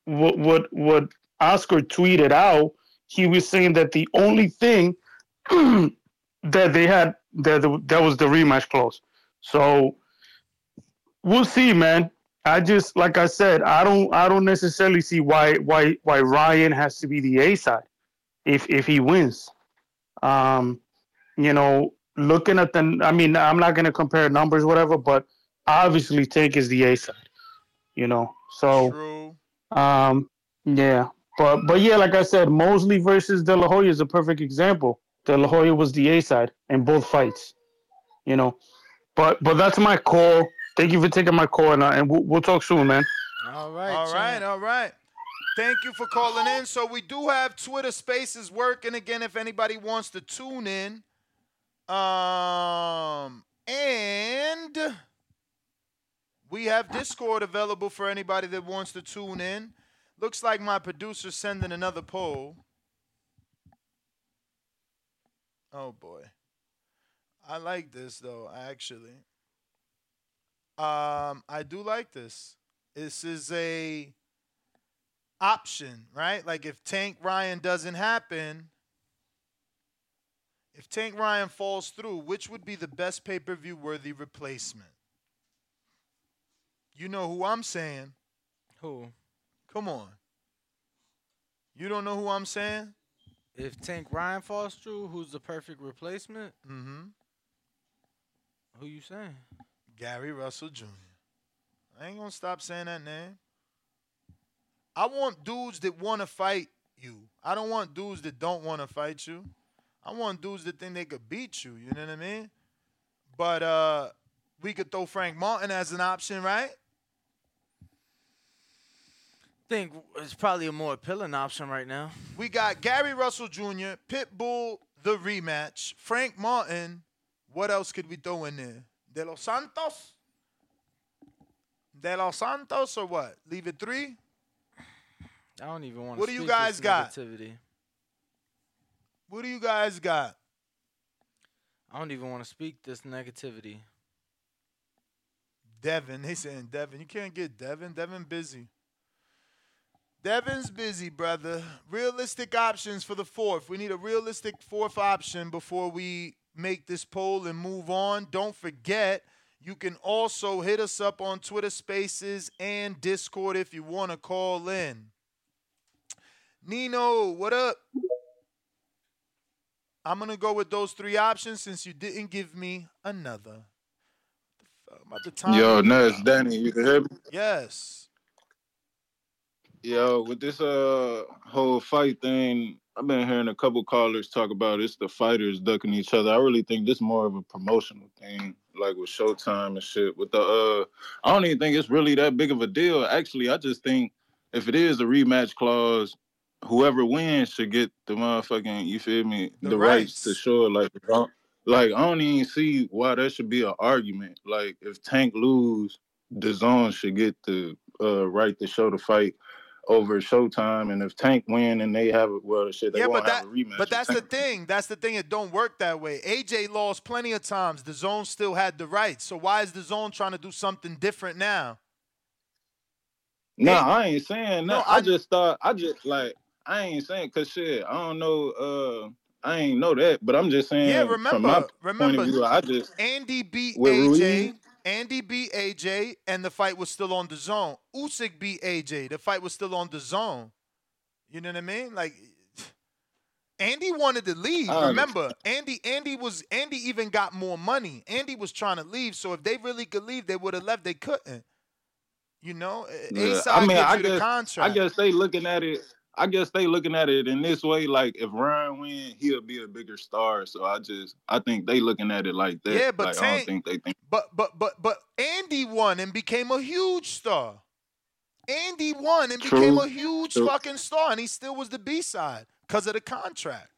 what what what Oscar tweeted out, he was saying that the only thing (clears throat) that they had that the, that was the rematch clause. So we'll see, man. I just like I said, I don't I don't necessarily see why why why Ryan has to be the A side if if he wins. Um, you know, looking at the I mean, I'm not gonna compare numbers, whatever, but obviously Tank is the A side. You know. So True. um yeah. But but yeah, like I said, Mosley versus De La Hoya is a perfect example. De La Hoya was the A side in both fights. You know. But but that's my call. Thank you for taking my call, and, uh, and we'll, we'll talk soon, man. All right. All right, all right. Thank you for calling in. So we do have Twitter Spaces working again. If anybody wants to tune in, um, and we have Discord available for anybody that wants to tune in. Looks like my producer's sending another poll. Oh boy, I like this though. Actually, um, I do like this. This is a option, right? Like if Tank Ryan doesn't happen, if Tank Ryan falls through, which would be the best pay per view worthy replacement? You know who I'm saying. Who? Come on. You don't know who I'm saying? If Tank Ryan falls through, who's the perfect replacement? Mm-hmm. Who you saying? Gary Russell Jr. I ain't gonna stop saying that name. I want dudes that want to fight you. I don't want dudes that don't want to fight you. I want dudes that think they could beat you. You know what I mean? But uh, we could throw Frank Martin as an option, right? think it's probably a more appealing option right now. We got Gary Russell Jr., Pitbull, the rematch, Frank Martin. What else could we throw in there? De Los Santos? De Los Santos or what? Leave it three? I don't even want to. What do you guys got? Negativity. What do you guys got? I don't even want to speak this negativity. Devin. They saying Devin. You can't get Devin. Devin busy. Devin's busy, brother. Realistic options for the fourth. We need a realistic fourth option before we make this poll and move on. Don't forget, you can also hit us up on Twitter Spaces and Discord if you want to call in. Nino, what up? I'm going to go with those three options since you didn't give me another. About to time Yo, it. Ness, Danny, you can hear me? Yes. Yo, with this uh whole fight thing, I've been hearing a couple callers talk about it's the fighters ducking each other. I really think this more of a promotional thing, like with Showtime and shit. With the uh, I don't even think it's really that big of a deal. Actually, I just think if it is a rematch clause, whoever wins should get the motherfucking you feel me The the, rights. to show it. Like, I- like I don't even see why there should be an argument. Like, if Tank lose, the zone should get the uh, right to show the fight over Showtime, and if Tank win and they have it, well, shit, they yeah, won't but have that, a rematch. but that's the thing. That's the thing. It don't work that way. AJ lost plenty of times. The zone still had the rights. So why is the zone trying to do something different now? No, I ain't saying that. No, I, I- just thought I just like I ain't saying cause shit. I don't know. Uh, I ain't know that, but I'm just saying. Yeah, from my remember, point remember. of view, I just Andy beat AJ. Andy beat AJ, and the fight was still on the zone. Usyk beat AJ. The fight was still on the zone. You know what I mean? Like (sighs) Andy wanted to leave. Remember, Andy Andy was Andy even got more money. Andy was trying to leave. So if they really could leave, they would have left. They couldn't. You know, Yeah, I mean, I guess contract. I guess they looking at it. I guess they looking at it in this way. Like if Ryan win, he'll be a bigger star. So I just I think they looking at it like that. Yeah, but like, I don't think they think. But but but but Andy won and became a huge star. Andy won and True. became a huge True. fucking star, and he still was the B side because of the contract.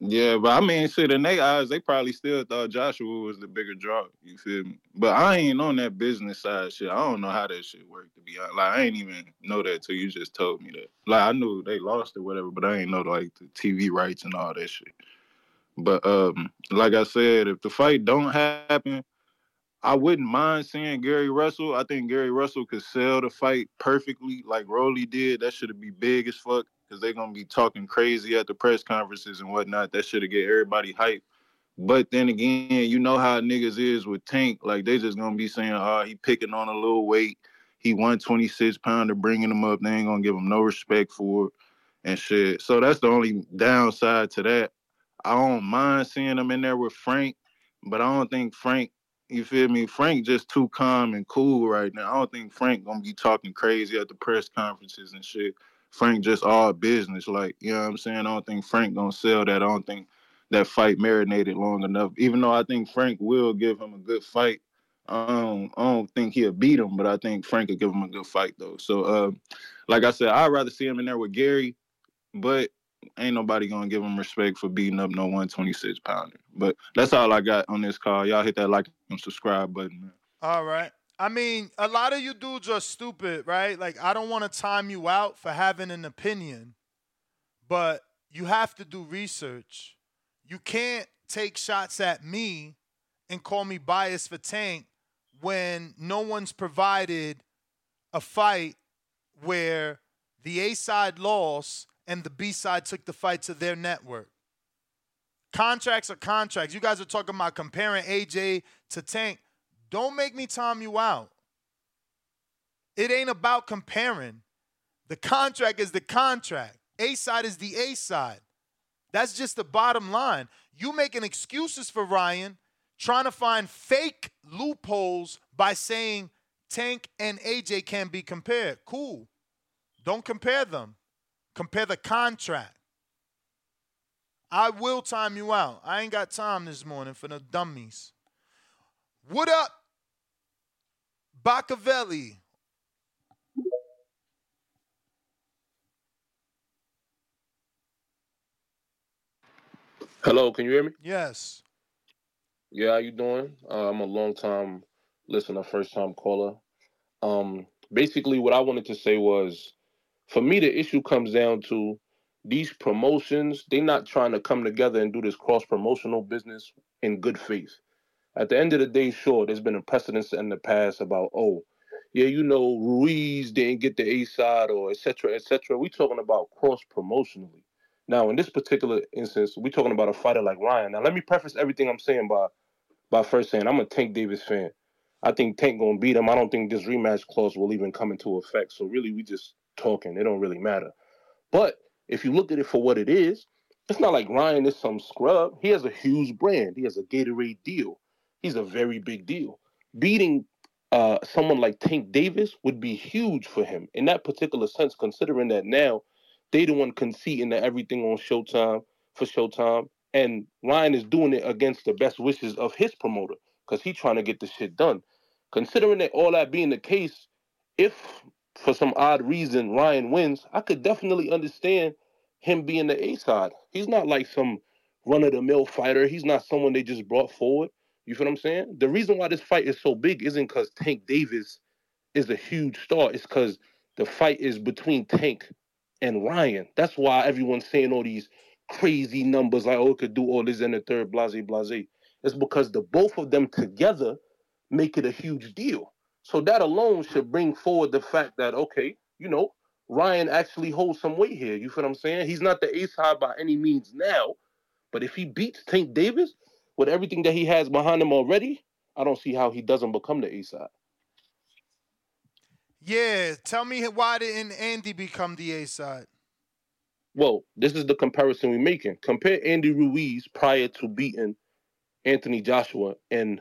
Yeah, but I mean, shit, in their eyes, they probably still thought Joshua was the bigger draw. You feel me? But I ain't on that business side shit. I don't know how that shit worked. To be honest, like I ain't even know that till you just told me that. Like I knew they lost or whatever, but I ain't know like the TV rights and all that shit. But um, like I said, if the fight don't happen, I wouldn't mind seeing Gary Russell. I think Gary Russell could sell the fight perfectly, like Rolly did. That should be big as fuck because they're gonna be talking crazy at the press conferences and whatnot. That should get everybody hyped. But then again, you know how niggas is with Tank. Like they just gonna be saying, "Oh, he picking on a little weight. He 126 pounder, bringing him up. They ain't gonna give him no respect for it and shit." So that's the only downside to that. I don't mind seeing him in there with Frank, but I don't think Frank. You feel me? Frank just too calm and cool right now. I don't think Frank gonna be talking crazy at the press conferences and shit. Frank just all business, like you know what I'm saying. I don't think Frank gonna sell that. I don't think that fight marinated long enough. Even though I think Frank will give him a good fight, I don't, I don't think he'll beat him, but I think Frank will give him a good fight though. So, uh, like I said, I'd rather see him in there with Gary, but ain't nobody gonna give him respect for beating up no 126 pounder. But that's all I got on this call. Y'all hit that like and subscribe button, man. All right. I mean, a lot of you dudes are stupid, right? Like, I don't want to time you out for having an opinion, but you have to do research. You can't take shots at me and call me biased for Tank when no one's provided a fight where the A side lost and the B side took the fight to their network. Contracts are contracts. You guys are talking about comparing AJ to Tank. Don't make me time you out. It ain't about comparing. The contract is the contract. A side is the A side. That's just the bottom line. You making excuses for Ryan, trying to find fake loopholes by saying Tank and AJ can be compared. Cool. Don't compare them. Compare the contract. I will time you out. I ain't got time this morning for the dummies. What up, Bacavelli? Hello, can you hear me? Yes. Yeah, how you doing? Uh, I'm a long time listener, first time caller. Um, basically, what I wanted to say was, for me, the issue comes down to these promotions. They're not trying to come together and do this cross promotional business in good faith. At the end of the day, sure, there's been a precedence in the past about, oh, yeah, you know, Ruiz didn't get the A side or et cetera, et cetera. we talking about cross promotionally. Now, in this particular instance, we're talking about a fighter like Ryan. Now, let me preface everything I'm saying by by first saying I'm a Tank Davis fan. I think Tank gonna beat him. I don't think this rematch clause will even come into effect. So really, we just talking. It don't really matter. But if you look at it for what it is, it's not like Ryan is some scrub. He has a huge brand. He has a Gatorade deal. He's a very big deal. Beating uh, someone like Tank Davis would be huge for him in that particular sense, considering that now they the one conceding everything on Showtime for Showtime, and Ryan is doing it against the best wishes of his promoter because he's trying to get the shit done. Considering that all that being the case, if for some odd reason Ryan wins, I could definitely understand him being the A side. He's not like some run of the mill fighter. He's not someone they just brought forward. You feel what I'm saying? The reason why this fight is so big isn't because Tank Davis is a huge star. It's because the fight is between Tank and Ryan. That's why everyone's saying all these crazy numbers like, oh, it could do all this and the third, blase, blase. It's because the both of them together make it a huge deal. So that alone should bring forward the fact that, okay, you know, Ryan actually holds some weight here. You feel what I'm saying? He's not the ace high by any means now, but if he beats Tank Davis with everything that he has behind him already, I don't see how he doesn't become the A side. Yeah, tell me why didn't Andy become the A side? Well, this is the comparison we're making. Compare Andy Ruiz prior to beating Anthony Joshua and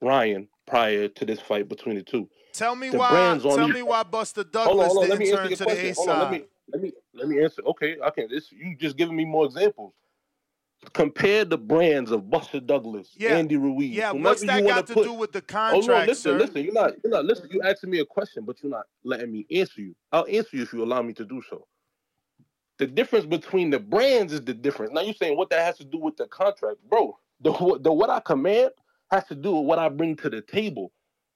Ryan prior to this fight between the two. Tell me The why. Tell these- me why Buster Hold on, Douglas hold on. Didn't turn to the. A Hold let side. me let me let me answer. Okay, I can. This you just giving me more examples. Compare the brands of Buster Douglas, Yeah, Andy Ruiz. yeah, what's that got to put- do with the Hold Oh, no, listen, sir? listen. You're not, you're not listening. You're asking me a question, but you're not letting me answer you. I'll answer you if you allow me to do so. The difference between the brands is the difference. Now you're saying what that has to do with the contract, bro. The what- the what I command has to do with what I bring to the table.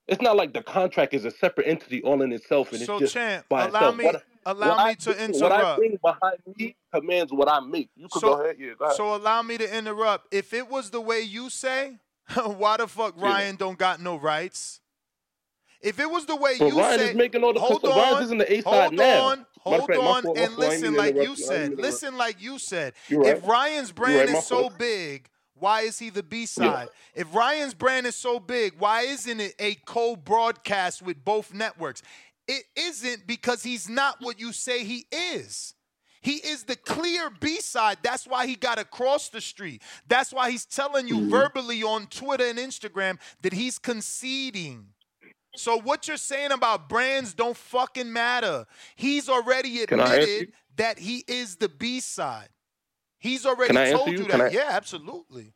It's not like the contract is a separate entity all in itself and So, it's just Champ, by allow itself. me- What- allow what me I to do- What I interrupt. bring behind me commands what I make. You can So, go ahead. Yeah, go ahead. so allow me to interrupt. If it was the way you say, (laughs) why the fuck Yeah. Ryan don't got no rights? If it was the way But you Ryan say, is making all the hold on, isn't the A side hold now. on, hold fact, on, fault, and. I listen like you. I said. Listen like you said. Right. If Ryan's brand right, is so fault. big, why is he the B side? If Ryan's brand is so big, why isn't it a co-broadcast with both networks? It isn't because he's not what you say he is. He is the clear B side. That's why he got across the street. That's why he's telling you mm-hmm. verbally on Twitter and Instagram that he's conceding. So what you're saying about brands don't fucking matter. He's already Can I answer admitted that he is the B side. He's already told you? you that. I- Yeah, absolutely.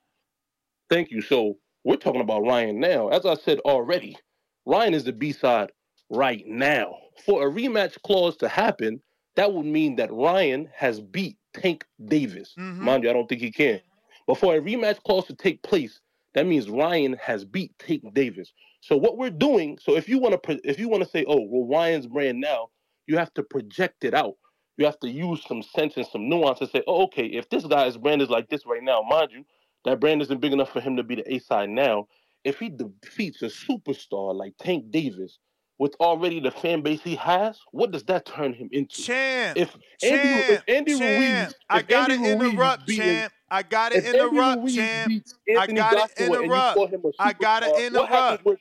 Thank you. So we're talking about Ryan now. As I said already, Ryan is the B side right now. For a rematch clause to happen, that would mean that Ryan has beat Tank Davis. Mm-hmm. Mind you, I don't think he can. But for a rematch clause to take place, that means Ryan has beat Tank Davis. So what we're doing, so if you want to if you want to say, oh, well, Ryan's brand now, you have to project it out. You have to use some sense and some nuance to say, oh, okay, if this guy's brand is like this right now, mind you, that brand isn't big enough for him to be the A side now. If he defeats a superstar like Tank Davis with already the fan base he has, what does that turn him into? Champ, If Andy, if Andy champ. Ruiz, I if gotta Andy interrupt, beating- champ. I gotta if interrupt, Ruiz champ. I gotta Joshua interrupt. him gotta interrupt. happens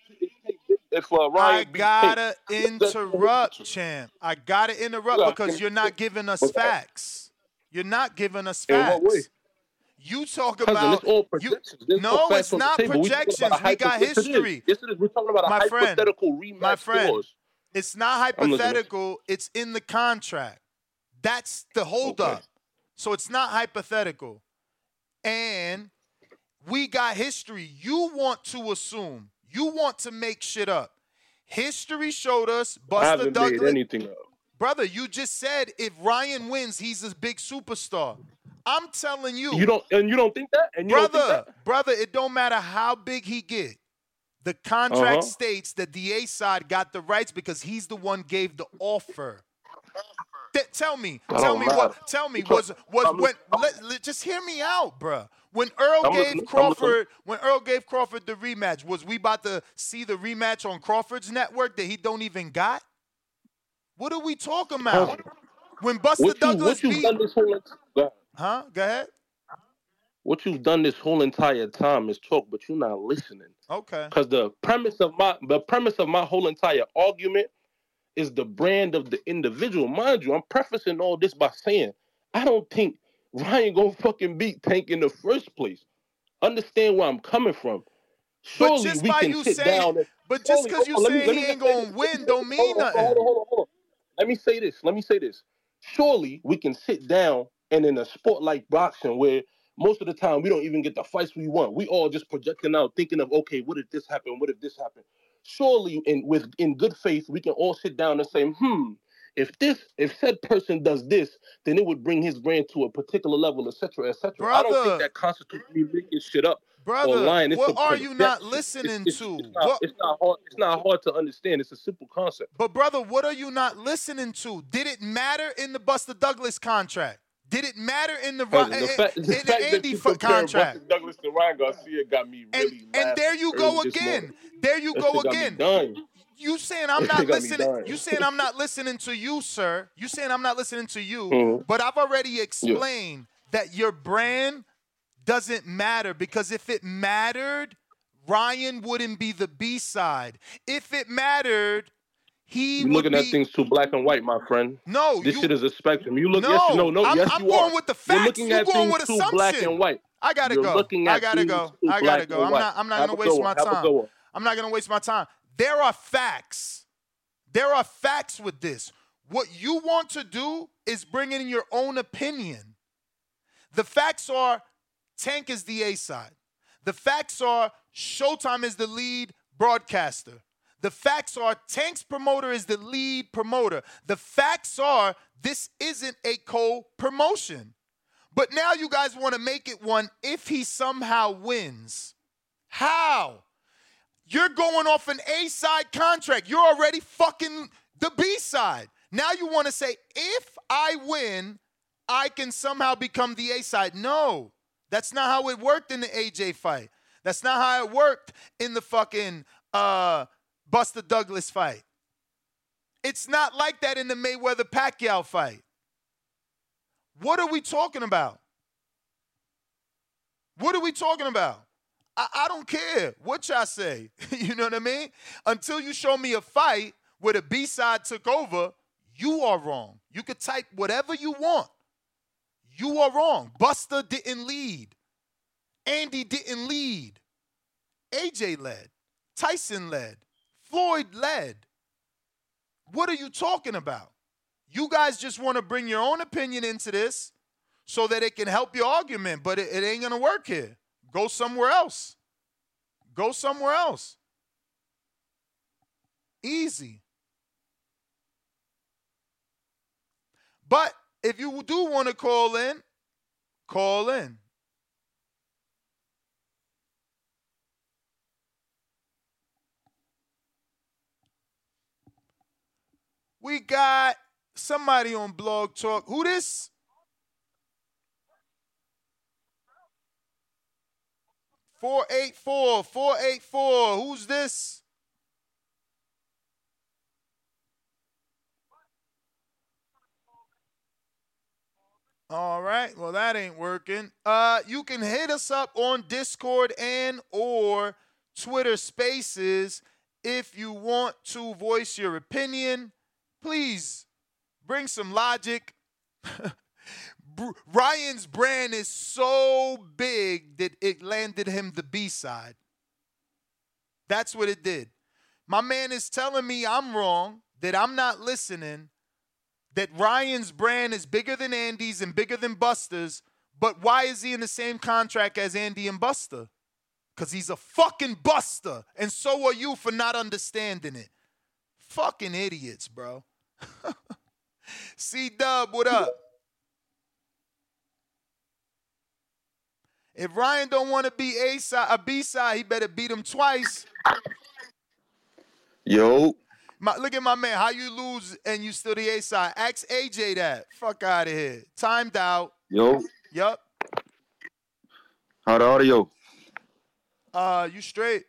if, uh, I gotta interrupt, champ. I gotta interrupt because you're not giving us facts. You're not giving us In what way? facts. You talk Cousin, about it's all you. projections. There's no it's not. We projections. We got yes, history. Yes, it is. We're talking about a My friend, hypothetical rematch my friend, clause. It's not hypothetical. It's in the contract. That's the holdup. So it's not hypothetical. And we got history. You want to assume. You want to make shit up. History showed us I Buster haven't Douglas. made anything up. Brother, you just said if Ryan wins, he's a big superstar. I'm telling you. You don't, and you don't think that, and you brother, that. brother, it don't matter how big he get. The contract Uh-huh. states that the A side got the rights because he's the one gave the offer. Th- tell me, tell me matter. what, tell me was was I'm when let, let- just hear me out, bruh. When Errol I'm gave. Crawford, when Errol gave Crawford the rematch, was we about to see the rematch on Crawford's network that he don't even got? What are we talking about? When Buster What Douglas you've beat, huh? Go ahead. what you've done this whole entire time is talk, but you're not listening. Okay. Because the premise of my the premise of my whole entire argument is the brand of the individual. Mind you, I'm prefacing all this by saying I don't think Ryan gonna fucking beat Tank in the first place. Understand where I'm coming from. But Surely just we by can you sit saying- down. And, But just because you hold on, let me- saying let he ain't say gonna this. win, don't mean Hold on, nothing. Hold on, hold on, hold on. Let me say this. Let me say this. Surely we can sit down and in a sport like boxing where most of the time we don't even get the fights we want. We all just projecting out, thinking of, okay, what if this happened? What if this happened? surely in with in good faith we can all sit down and say, hmm, if this if said person does this, then it would bring his brand to a particular level, etc., etc. I don't think that constitutes me making shit up Brother, online. It's what are you not listening it's, to? It's, it's, not, it's not hard. It's not hard to understand. It's a simple concept. But brother, what are you not listening to? Did it matter in the Buster Douglas contract? Did it matter in the, in, the in the the Andy contract? Douglas to Ryan Garcia got me really And laughing there you go again. There you That go shit got me again. You saying I'm not shit got me listening? You saying I'm not listening to you, sir? You saying I'm not listening to you? Mhm. But I've already explained that your brand doesn't matter because if it mattered, Ryan wouldn't be the B side. If it mattered, he You would looking be. at things too black and white, my friend. No, this you- shit is a spectrum. You look, No, yes, no, no, I'm- yes, I'm you going are. with the You're facts. looking You at going things with too black and white. I gotta You're go. looking I gotta go. I gotta go. I'm not. I'm not Have gonna waste my one. Have a time. I'm not gonna waste my time. There are facts. There are facts with this. What you want to do is bring in your own opinion. The facts are Tank is the A side. The facts are Showtime is the lead broadcaster. The facts are Tank's promoter is the lead promoter. The facts are this isn't a co promotion. But now you guys want to make it one if he somehow wins. How? You're going off an A side contract. You're already fucking the B side. Now you want to say, if I win, I can somehow become the A side. No, that's not how it worked in the AJ fight. That's not how it worked in the fucking uh, Buster Douglas fight. It's not like that in the Mayweather Pacquiao fight. What are we talking about? What are we talking about? I, I don't care what y'all say. (laughs) you know what I mean? Until you show me a fight where the B side took over, you are wrong. You could type whatever you want. You are wrong. Buster didn't lead. Andy didn't lead. AJ led. Tyson led. Floyd led. What are you talking about? You guys just want to bring your own opinion into this so that it can help your argument, but it, it ain't going to work here. Go somewhere else. Go somewhere else. Easy. But if you do want to call in, call in. We got somebody on Blog Talk. Who this? Four eight four four eight four. Who's this? All right. Well, that ain't working. Uh, you can hit us up on Discord and or Twitter Spaces if you want to voice your opinion. Please bring some logic. (laughs) Ryan's brand is so big that it landed him the B side. That's what it did. My man is telling me I'm wrong, that I'm not listening, that Ryan's brand is bigger than Andy's and bigger than Buster's, but why is he in the same contract as Andy and Buster? Because he's a fucking Buster, and so are you for not understanding it. Fucking idiots, bro. (laughs) C Dub, what up? If Ryan don't want to be A side, a B side, he better beat him twice. Yo, My, look at my man. How you lose and you still the A side? Ask AJ that. Fuck out of here. Timed out. yo, Yup. how the audio? Uh, you straight?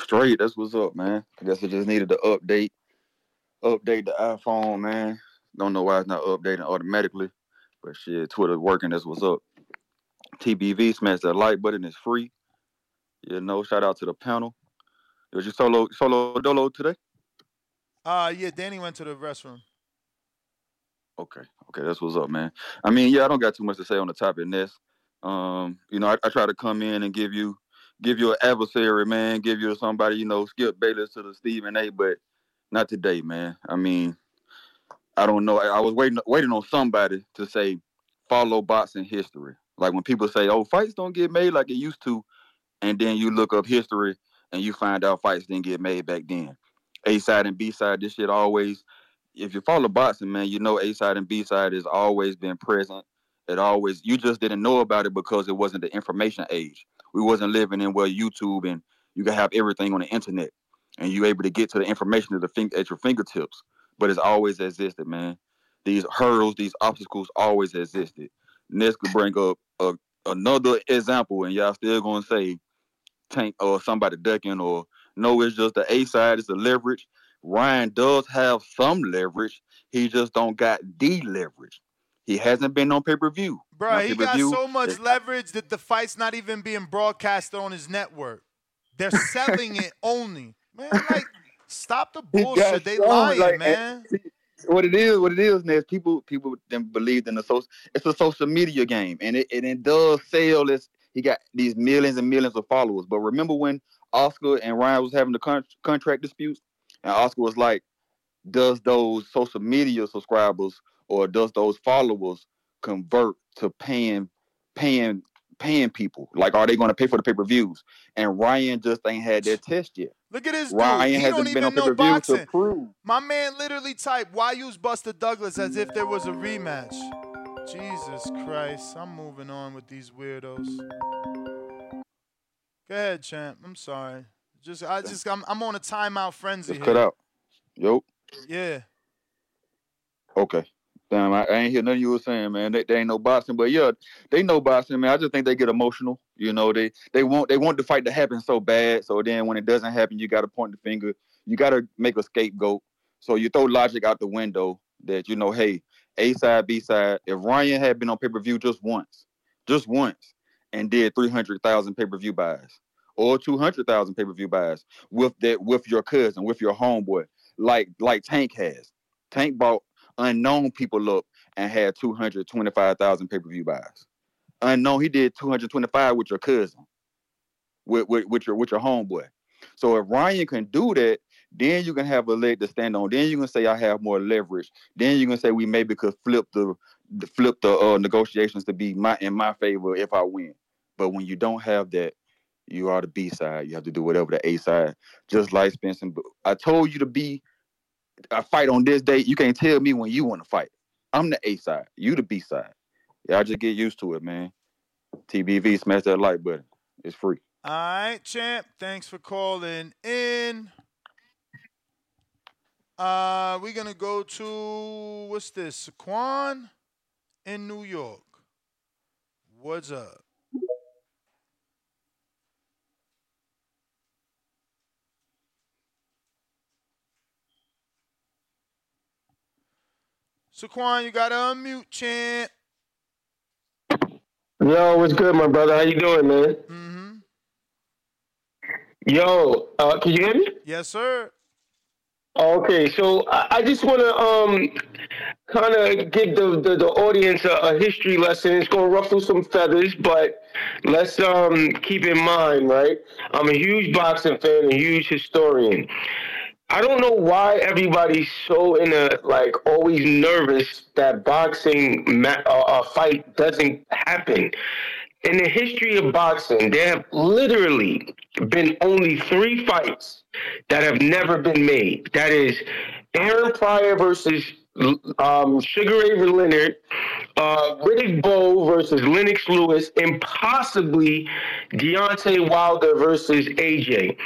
Straight, that's what's up, man. I guess I just needed to update, update the iPhone, man. Don't know why it's not updating automatically, but shit, Twitter working. That's what's up. TBV, smash that like button. It's free. You know, shout out to the panel. Was you solo solo dolo today? Uh, yeah. Danny went to the restroom. Okay, okay, that's what's up, man. I mean, yeah, I don't got too much to say on the topic, Ness. Um, you know, I, I try to come in and give you give you an adversary, man, give you somebody, you know, Skip Bayless to the Stephen A, but not today, man. I mean, I don't know. I, I was waiting waiting on somebody to say follow boxing history. Like when people say, "Oh, fights don't get made like it used to," and then you look up history and you find out fights didn't get made back then. A side and B side, this shit always. If you follow boxing, man, you know A side and B side has always been present. It always you just didn't know about it because it wasn't the information age. We wasn't living in where YouTube and you can have everything on the internet and you able to get to the information at the fin- at your fingertips. But it's always existed, man. These hurdles, these obstacles always existed. Next could bring up a, another example, and y'all still gonna say tank or somebody ducking or no, it's just the A side, it's the leverage. Ryan does have some leverage. He just don't got the leverage. He hasn't been on pay per view. Bro, he got so much leverage that the fight's not even being broadcast on his network. They're (laughs) selling it only. Man, (laughs) like, stop the bullshit. They lying, like, eh, man. see, what it is, what it is, is people people then believe in the social. It's a social media game, and it and it does sell. This he got these millions and millions of followers. But remember when Oscar and Ryan was having the con- contract disputes, and Oscar was like, "Does those social media subscribers or does those followers convert to paying paying paying people? Like, are they going to pay for the pay per views?" And Ryan just ain't had that test yet. Look at this dude. He hasn't don't been even on know pay-per-view to boxing. prove. My man literally typed, "Why use Buster Douglas as if there was a rematch?" Jesus Christ, I'm moving on with these weirdos. Go ahead, champ. I'm sorry. Just, I just, I'm, I'm on a timeout frenzy Just here. cut out. Yo. Yeah. Okay. I, I ain't hear nothing you were saying, man. They, they ain't no boxing, but yeah, they know boxing, man. I just think they get emotional. You know, they they want they want the fight to happen so bad. So then when it doesn't happen, you got to point the finger. You got to make a scapegoat. So you throw logic out the window that you know, hey, A side, B side. If Ryan had been on pay per view just once, just once, and did three hundred thousand pay per view buys or two hundred thousand pay per view buys with that with your cousin, with your homeboy, like like Tank has. Tank bought unknown people up and had 225,000 pay-per-view buys. Unknown, he did 225 with your cousin, with, with, with your with your homeboy. So if Ryan can do that, then you can have a leg to stand on. Then you can say I have more leverage. Then you can say we maybe could flip the, the flip the uh, negotiations to be my in my favor if I win. But when you don't have that, you are the B side. You have to do whatever the A side. Just like Spencer, I told you to be a fight on this date. You can't tell me when you want to fight. I'm the A side. You the B side. Y'all just get used to it, man. TBV, smash that like button. It's free. All right, champ. Thanks for calling in. Uh, we're gonna go to what's this? Saquon in New York. What's up? Saquon, you gotta unmute, champ. Yo, what's good, my brother? How you doing, man? Mm-hmm. Yo, uh, can you hear me? Yes, sir. Okay, so I, I just want to um kind of give the, the, the audience a, a history lesson. It's going to ruffle some feathers, but let's um keep in mind, right? I'm a huge boxing fan, a huge historian. I don't know why everybody's so in a like always nervous that boxing ma- uh, fight doesn't happen. In the history of boxing, there have literally been only three fights that have never been made. That is Aaron Pryor versus um, Sugar Ray Leonard, uh, Riddick Bowe versus Lennox Lewis, and possibly Deontay Wilder versus AJ.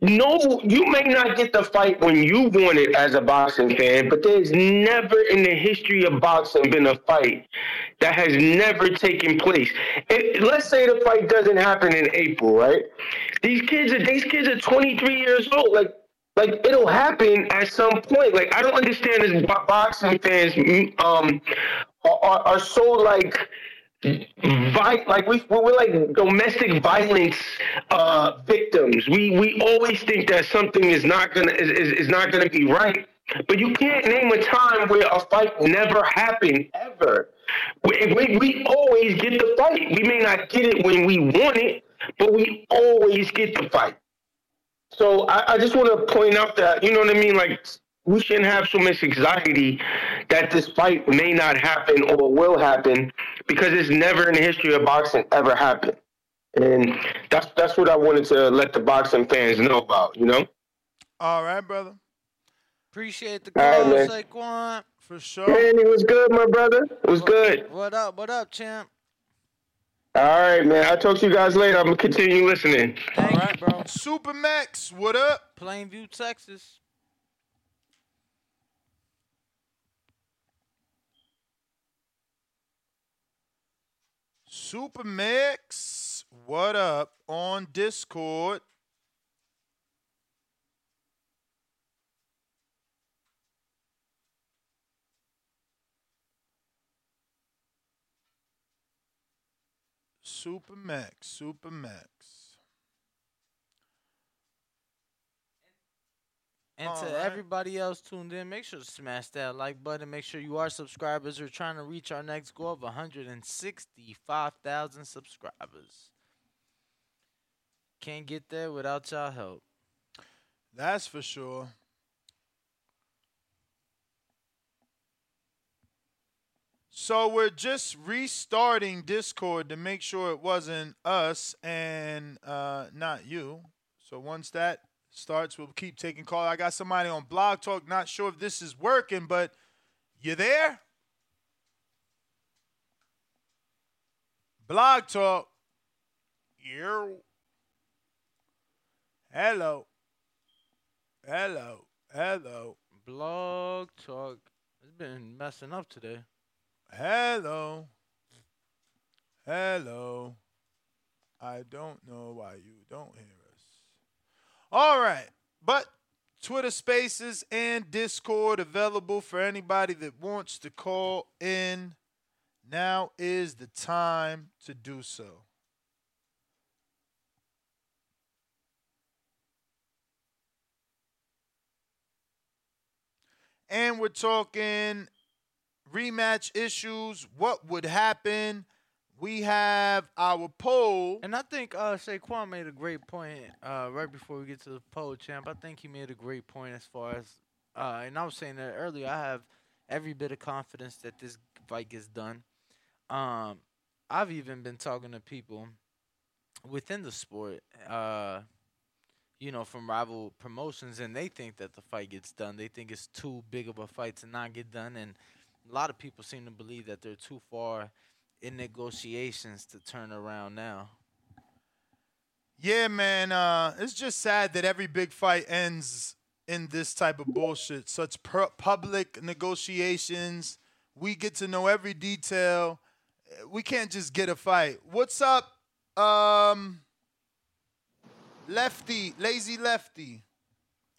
No, you may not get the fight when you want it as a boxing fan, but there's never in the history of boxing been a fight that has never taken place. If, let's say the fight doesn't happen in April, right? These kids are these kids are 23 years old. Like like it'll happen at some point. Like I don't understand this boxing fans um are, are so like vi- like we we're like domestic violence uh, victims. We we always think that something is not gonna is, is, is not gonna be right. But you can't name a time where a fight never happened ever. We, we, we always get the fight. We may not get it when we want it, but we always get the fight. So I, I just want to point out that you know what I mean. Like we shouldn't have so much anxiety that this fight may not happen or will happen because it's never in the history of boxing ever happened. and that's that's what I wanted to let the boxing fans know about. You know. All right, brother. Appreciate the All call, right. Saquon. For sure. Man, it was good, my brother. It was good. What up? What up, champ? All right, man. I'll talk to you guys later. I'm gonna continue listening. Thank you, bro. Super Max, what up? Plainview, Texas. Super Mix, what up on Discord? Super Max, Super Max. And All to right. everybody else tuned in, make sure to smash that like button. Make sure you are subscribers. We're trying to reach our next goal of 165,000 subscribers. Can't get there without y'all help. That's for sure. So we're just restarting Discord to make sure it wasn't us and uh, not you. So once that starts, we'll keep taking calls. I got somebody on Blog Talk. Not sure if this is working, but you there? Blog Talk. Yeah. Hello. Hello. Hello. Blog talk. It's been messing up today. Hello. Hello. I don't know why you don't hear. All right. But Twitter Spaces and Discord available for anybody that wants to call in. Now is the time to do so. And we're talking rematch issues, what would happen. We have our poll. And I think uh, Saquon made a great point uh, right before we get to the poll, champ. I think he made a great point as far as, uh, and I was saying that earlier. I have every bit of confidence that this fight gets done. Um, I've even been talking to people within the sport, uh, you know, from rival promotions, and they think that the fight gets done. They think it's too big of a fight to not get done, and a lot of people seem to believe that they're too far in negotiations to turn around now. Yeah, man. Uh, it's just sad that every big fight ends in this type of bullshit. Such pu- public negotiations. We get to know every detail. We can't just get a fight. What's up, um, Lefty, Lazy Lefty?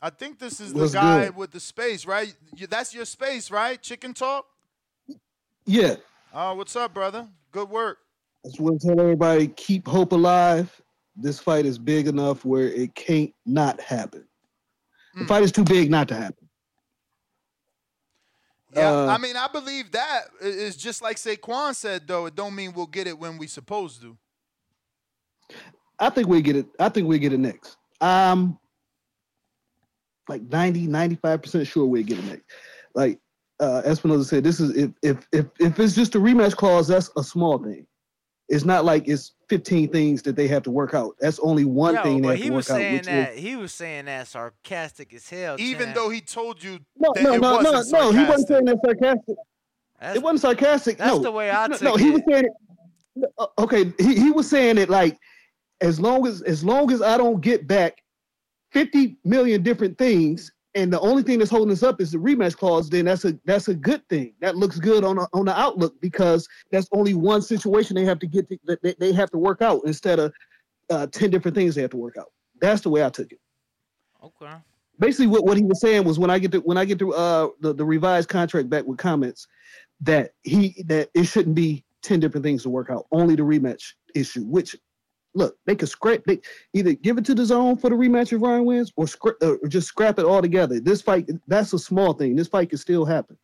I think this is the guy good? with the space, right? That's your space, right? Chicken Tawk. Yeah, Oh, what's up, brother? Good work. I just want to tell everybody keep hope alive. This fight is big enough where it can't not happen. The fight is too big not to happen. Yeah, Uh, I mean, I believe that is just like Saquon said, though. It don't mean we'll get it when we supposed to. I think we get it. I think we get it next. I'm like 90, 95% sure we get it next. Like uh Espinoza said, this is if if if if it's just a rematch clause, that's a small thing. It's not like it's 15 things that they have to work out. That's only one Yo, thing they but have he to was work out. saying Which that is, he was saying that sarcastic as hell. Even champ. though he told you no, that no, it no, no, wasn't no. He wasn't sarcastic. saying that sarcastic. it wasn't sarcastic. that's no, the way I no, took no, he was saying it. uh, Okay, he, he was saying it like as long as as long as I don't get back 50 million different things and the only thing that's holding us up is the rematch clause, then that's a that's a good thing. That looks good on a, on the outlook because that's only one situation they have to get to, that they, they have to work out instead of uh, 10 different things they have to work out. That's the way I took it. Okay. Basically, what, what he was saying was when I get to when I get to uh, the, the revised contract back with comments that he that it shouldn't be 10 different things to work out, only the rematch issue, which look, they could scrap they either give it to the zone for the rematch if Ryan wins or, scra- or just scrap it all together. This fight, that's a small thing. This fight can still happen.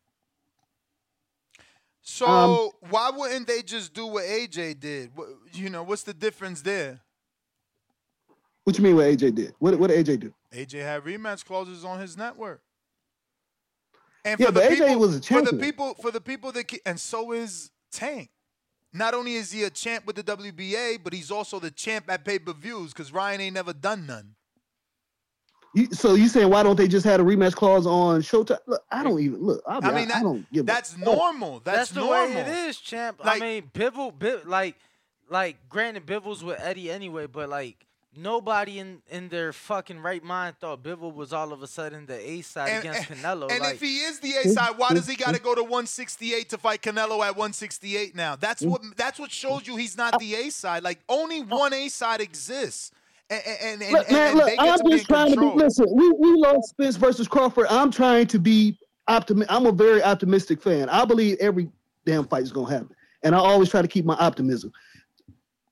So Um, why wouldn't they just do what AJ did? You know, what's the difference there? What you mean what AJ did? What what did AJ do? AJ had rematch clauses on his network. And Yeah, for the but AJ people, was a champion. for the people, for the people that, and so is Tank. Not only is he a champ with the WBA, but he's also the champ at pay per views because Ryan ain't never done none. You, so you saying why don't they just have a rematch clause on Showtime? Look, I don't even look. I, I mean, I, I don't give. That's fuck. normal. That's, That's the normal. way it is, champ. Like- I mean, Bivol, Biv, like, like, granted, Bivol's with Eddie anyway, but like, nobody in in their fucking right mind thought Bivol was all of a sudden the A side And- against Canelo. And like, if he is the A side, why does he got to go to 168 to fight Canelo at 168 now? That's what that's what shows you he's not the A side. Like only one A side exists, and and, and, Look, and, man, and look, they get I'm to be in just trying to be. Listen, we we lost Spence versus Crawford. I'm trying to be optimistic. I'm a very optimistic fan. I believe every damn fight is gonna happen, and I always try to keep my optimism.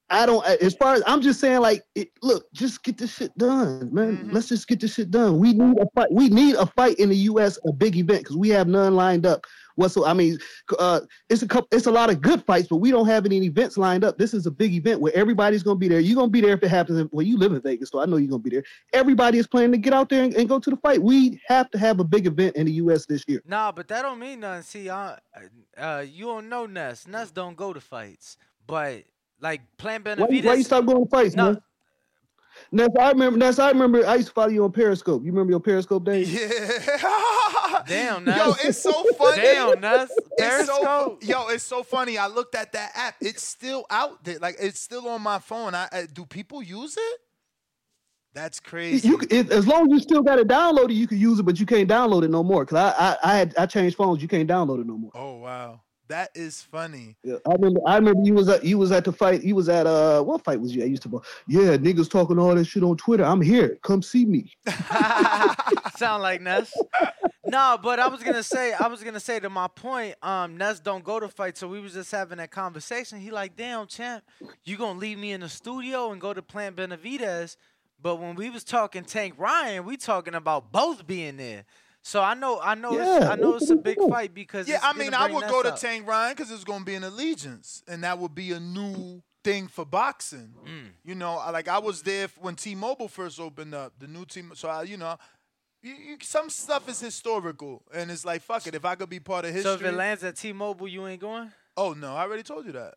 I don't. As far as I'm just saying, like, it, look, just get this shit done, man. Mm-hmm. Let's just get this shit done. We need a fight. We need a fight in the U.S. A big event because we have none lined up. What's I mean, uh, it's a couple. It's a lot of good fights, but we don't have any events lined up. This is a big event where everybody's gonna be there. You're gonna be there if it happens. Well, you live in Vegas, so I know you're gonna be there. Everybody is planning to get out there and, and go to the fight. We have to have a big event in the U.S. this year. Nah, but that don't mean nothing. See, uh, uh, you don't know Ness. Ness don't go to fights, but like Plan Why, Benavidez. why you stop going to fights, No. man? Ness, I remember. Ness, I remember. I used to follow you on Periscope. You remember your Periscope days? Yeah. (laughs) Damn, Ness. Yo, it's so funny. Damn, Ness. It's so, Periscope. yo, it's so funny. I looked at that app. It's still out there. Like it's still on my phone. I, I do people use it? That's crazy. You, it, as long as you still got it downloaded, you can use it, but you can't download it no more. Cause I, I, I had, I changed phones. You can't download it no more. oh wow, that is funny. Yeah, I remember. I remember you was at, you was at the fight. You was at uh, what fight was you? I used to. Yeah, niggas talking all that shit on Twitter. I'm here. Come see me. (laughs) (laughs) Sound like Ness. no, but I was gonna say, I was gonna say to my point, um, Ness don't go to fight, so we was just having that conversation. He like, damn, champ, you gonna leave me in the studio and go to Plant Benavidez? But when we was talking Tank Ryan, we talking about both being there. So I know, I know, it's, I know it's a big fight because Yeah, it's I gonna mean, I would Ness go to up. Tank Ryan because it's going to be an Allegiant, and that would be a new thing for boxing. Mm. You know, like I was there when T-Mobile first opened up, the new team. So I, you know, you, you, some stuff is historical, and it's like fuck it. If I could be part of history, So if it lands at T-Mobile, you ain't going. oh no, I already told you that.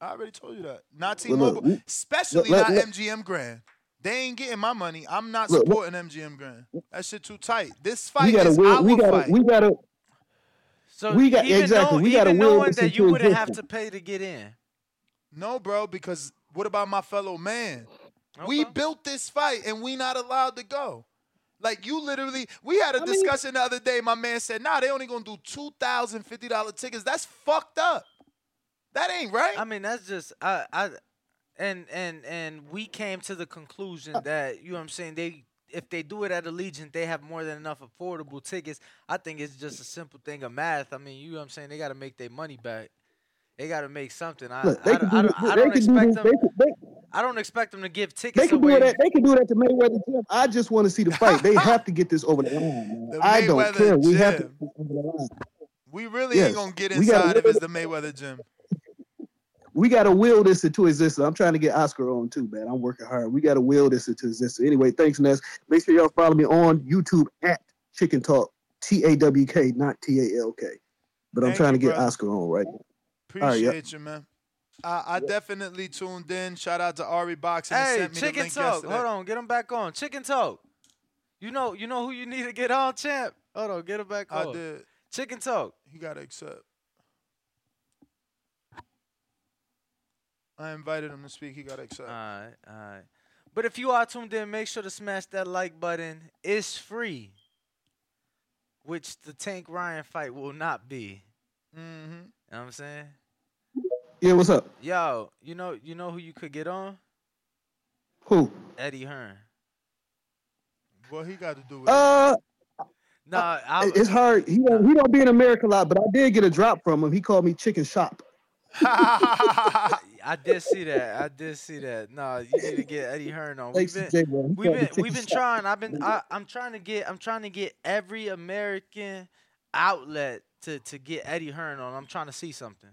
I already told you that. Not T-Mobile, we- especially let- not let- MGM Grand. They ain't getting my money. I'm not Look, look- supporting MGM Grand. That shit too tight. This We fight gotta is will. our We gotta. fight. We gotta. So We got- even exactly, Know, we gotta even will knowing that you wouldn't have to pay to get in. No, bro, because what about my fellow man? We built this fight and we not allowed to go. Like you literally, we had a I mean- discussion the other day. My man said, "Nah, they only gonna do two thousand fifty dollar tickets. That's fucked up. That ain't right." I mean, that's just I I and and and we came to the conclusion uh. that you know what I'm saying they if they do it at Allegiant, they have more than enough affordable tickets. I think it's just a simple thing of math. I mean, you know what I'm saying? They got to make their money back. They got to make something. I, Look, I, they don't- I do don't, I don't can do expect them. they can- they- I don't expect them to give tickets They tickets can do away. it. At, they can do it at the Mayweather gym. I just want to see the (laughs) fight. They have to get this over the line. The I don't Mayweather care. We have to get over the line. we really Yes. ain't gonna get inside if will- it's the Mayweather gym. We got to will this into existence. I'm trying to get Oscar on too, man. I'm working hard. We got to will this into existence. Anyway, thanks, Ness. Make sure y'all follow me on YouTube at Chicken Tawk, T A W K, not T A L K. But I'm Thank trying you, to get brother. Oscar on right now. Appreciate All right, yep. you, man. I, I definitely tuned in. Shout out to Ari Boxing. Hey, sent me the Chicken link Talk. yesterday. Hold on, get him back on. Chicken Tawk. You know, you know who you need to get on, champ. Hold on, get him back on. I on. did. Chicken Tawk. He gotta accept. I invited him to speak. He gotta accept. All right, all right. But if you are tuned in, make sure to smash that like button. It's free, which the Tank Ryan fight will not be. Mm-hmm. You know what I'm saying? Yeah, what's up? Yo, you know, you know who you could get on? Who? Eddie Hearn. What he got to do with Uh, Nah, I, it's hard. He don't, he don't be in America a lot, but I did get a drop from him. He called me Chicken Shop. (laughs) (laughs) I did see that. I did see that. No, you need to get Eddie Hearn on. We've been, CJ, bro. He we've been, we've been trying. I've been, I, I'm trying to get, I'm trying to get every American outlet to to get Eddie Hearn on. I'm trying to see something.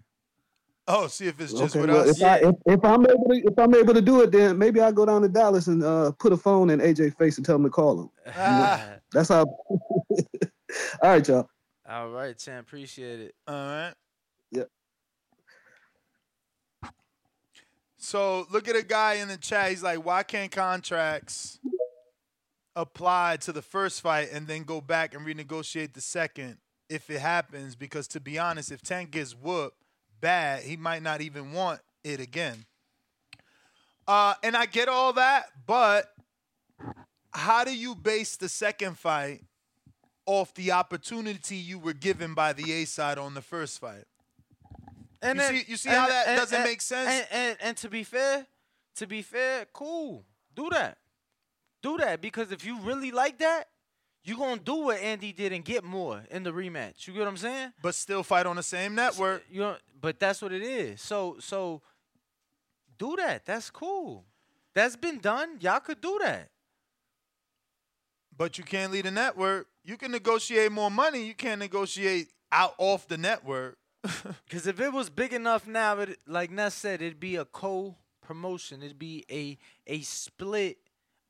Oh, see if it's just Okay, with well, us. if, I, if, if I'm able to if I'm able to do it, then maybe I'll go down to Dallas and uh, put a phone in AJ face and tell him to call him. You know, Ah. that's how. (laughs) All right, y'all. All right, champ. Appreciate it. All right. So look at a guy in the chat. He's like, why can't contracts apply to the first fight and then go back and renegotiate the second if it happens? Because to be honest, if Tank gets whooped bad, he might not even want it again. Uh, and I get all that, but how do you base the second fight off the opportunity you were given by the A side on the first fight? And you then- see, you see and- how that and- doesn't and- make sense? And, and and to be fair, to be fair, cool. Do that. Do that because if you really like that, you gonna do what Andy did and get more in the rematch. You get what I'm saying? but still fight on the same network. You know, but that's what it is. So so do that. That's cool. That's been done. Y'all could do that. But you can't lead a network. You can negotiate more money. You can't negotiate out off the network. (laughs) Because if it was big enough now, it, like Ness said, it'd be a co-promotion. It'd be a a split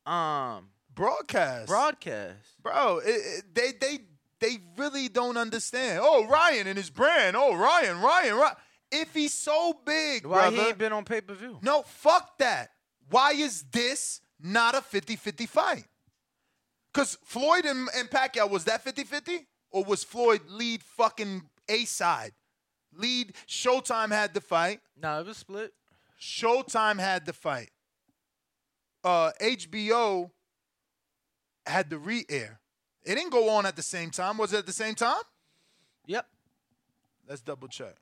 um broadcast. Broadcast. Bro, it, it- they they they really don't understand. Oh, Ryan and his brand. Oh, Ryan, Ryan, Ryan. If he's so big, Why brother, he ain't been on pay per view? No, fuck that. Why is this not a 50-50 fight? Because Floyd and, and Pacquiao, was that 50-50? Or was Floyd lead fucking A side? Lead Showtime had the fight. No, it was split. Showtime had the fight. Uh, HBO had the re-air. It didn't go on at the same time. Was it at the same time? Yep. Let's double check.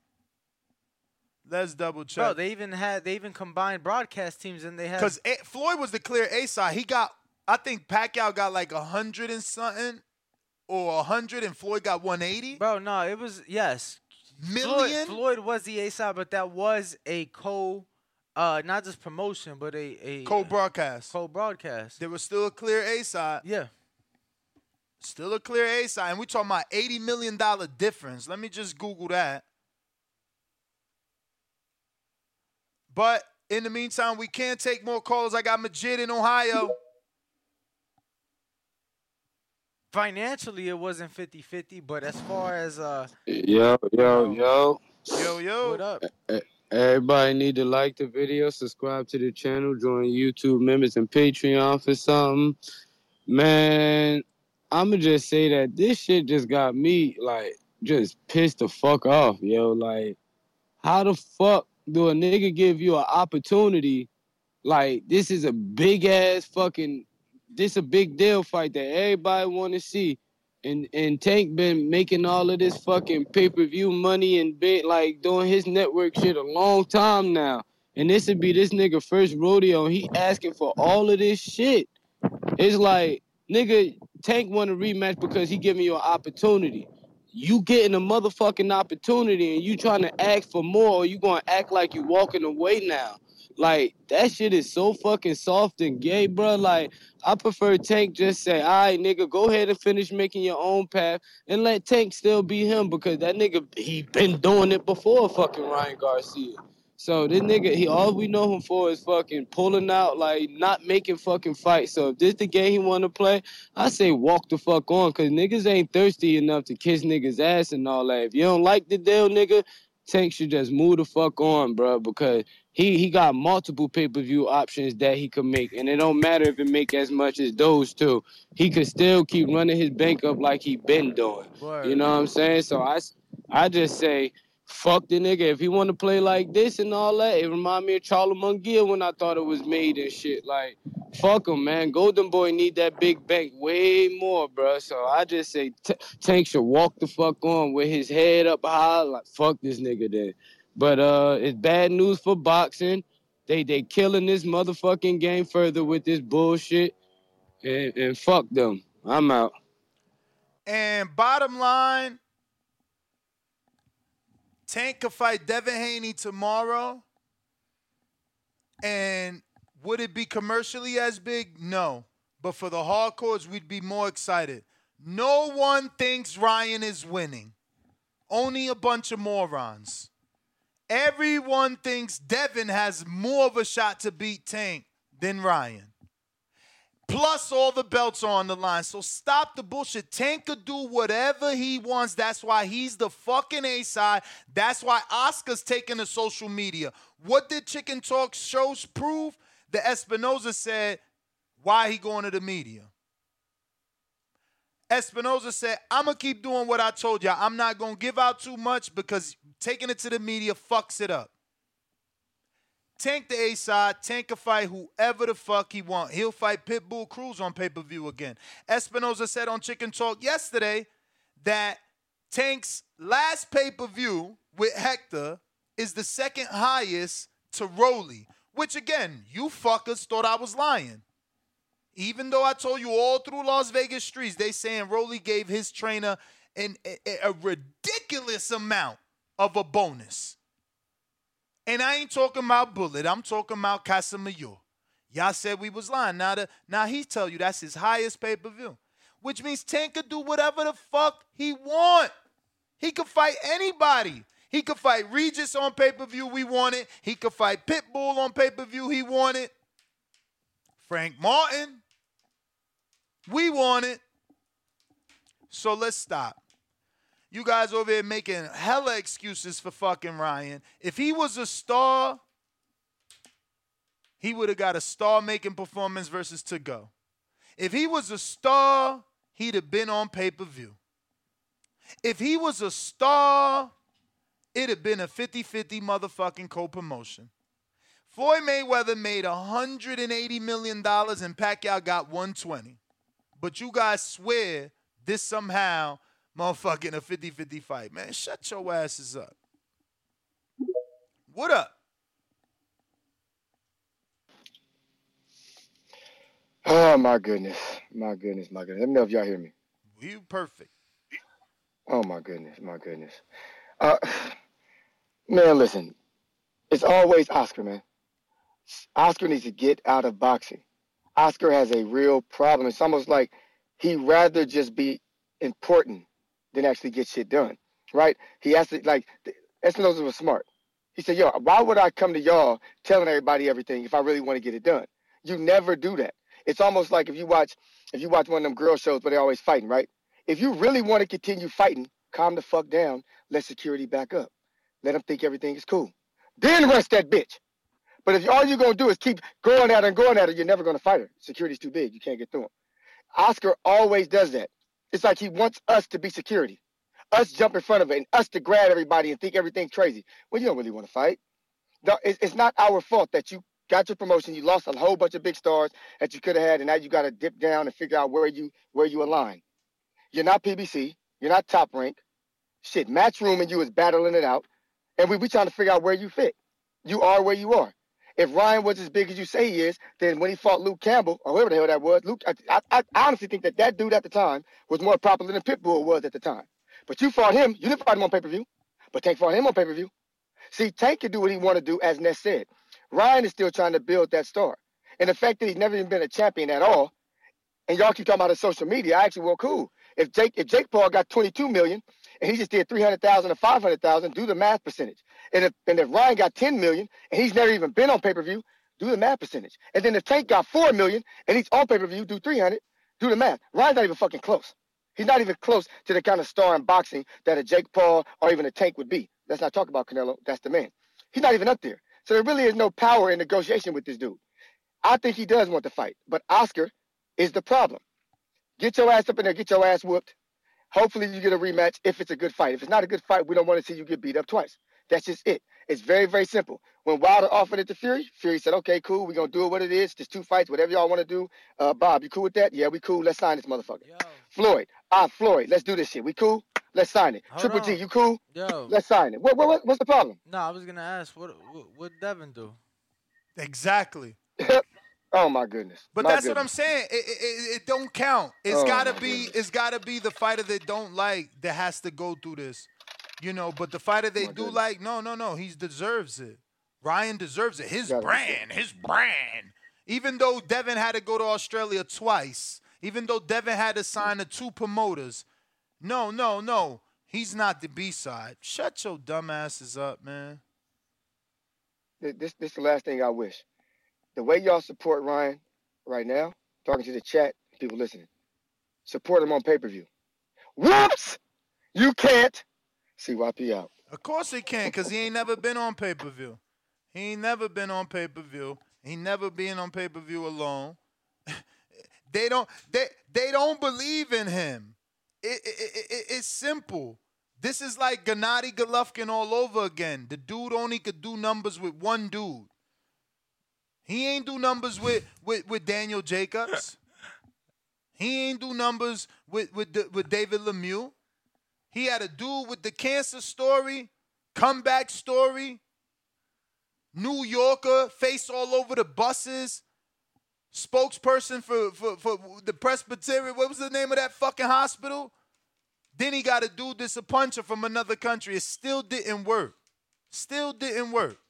Let's double check. Bro, they even had they even combined broadcast teams and they had Because Floyd was the clear A side. He got, I think Pacquiao got like a hundred and something, or a hundred, and Floyd got one eighty. Bro, no, it was yes. Million? Floyd, Floyd was the A side, but that was a co, uh, not just promotion, but a a Co-broadcast. Co-broadcast. There was still a clear A side. Yeah. Still a clear A side, and we talking about eighty million dollar difference. Let me just Google that. But in the meantime, we can't take more calls. I got Majid in Ohio. Financially, it wasn't 50-50, but as far as uh, Yo, yo, yo. Yo, yo. What up? Everybody need to like the video, subscribe to the channel, join YouTube members and Patreon for something. Man, I'ma just say that this shit just got me like just pissed the fuck off, yo. Like, how the fuck do a nigga give you an opportunity? Like, this is a big ass fucking this is a big deal fight that everybody want to see. And and Tank been making all of this fucking pay per view money and been like doing his network shit a long time now. And this would be this nigga first rodeo. He asking for all of this shit. It's like nigga Tank want a rematch because he giving you an opportunity. You getting a motherfucking opportunity and you trying to ask for more. Or you gonna act like you walking away now. Like that shit is so fucking soft and gay, bro. Like I prefer Tank just say, "All right, nigga, go ahead and finish making your own path, and let Tank still be him because that nigga he been doing it before fucking Ryan Garcia. So this nigga, he all we know him for is fucking pulling out, like not making fucking fights. So if this the game he want to play, I say walk the fuck on, cause niggas ain't thirsty enough to kiss niggas ass and all that. If you don't like the deal, nigga, Tank should just move the fuck on, bro, because he he got multiple pay per view options that he could make, and it don't matter if it make as much as those two. He could still keep running his bank up like he been doing. You know what I'm saying? So I I just say. Fuck the nigga. If he want to play like this and all that, it remind me of Charlo Munguia when I thought it was made and shit. Like, fuck him, man. Golden Boy need that big bank way more, bro. So I just say T- Tank should walk the fuck on with his head up high. Like, fuck this nigga then. But uh, it's bad news for boxing. They they killing this motherfucking game further with this bullshit, and, and fuck them. I'm out. And bottom line, Tank could fight Devin Haney tomorrow. And would it be commercially as big? No. But for the hardcores, we'd be more excited. No one thinks Ryan is winning. Only a bunch of morons. Everyone thinks Devin has more of a shot to beat Tank than Ryan. Plus, all the belts are on the line. So stop the bullshit. Tank could do whatever he wants. That's why he's the fucking A side. That's why Oscar's taking to social media. What did Chicken Tawk shows prove? The Espinoza said, why he going to the media? Espinoza said, I'm going to keep doing what I told y'all. I'm not going to give out too much because taking it to the media fucks it up. Tank the A side. Tank can fight whoever the fuck he want. He'll fight Pitbull Cruz on pay per view again. Espinoza said on Chicken Tawk yesterday that Tank's last pay per view with Hector is the second highest to Rolly, which again, you fuckers thought I was lying. Even though I told you all through Las Vegas streets, they saying Rolly gave his trainer an, a, a ridiculous amount of a bonus. And I ain't talking about Bullet. I'm talking about Casamayor. Y'all said we was lying. Now, the, now he tell you that's his highest pay-per-view. Which means Tank could do whatever the fuck he want. He could fight anybody. He could fight Regis on pay-per-view, we want it. He could fight Pitbull on pay-per-view, he wanted. Frank Martin, we want it. So let's stop. You guys over here making hella excuses for fucking Ryan. If he was a star, he would have got a star making performance versus Tagoe. If he was a star, he'd have been on pay per view. If he was a star, it'd have been a 50 50 motherfucking co promotion. Floyd Mayweather made $180 million and Pacquiao got 120. But you guys swear this somehow motherfucking a 50 50 fight. Man, shut your asses up. What up? Oh my goodness, my goodness, my goodness. Let me know if y'all hear me. You perfect. Oh my goodness, my goodness. Uh, man, listen, it's always Oscar, man. Oscar needs to get out of boxing. Oscar has a real problem. It's almost like he'd rather just be important than actually get shit done, right? He has to like Espinoza was smart. He said, "Yo, why would I come to y'all telling everybody everything if I really want to get it done? You never do that. It's almost like if you watch if you watch one of them girl shows where they're always fighting, right? If you really want to continue fighting, calm the fuck down. Let security back up. Let them think everything is cool. Then arrest that bitch. But if all you're gonna do is keep going at her and going at her, you're never gonna fight her. Security's too big. You can't get through them. Oscar always does that. It's like he wants us to be security, us jump in front of it, and us to grab everybody and think everything's crazy. Well, you don't really want to fight. It's not our fault that you got your promotion, you lost a whole bunch of big stars that you could have had, and now you got to dip down and figure out where you where you align. You're not PBC. You're not top rank. Shit, Matchroom and you is battling it out, and we we trying to figure out where you fit. You are where you are. If Ryan was as big as you say he is, then when he fought Luke Campbell, or whoever the hell that was, Luke, I, I, I honestly think that that dude at the time was more popular than Pitbull was at the time. But you fought him. You didn't fight him on pay-per-view. But Tank fought him on pay-per-view. See, Tank can do what he want to do, as Ness said. Ryan is still trying to build that star. And the fact that he's never even been a champion at all, and y'all keep talking about his social media, I actually, well, cool. If Jake if Jake Paul got 22 million and he just did 300,000 or 500,000, do the math percentage. And if and if Ryan got 10 million and he's never even been on pay-per-view, do the math percentage. And then if Tank got 4 million and he's on pay-per-view, do 300, do the math. Ryan's not even fucking close. He's not even close to the kind of star in boxing that a Jake Paul or even a Tank would be. Let's not talk about Canelo. That's the man. He's not even up there. So there really is no power in negotiation with this dude. I think he does want to fight, but Oscar is the problem. Get your ass up in there, get your ass whooped. Hopefully you get a rematch if it's a good fight. If it's not a good fight, we don't want to see you get beat up twice. That's just it. It's very, very simple. When Wilder offered it to Fury, Fury said, okay, cool, we're going to do it what it is. Just two fights, whatever y'all want to do. Uh, Bob, you cool with that? Yeah, we cool. Let's sign this motherfucker. Yo. Floyd, ah, Floyd, let's do this shit. We cool? Let's sign it. Hold Triple on. G, you cool? Yo. Let's sign it. What, what, what, what's the problem? No, I was gonna ask what what what Devin do? Exactly. (laughs) oh my goodness. But My that's what I'm saying. It, it, it- don't count. It's Oh, gotta my be. It's gotta be the fighter they don't like that has to go through this. You know. But the fighter they do like, no, no, no. He deserves it. Ryan deserves it. His Gotta brand. His brand. Even though Devin had to go to Australia twice. Even though Devin had to sign the two promoters. No, no, no. He's not the B side. Shut your dumb asses up, man. Th- This, this is the last thing I wish. The way y'all support Ryan right now, talking to the chat, people listening. Support him on pay per view. Whoops! You can't. CYP out. Of course he can, cause he ain't never been on pay per view. He ain't never been on pay per view. He never been on pay per view alone. (laughs) they don't. They they don't believe in him. It, it, it, it- it's simple. This is like Gennady Golovkin all over again. The dude only could do numbers with one dude. He ain't do numbers with with, with Daniel Jacobs. He ain't do numbers with with with David Lemieux. He had a dude with the cancer story, comeback story. New Yorker, face all over the buses. Spokesperson for, for, for the Presbyterian. What was the name of that fucking hospital? Then he got a dude that's a puncher from another country. It still didn't work. Still didn't work.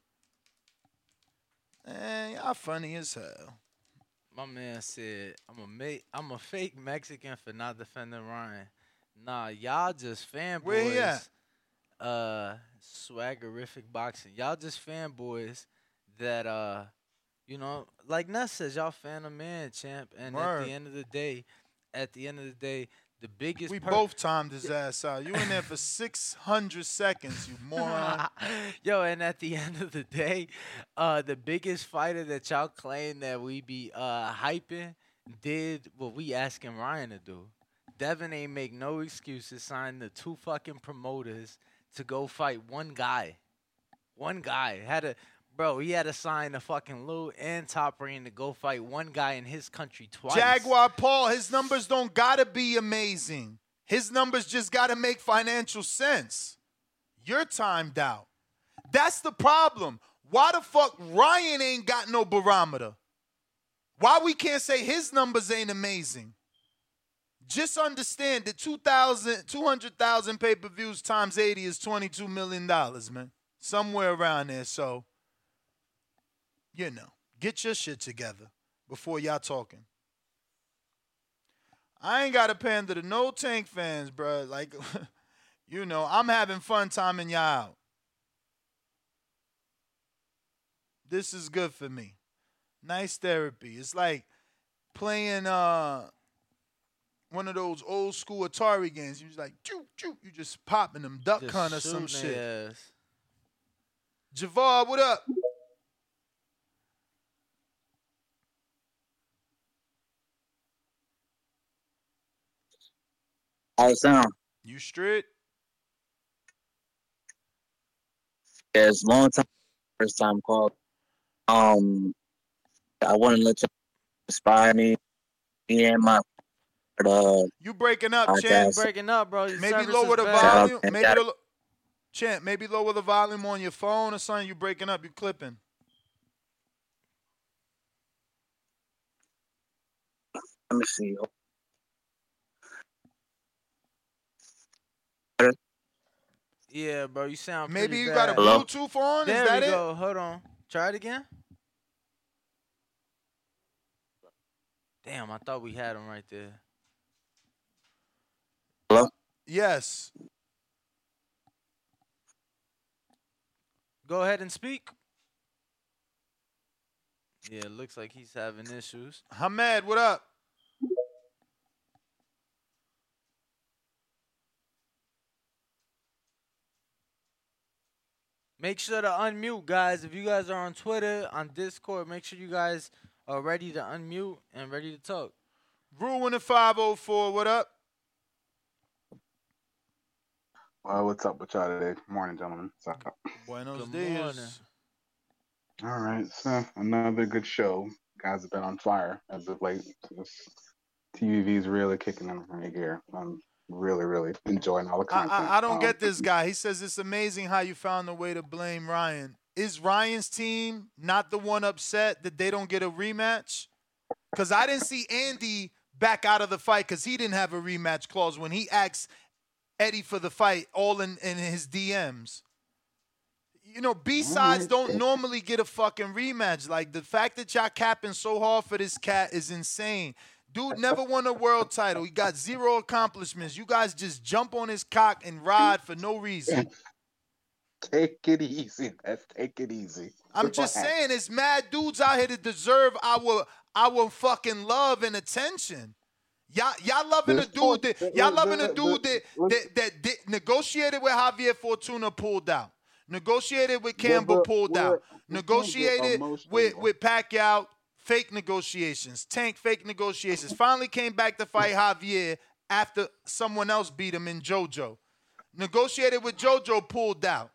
Man, y'all funny as hell. My man said, "I'm a make, I'm a fake Mexican for not defending Ryan." Nah, y'all just fanboys. Where he at? Uh, swaggerific boxing. Y'all just fanboys that uh, you know, like Ness says, y'all fan of man, champ. And at the end of the day, at the end of the day, the biggest We per- both timed his ass out. You in there for 600 seconds, you moron. (laughs) Yo, and at the end of the day, uh, the biggest fighter that y'all claim that we be uh hyping did what we asking Ryan to do. Devin ain't make no excuses, signed the two fucking promoters to go fight one guy. One guy had a bro. He had to sign the fucking Lou and Top Rank to go fight one guy in his country twice. Jaguar Paul, his numbers don't gotta be amazing. His numbers just gotta make financial sense. You're timed out. That's the problem. Why the fuck Ryan ain't got no barometer? Why we can't say his numbers ain't amazing? Just understand that 2,000 200,000 pay-per-views times 80 is 22 million dollars, man. Somewhere around there. So, you know, get your shit together before y'all talking. I ain't got to pander to no Tank fans, bruh. Like, (laughs) you know, I'm having fun timing y'all out. This is good for me. Nice therapy. It's like playing uh one of those old school Atari games. You just like choo choo. You just popping them duck Just hunt or some shit. ass. Javar, what up? How it sound? You straight? Yeah, it's long time. First time call. Um, I want to let you inspire me. Me and my uh, You breaking up, podcast. Champ. Breaking up, bro. Your Maybe lower the bad. Volume. to Maybe the, lo- Champ, maybe lower the volume on your phone or something. You breaking up. You clipping. Let me see. Yeah, bro, you sound Maybe pretty you got a. Hello? Bluetooth on. There Is that we it? go. Hold on. Try it again. Damn, I thought we had him right there. Hello? Yes. Go ahead and speak. Yeah, it looks like he's having issues. Hamed, what up? Make sure to unmute, guys. If you guys are on Twitter, on Discord, make sure you guys are ready to unmute and ready to talk. Rule in the 504, what up? Well, what's up with y'all today? Morning, gentlemen. What's up? Buenos Good dias. morning. All right, so another good show. guys have been on fire as of late. This TV's really kicking in from gear. I'm really, really enjoying all the I, content. I, I don't Um, get this guy. He says it's amazing how you found a way to blame Ryan. Is Ryan's team not the one upset that they don't get a rematch? Because I didn't see Andy back out of the fight because he didn't have a rematch clause when he asked Eddie for the fight all in, in his DMs. You know, B sides don't normally get a fucking rematch. Like the fact that y'all capping so hard for this cat is insane. Dude never won a world title. He got zero accomplishments. You guys just jump on his cock and ride for no reason. (laughs) Take it easy. Let's take it easy. I'm just saying, it's mad dudes out here that deserve our our fucking love and attention. Y'all, y'all loving a dude that y'all loving a dude that that, that did, negotiated with Javier Fortuna, pulled out. Negotiated with Campbell, pulled out. we can't get Negotiated with with Pacquiao, fake negotiations. Tank fake negotiations. Finally came back to fight Javier after someone else beat him in JoJo. Negotiated with JoJo, pulled out.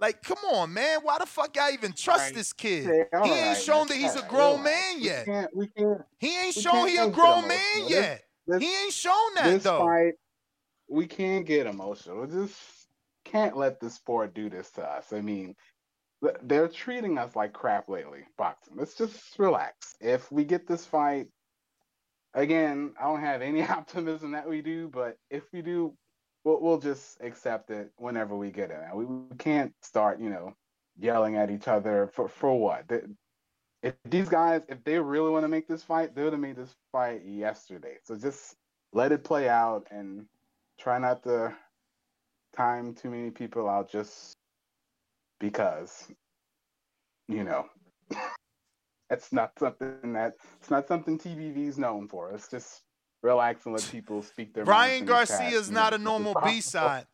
Like, come on, man. Why the fuck y'all even trust Alright, this kid? okay, he alright, ain't shown that he's a grown relax. man We yet. can't. We can't. He ain't shown he a grown man This- yet. this- he ain't shown that this though. fight, we can't get emotional. We just can't let the sport do this to us. I mean, th- they're treating us like crap lately, boxing. Let's just relax. If we get this fight, again, I don't have any (laughs) optimism that we do, but if we do, we'll, we'll just accept it whenever we get it. We, we can't start, you know, yelling at each other for, for what? If these guys, if they really want to make this fight, they would have made this fight yesterday. So just let it play out and try not to time too many people out just because, you know, (laughs) that's not something that it's not something TBV is known for. Let's just relax and let people speak their Ryan. Garcia is not a normal as much as B side.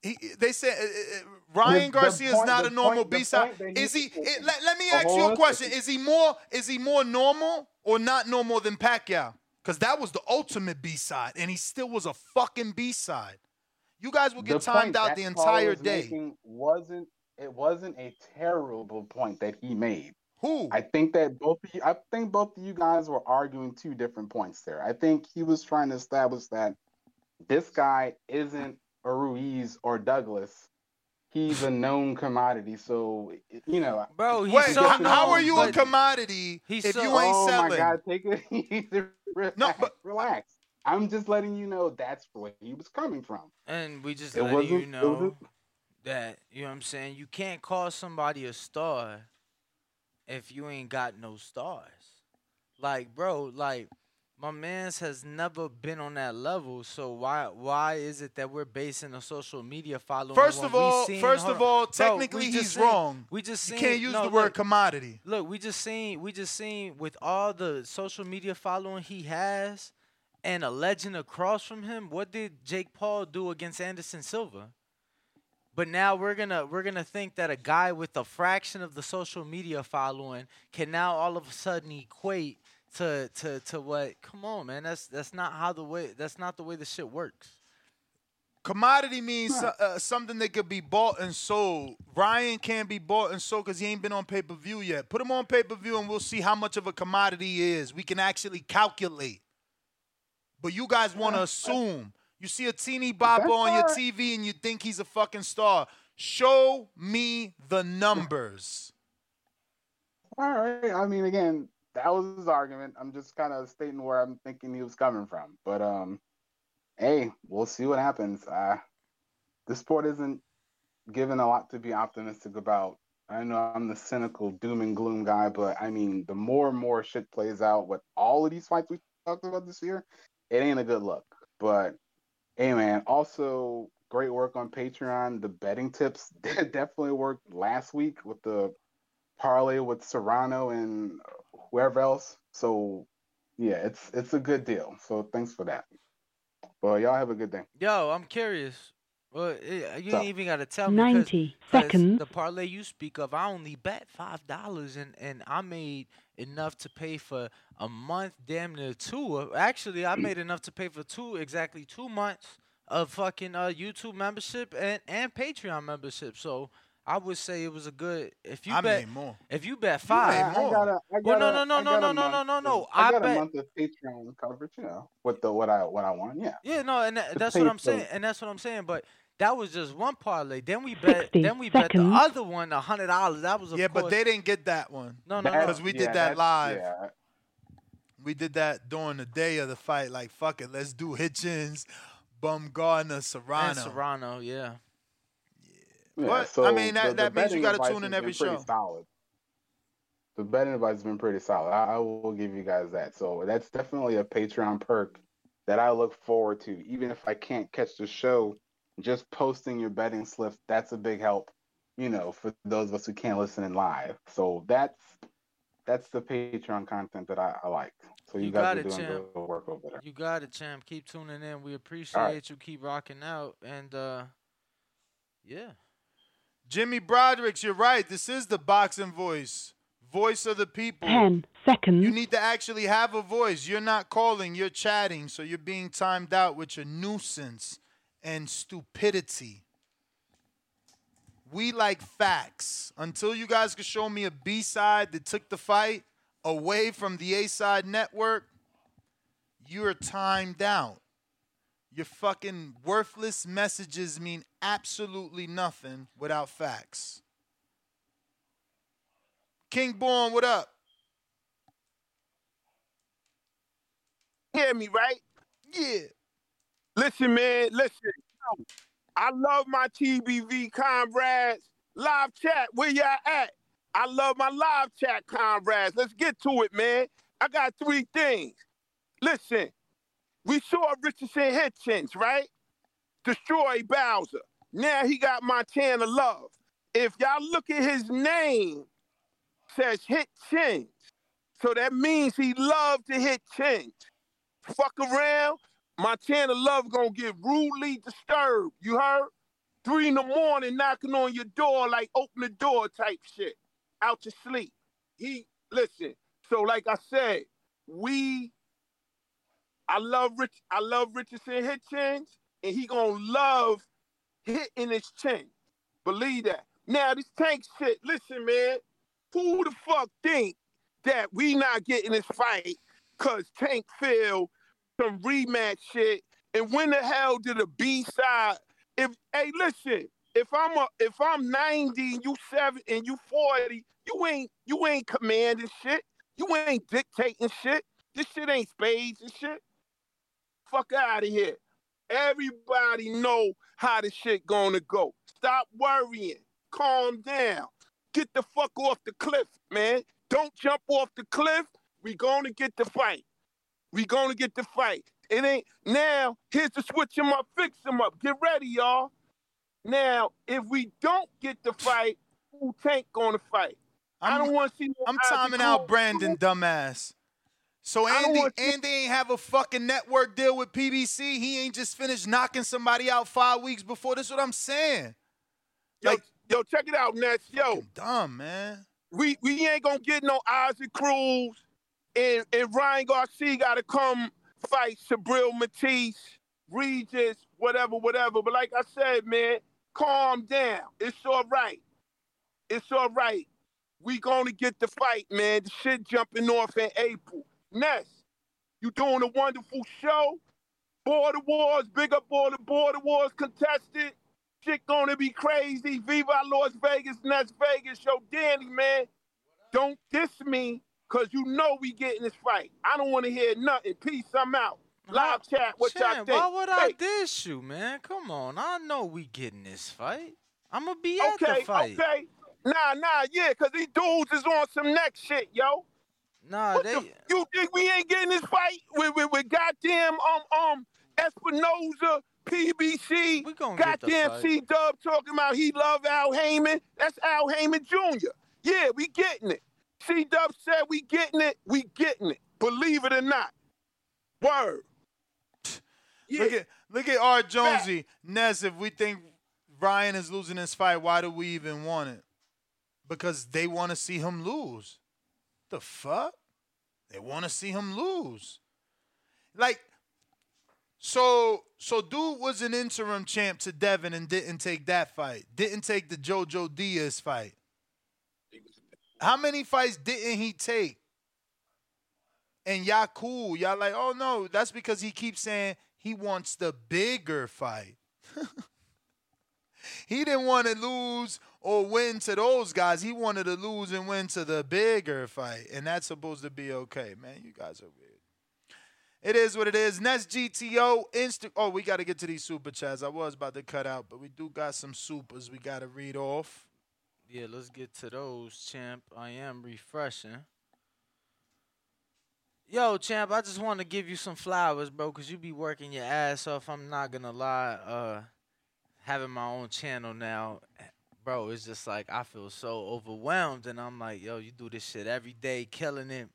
He, they said uh, uh, Ryan Garcia is not a normal B side. point that he- Is he? it- let, let me ask you a question. Is he more? Is he more normal or not normal than Pacquiao? Because that was the ultimate B side, and he still was a fucking B side. You guys will get timed out the entire day. wasn't it wasn't a terrible point that he made. Who? I think that both of you I think both of you guys were arguing two different points there. I think he was trying to establish that this guy isn't a Ruiz or Douglas. He's a known commodity, so you know. Bro, he's Wait, so how, how are you a commodity he's if so- you ain't oh selling? my god, take it (laughs) easy. Relax, relax. I'm just letting you know that's where he was coming from. And we just It letting you wasn't- it wasn't- know that you know what I'm saying. You can't call somebody a star if you ain't got no stars. Like, bro, like my man's has never been on that level. So why why is it that we're basing a social media following? First of all, seen- first of all, technically just he's seen- wrong. We just You can't use no, the word look, commodity. Look, we just seen we just seen with all the social media following he has and a legend across from him, what did Jake Paul do against Anderson Silva? But now we're gonna we're gonna think that a guy with a fraction of the social media following can now all of a sudden equate to to to what? Come on, man. That's that's not how the way that's not the way the shit works. Commodity means so- uh, something that could be bought and sold. Ryan can't be bought and sold because he ain't been on pay per view yet. Put him on pay per view and we'll see how much of a commodity he is. We can actually calculate. But you guys want to assume. You see a teeny bopper on your. TV and you think he's a fucking star. Show me the numbers. All right. I mean, again, that was his argument. I'm just kind of stating where I'm thinking he was coming from. But um, hey, we'll see what happens. Uh, this sport isn't given a lot to be optimistic about. I know I'm the cynical doom and gloom guy, but I mean, the more and more shit plays out with all of these fights we talked about this year, it ain't a good look. But hey, man, also great work on Patreon. The betting tips (laughs) definitely worked last week with the parlay with Serrano and whoever else. So yeah, it's it's a good deal. So thanks for that. Well, y'all have a good day. Yo, I'm curious. Well, eh, you So- ain't even got to tell me 90 'cause seconds. The parlay you speak of, I only bet five dollars, and and I made enough to pay for a month, damn near two. Actually, I made enough to pay for two exactly two months of fucking uh, YouTube membership and and Patreon membership. So I would say it was a good. If you I bet made more. if you bet I, five, I got a, I well, got no, a- no, I no, no, no, no, no, month no, of- no. I I got bet. a month of Patreon coverage, you know, with the what I what I want. Yeah. Yeah, no, and that, that's what I'm for- saying, and that's what I'm saying. But that was just one parlay. Then we bet. Then we bet the other one a hundred dollars. That was of yeah, course. but they didn't get that one. No, no, That- Because we yeah, did that live. Yeah. We did that during the day of the fight. Like, fuck it, let's do Hitchens, Baumgardner, Serrano. and Serrano, yeah. Yeah, But, so I mean, that- the- the that means you gotta tune in has every been pretty show. Solid. The betting advice has been pretty solid. I, I will give you guys that. So that's definitely a Patreon perk that I look forward to. Even if I can't catch the show, just posting your betting slips, that's a big help. you know, for those of us who can't listen in live. So that's that's the Patreon content that I, I like. So you, You guys got are it, doing champ. good work over there. You got it, champ. Keep tuning in. We appreciate you. Keep rocking out. And uh yeah. Jimmy Broderick's, you're right. This is the boxing voice. Voice of the people. 10 seconds. You need to actually have a voice. You're not calling, you're chatting, so you're being timed out with your nuisance and stupidity. We like facts. Until you guys can show me a B side that took the fight away from the A side network, you're timed out. Your fucking worthless messages mean absolutely nothing without facts. King Born, what up? Hear me, right? Yeah. Listen, man, listen. I love my TBV comrades. Live chat, where y'all at? I love my live chat comrades. Let's get to it, man. I got three things. Listen, we saw Richardson Hitchens, right? Destroy Bowser. Now he got Montana Love. If y'all look at his name, says Hitchens. So that means he loved to hit chins. Fuck around, Montana Love gonna get rudely disturbed. You heard? Three in the morning knocking on your door like open the door type shit. Out your sleep. He listen. So like I said, we I love Rich I love Richardson Hitchens, and he gonna love hitting his chin. Believe that. Now this tank shit, listen, man. Who the fuck think that we not getting this fight cause Tank feel some rematch shit? And when the hell did a B side? If hey, listen, if I'm a if I'm 90 and you seven and you 40, you ain't you ain't commanding shit. You ain't dictating shit. This shit ain't spades and shit. Fuck out of here. Everybody know how the shit gonna go. Stop worrying. Calm down. Get the fuck off the cliff, man. Don't jump off the cliff. We gonna get the fight. We gonna get the fight. It ain't now. Here's the switch him up, fix him up. Get ready, y'all. Now, if we don't get the fight, who Tank gonna fight? I'm, I do not want to see. No I'm timing out Brandon, dumbass. So Andy, Andy ain't have a fucking network deal with PBC. He ain't just finished knocking somebody out five weeks before. That's what I'm saying. Yo, yo, check it out, Ness. Yo, dumb man. We we ain't gonna get no Isaac Cruz, and and Ryan Garcia got to come fight Subriel Matias, Regis, whatever, whatever. But like I said, man, calm down. It's all right. It's all right. We gonna get the fight, man. The shit jumping off in April. Ness, you doing a wonderful show. Border Wars, big up all the Border Wars contested. Shit gonna be crazy. Viva Las Vegas, Ness Vegas. Yo, Danny, man, don't diss me, cause you know we getting this fight. I don't want to hear nothing. Peace, I'm out. Live chat, what y'all think? why would I Hey, diss you, man? Come on. I know we getting this fight. I'm gonna be at okay, the fight. okay. Nah, nah, yeah, cause these dudes is on some next shit, yo. Nah, What they. the- you think we ain't getting this fight with with, with goddamn um um Espinoza, PBC, get the goddamn. C Dub talking about he love Al Haymon. That's Al Haymon Jr. Yeah, we getting it. C Dub said we getting it. We getting it. Believe it or not. Word. Look at look at R. Jonesy. Ness, if we think Ryan is losing this fight, why do we even want it? Because they want to see him lose. The fuck? They want to see him lose. Like, so so dude was an interim champ to Devin and didn't take that fight. Didn't take the Jojo Diaz fight. How many fights didn't he take? And y'all cool. Y'all like, oh no, that's because he keeps saying he wants the bigger fight. (laughs) he didn't want to lose or win to those guys. He wanted to lose and win to the bigger fight. And that's supposed to be okay, man. You guys are weird. It is what it is. Next GTO Insta. Oh, we got to get to these super chats. I was about to cut out, but we do got some supers we got to read off. Yeah, let's get to those, champ. I am refreshing. Yo, champ, I just want to give you some flowers, bro, because you be working your ass off. I'm not going to lie. Uh, having my own channel now, bro, it's just like I feel so overwhelmed, and I'm like, yo, you do this shit every day, killing it.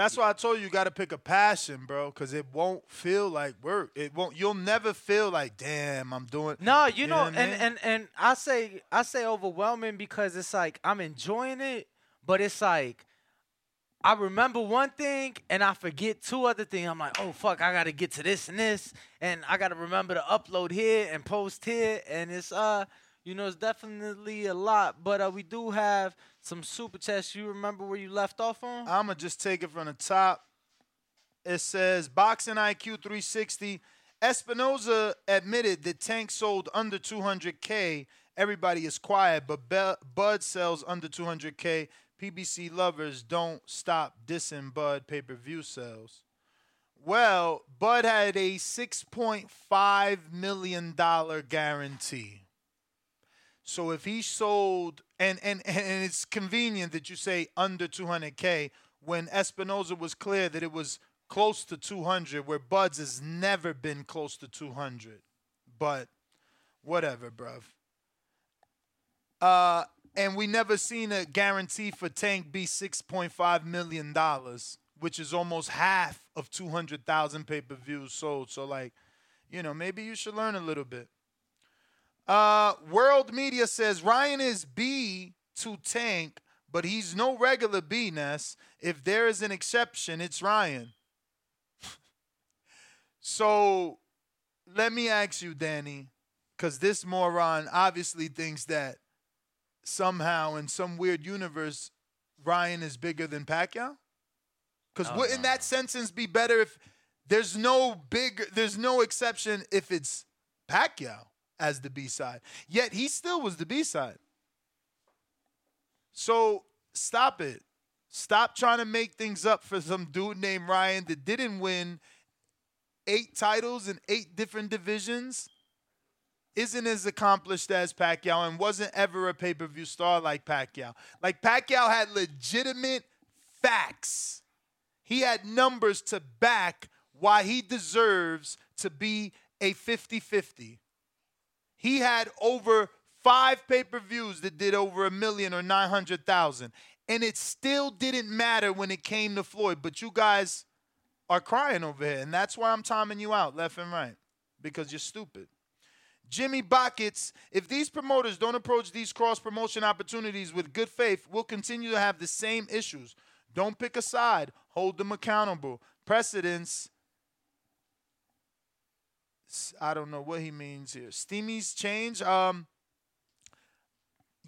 That's why I told you you got to pick a passion, bro, because it won't feel like work. It won't. You'll never feel like, damn, I'm doing. No, you, know, what I and, mean? and and I say I say overwhelming because it's like I'm enjoying it, but it's like I remember one thing and I forget two other things. I'm like, oh fuck, I gotta get to this and this, and I gotta remember to upload here and post here, and it's uh, you know, it's definitely a lot. But uh, we do have some super chats. You remember where you left off on? I'ma just take it from the top. It says boxing IQ 360. Espinoza admitted that Tank sold under 200k. Everybody is quiet, but Be- Bud sells under 200k. PBC lovers don't stop dissing Bud pay per view sales. Well, Bud had a 6.5 million dollar guarantee. So if he sold, and and and it's convenient that you say under 200k when Espinoza was clear that it was close to 200, where Buds has never been close to 200. But whatever, bruv. Uh, and we never seen a guarantee for Tank be 6.5 million dollars, which is almost half of 200,000 pay-per-views sold. So like, you know, maybe you should learn a little bit. Uh, World Media says Ryan is B to Tank, but he's no regular B, Ness. If there is an exception, it's Ryan. (laughs) so let me ask you, Danny, because this moron obviously thinks that somehow in some weird universe, Ryan is bigger than Pacquiao? Because Oh, wouldn't that sentence be better if there's no big, there's no exception if it's Pacquiao as the B side? Yet he still was the B side. So stop it. Stop trying to make things up for some dude named Ryan that didn't win eight titles in eight different divisions isn't as accomplished as Pacquiao and wasn't ever a pay per view star like Pacquiao. Like Pacquiao had legitimate facts, he had numbers to back why he deserves to be a 50 50. He had over five pay per views that did over a million or 900,000. And it still didn't matter when it came to Floyd. But you guys are crying over here. And that's why I'm timing you out left and right because you're stupid. Jimmy Buckets, if these promoters don't approach these cross promotion opportunities with good faith, we'll continue to have the same issues. Don't pick a side, hold them accountable. Precedence, I don't know what he means here. Steamy's change, um,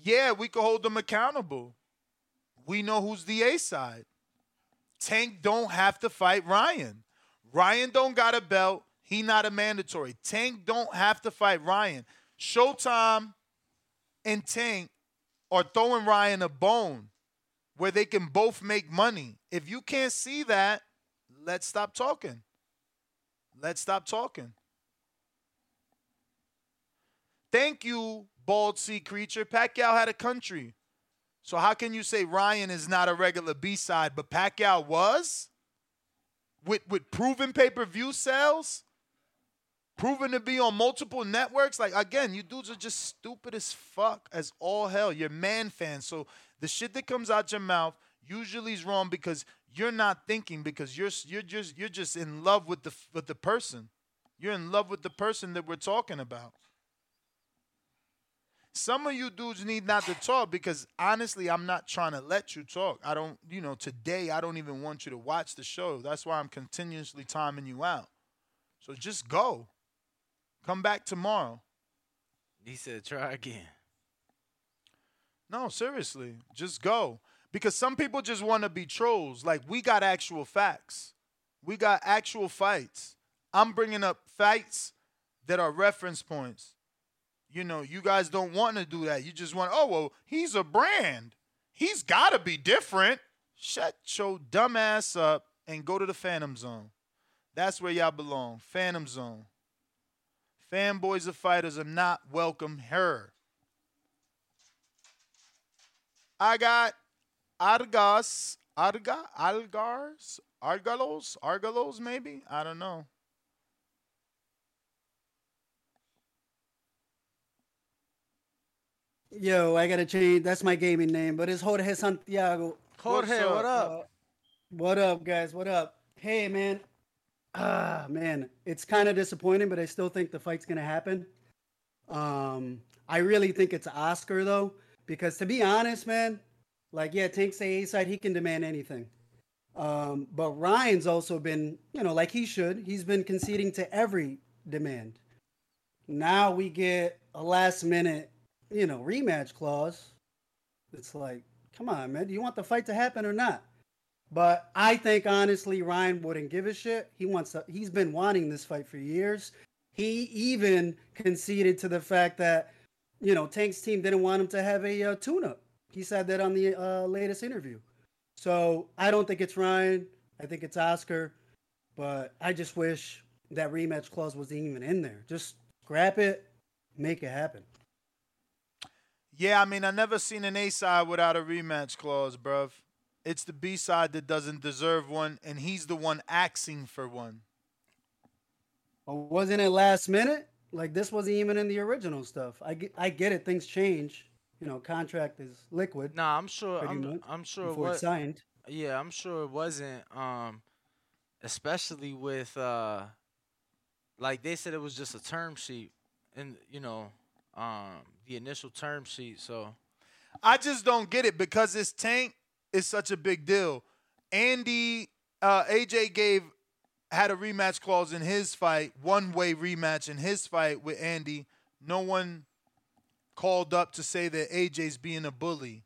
yeah, we could hold them accountable. We know who's the A side. Tank don't have to fight Ryan. Ryan don't got a belt. He not a mandatory. Tank don't have to fight Ryan. Showtime and Tank are throwing Ryan a bone where they can both make money. If you can't see that, let's stop talking. Let's stop talking. Thank you, bald sea creature. Pacquiao had a country. So how can you say Ryan is not a regular B-side, but Pacquiao was? With with proven pay-per-view sales? Proven to be on multiple networks? Like again, you dudes are just stupid as fuck as all hell. You're man fans. So the shit that comes out your mouth usually is wrong because you're not thinking because you're you're just you're just in love with the with the person. You're in love with the person that we're talking about. Some of you dudes need not to talk because honestly, I'm not trying to let you talk. I don't, you know, today I don't even want you to watch the show. That's why I'm continuously timing you out. So just go. Come back tomorrow. He said, try again. No, seriously, just go. Because some people just want to be trolls. Like, we got actual facts, we got actual fights. I'm bringing up fights that are reference points. You know, you guys don't want to do that. You just want, oh, well, he's a brand. He's got to be different. Shut your dumb ass up and go to the Phantom Zone. That's where y'all belong. Phantom Zone. Fanboys of fighters are not welcome here. I got Argas, Arga, Algars, Argalos, Argalos, maybe? I don't know. Yo, I gotta change. That's my gaming name, but it's Jorge Santiago. Jorge, what up? Uh, what up, guys? What up? Hey, man. Ah, man, it's kind of disappointing, but I still think the fight's gonna happen. Um, I really think it's Oscar though, because to be honest, man, like yeah, Tank say A side, he can demand anything. Um, but Ryan's also been, you know, like he should. He's been conceding to every demand. Now we get a last minute, you know, rematch clause. It's like, come on, man. Do you want the fight to happen or not? But I think honestly, Ryan wouldn't give a shit. He wants. To, he's been wanting this fight for years. He even conceded to the fact that, you know, Tank's team didn't want him to have a uh, tune-up. He said that on the uh, latest interview. So I don't think it's Ryan. I think it's Oscar. But I just wish that rematch clause wasn't even in there. Just scrap it, make it happen. Yeah, I mean, I never seen an A side without a rematch clause, bruv. It's the B side that doesn't deserve one, and he's the one axing for one. Or wasn't it last minute? Like this wasn't even in the original stuff. I get, I get it. Things change. You know, contract is liquid. Nah, I'm sure. I'm, much I'm sure it before was it's signed. Yeah, I'm sure it wasn't. Um, especially with uh, like they said it was just a term sheet, and you know, um, the initial term sheet. So I just don't get it because this tank is such a big deal. Andy, uh, AJ gave had a rematch clause in his fight, one way rematch in his fight with Andy. No one called up to say that AJ's being a bully.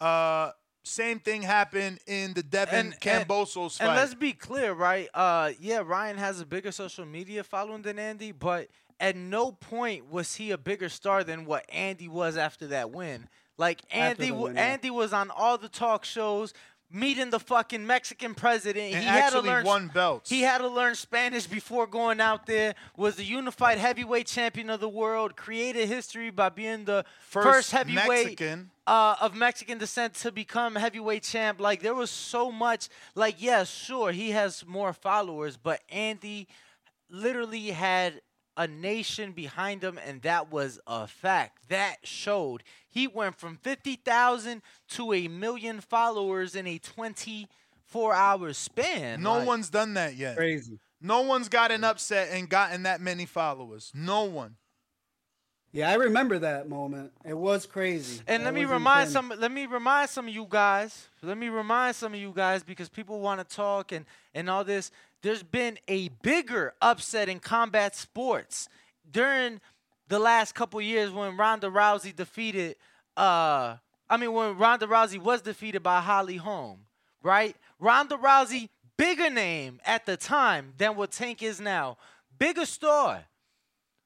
Uh, same thing happened in the Devin Kambosos fight. And let's be clear, right? Uh, yeah, Ryan has a bigger social media following than Andy, but at no point was he a bigger star than what Andy was after that win. Like Andy, win, yeah. Andy was on all the talk shows, meeting the fucking Mexican president. And he had to learn won belts. He had to learn Spanish before going out there. Was the unified heavyweight champion of the world. Created history by being the First first, heavyweight Mexican. uh, of Mexican descent to become heavyweight champ. Like there was so much. Like yeah, sure, he has more followers, but Andy literally had a nation behind him, and that was a fact. That showed he went from fifty thousand to a million followers in a twenty-four hour span. no Like, one's done that yet. Crazy. No one's gotten upset and gotten that many followers. No one. Yeah, I remember that moment. It was crazy. And That let me remind intense. some let me remind some of you guys. Let me remind some of you guys because people want to talk and and all this. There's been a bigger upset in combat sports during the last couple years when Ronda Rousey defeated uh I mean when Ronda Rousey was defeated by Holly Holm, right? Ronda Rousey bigger name at the time than what Tank is now. Bigger star.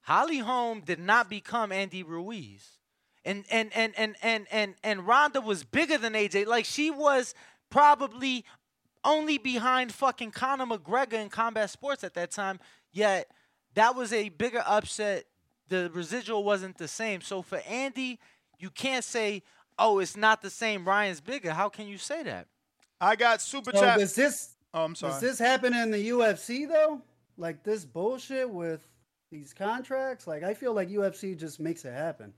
Holly Holm did not become Andy Ruiz. And and and and and and and Ronda was bigger than AJ. Like she was probably only behind fucking Conor McGregor in combat sports at that time. Yet that was a bigger upset. The residual wasn't the same. So for Andy, you can't say, "Oh, it's not the same. Ryan's bigger." How can you say that? I got super So chat. does this Oh, I'm sorry. does this happen in the UFC though? Like this bullshit with these contracts? Like I feel like UFC just makes it happen.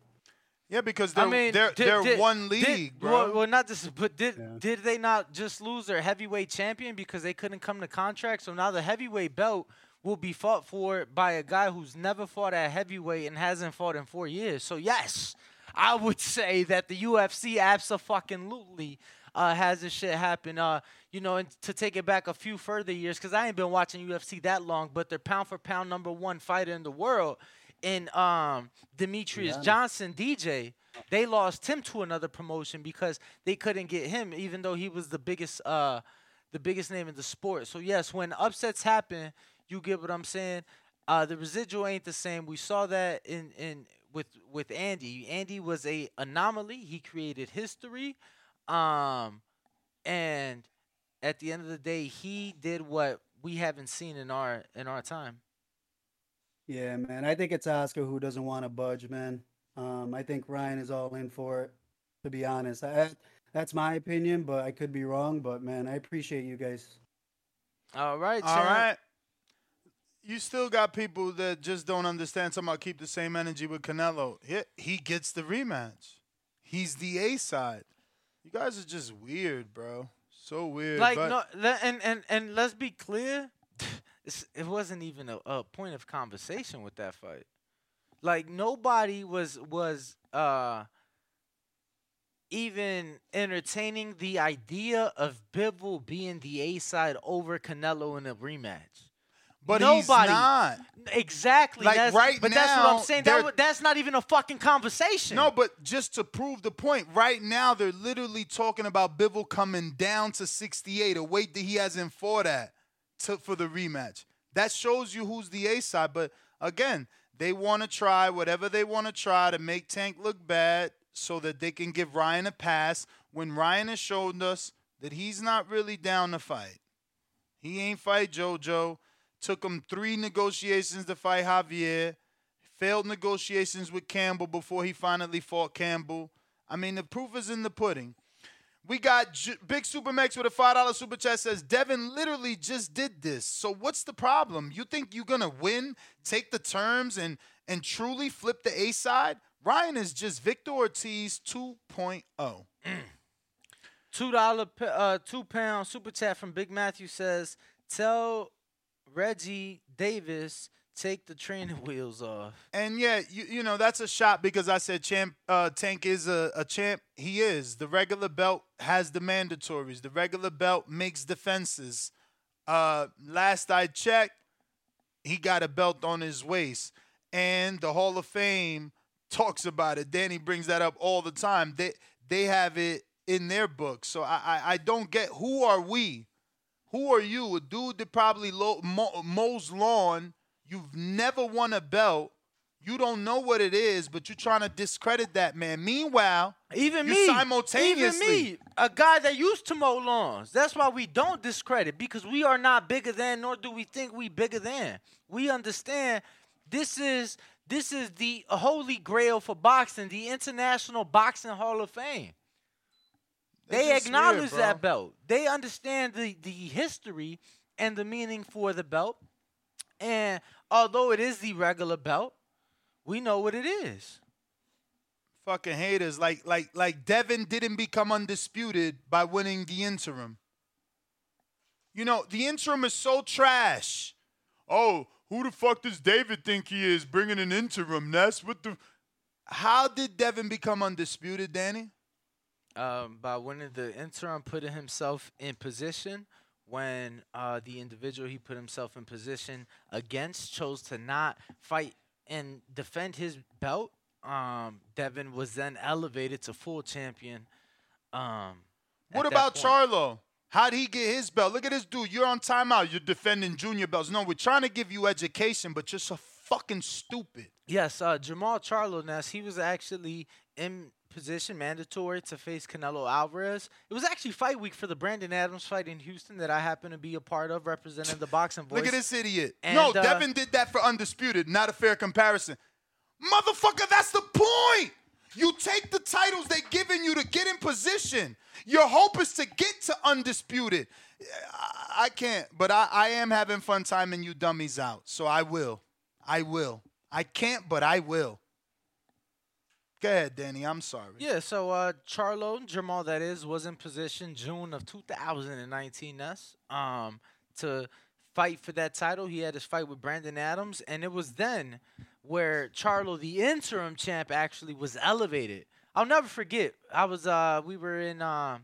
Yeah, because they're I mean, they're, did- they're did- one did- league, bro. Well, well, not this, but did did they not just lose their heavyweight champion because they couldn't come to contract? So now the heavyweight belt will be fought for by a guy who's never fought at heavyweight and hasn't fought in four years. So yes, I would (laughs) say that the UFC absolutely uh, has this shit happen. Uh, you know, and to take it back a few further years, because I ain't been watching UFC that long, but they're pound for pound number one fighter in the world in um, Demetrious Yeah. Johnson, DJ. They lost him to another promotion because they couldn't get him, even though he was the biggest, uh, the biggest name in the sport. So yes, when upsets happen, you get what I'm saying. Uh, the residual ain't the same. We saw that in in with with Andy. Andy was a anomaly. He created history, um, and at the end of the day, he did what we haven't seen in our in our time. Yeah, man. I think it's Oscar who doesn't want to budge, man. Um, I think Ryan is all in for it. To be honest, I, that's my opinion, but I could be wrong. But man, I appreciate you guys. All right, All champ. right. you still got people that just don't understand. Talking about keep the same energy with Canelo. He, he gets the rematch. He's the A side. You guys are just weird, bro. So weird. Like but no, and and and let's be clear, it's, it wasn't even a, a point of conversation with that fight. Like nobody was was uh even entertaining the idea of Bivol being the A side over Canelo in a rematch. But nobody, he's not. exactly. Like, that's, right but that's what I'm saying. That, that's not even a fucking conversation. No, but just to prove the point, right now they're literally talking about Bivol coming down to 68, a weight that he hasn't fought at to, for the rematch. That shows you who's the A side. But again, they want to try whatever they want to try to make Tank look bad so that they can give Ryan a pass when Ryan has shown us that he's not really down to fight. He ain't fight JoJo. Took him three negotiations to fight Javier. Failed negotiations with Campbell before he finally fought Campbell. I mean, the proof is in the pudding. We got J- Big Super Max with a $5 super chat says, Devin literally just did this. So what's the problem? You think you're to win, take the terms, and, and truly flip the A side? Ryan is just Victor Ortiz oh. 2.0. Two dollar, uh, two pound super chat from Big Matthew says, "Tell Reggie Davis take the training (laughs) wheels off." And yeah, you you know that's a shot because I said champ uh, Tank is a, a champ. He is. The regular belt has the mandatories. The regular belt makes defenses. Uh, last I checked, he got a belt on his waist, and the Hall of Fame talks about it. Danny brings that up all the time. They they have it in their book. So I I, I don't get who are we. Who are you? A dude that probably mows lawn. You've never won a belt. You don't know what it is, but you're trying to discredit that man. Meanwhile, Even me, simultaneously, even me, a guy that used to mow lawns. That's why we don't discredit because we are not bigger than, nor do we think we bigger than. We understand this is this is the holy grail for boxing, the International Boxing Hall of Fame. They acknowledge weird, that belt. They understand the the history and the meaning for the belt. And although it is the regular belt, we know what it is. fucking haters. Like like like Devin didn't become undisputed by winning the interim. You know, the interim is so trash. Oh, who the fuck does David think he is bringing an interim? That's what the. How did Devin become undisputed, Danny? um, by winning the interim, putting himself in position when uh, the individual he put himself in position against chose to not fight and defend his belt. Um, Devin was then elevated to full champion. Um, What about. Charlo? How'd he get his belt? Look at this dude. You're on timeout. You're defending junior belts. No, we're trying to give you education, but you're so fucking stupid. Yes, uh, Jermall Charlo Ness, he was actually in position mandatory to face Canelo Alvarez. It was actually fight week for the Brandon Adams fight in Houston that I happen to be a part of representing the boxing voice. Look at this idiot. And, no, uh, Devin did that for undisputed. Not a fair comparison. Motherfucker, that's the point. You take the titles they're giving you to get in position. Your hope is to get to undisputed. I, I can't, but I, I am having fun timing you dummies out. So I will. I will. I can't, but I will. Go ahead, Danny. I'm sorry. Yeah, so uh, Charlo Jamal, that is, was in position June of 2019. Ness, um, to fight for that title. He had his fight with Brandon Adams, and it was then where Charlo, the interim champ, actually was elevated. I'll never forget. I was uh, we were in uh,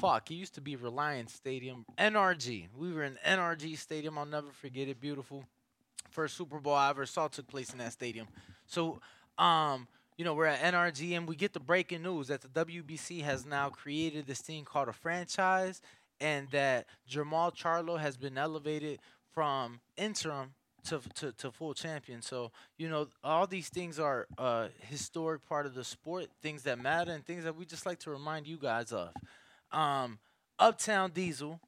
fuck. It used to be Reliant Stadium, NRG. We were in NRG Stadium. I'll never forget it. Beautiful. First Super Bowl I ever saw took place in that stadium. So, um, you know, we're at NRG and we get the breaking news that the WBC has now created this thing called a franchise and that Jermall Charlo has been elevated from interim to, to, to full champion. So, you know, all these things are a historic part of the sport, things that matter and things that we just like to remind you guys of. Um, Uptown Diesel.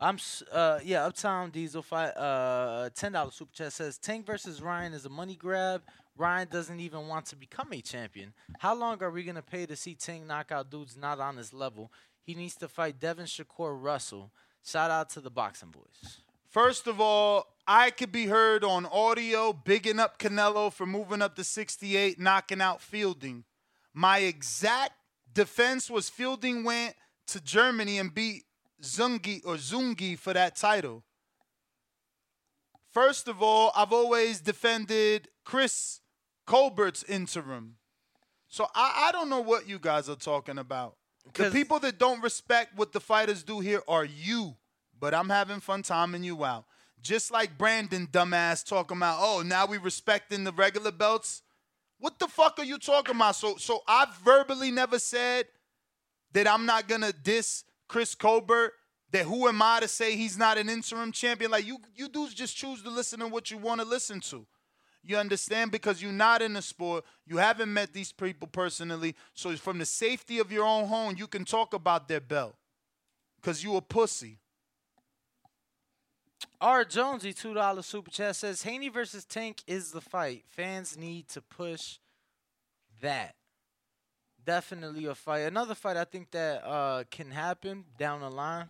I'm uh yeah, Uptown Diesel fight uh ten dollar super chat says Tank versus Ryan is a money grab. Ryan doesn't even want to become a champion. How long are we gonna pay to see Tank knock out dudes not on his level? He needs to fight Devin Shakur Russell. Shout out to the boxing boys. First of all, I could be heard on audio bigging up Canelo for moving up to 68, knocking out Fielding. My exact defense was Fielding went to Germany and beat Zungi or Zungi for that title. First of all, I've always defended Chris Colbert's interim. So I, I don't know what you guys are talking about. The people that don't respect what the fighters do here are you. But I'm having fun timing you out. Just like Brandon, dumbass, talking about, oh, now we respecting the regular belts. What the fuck are you talking about? So, so I verbally never said that I'm not gonna diss Chris Colbert. That who am I to say he's not an interim champion? Like you, you dudes just choose to listen to what you want to listen to. You understand? Because you're not in the sport. You haven't met these people personally. So from the safety of your own home, you can talk about their belt. Cause you a pussy. R. Jonesy, two dollar super chat says Haney versus Tank is the fight. Fans need to push that. Definitely a fight. Another fight I think that uh, can happen down the line.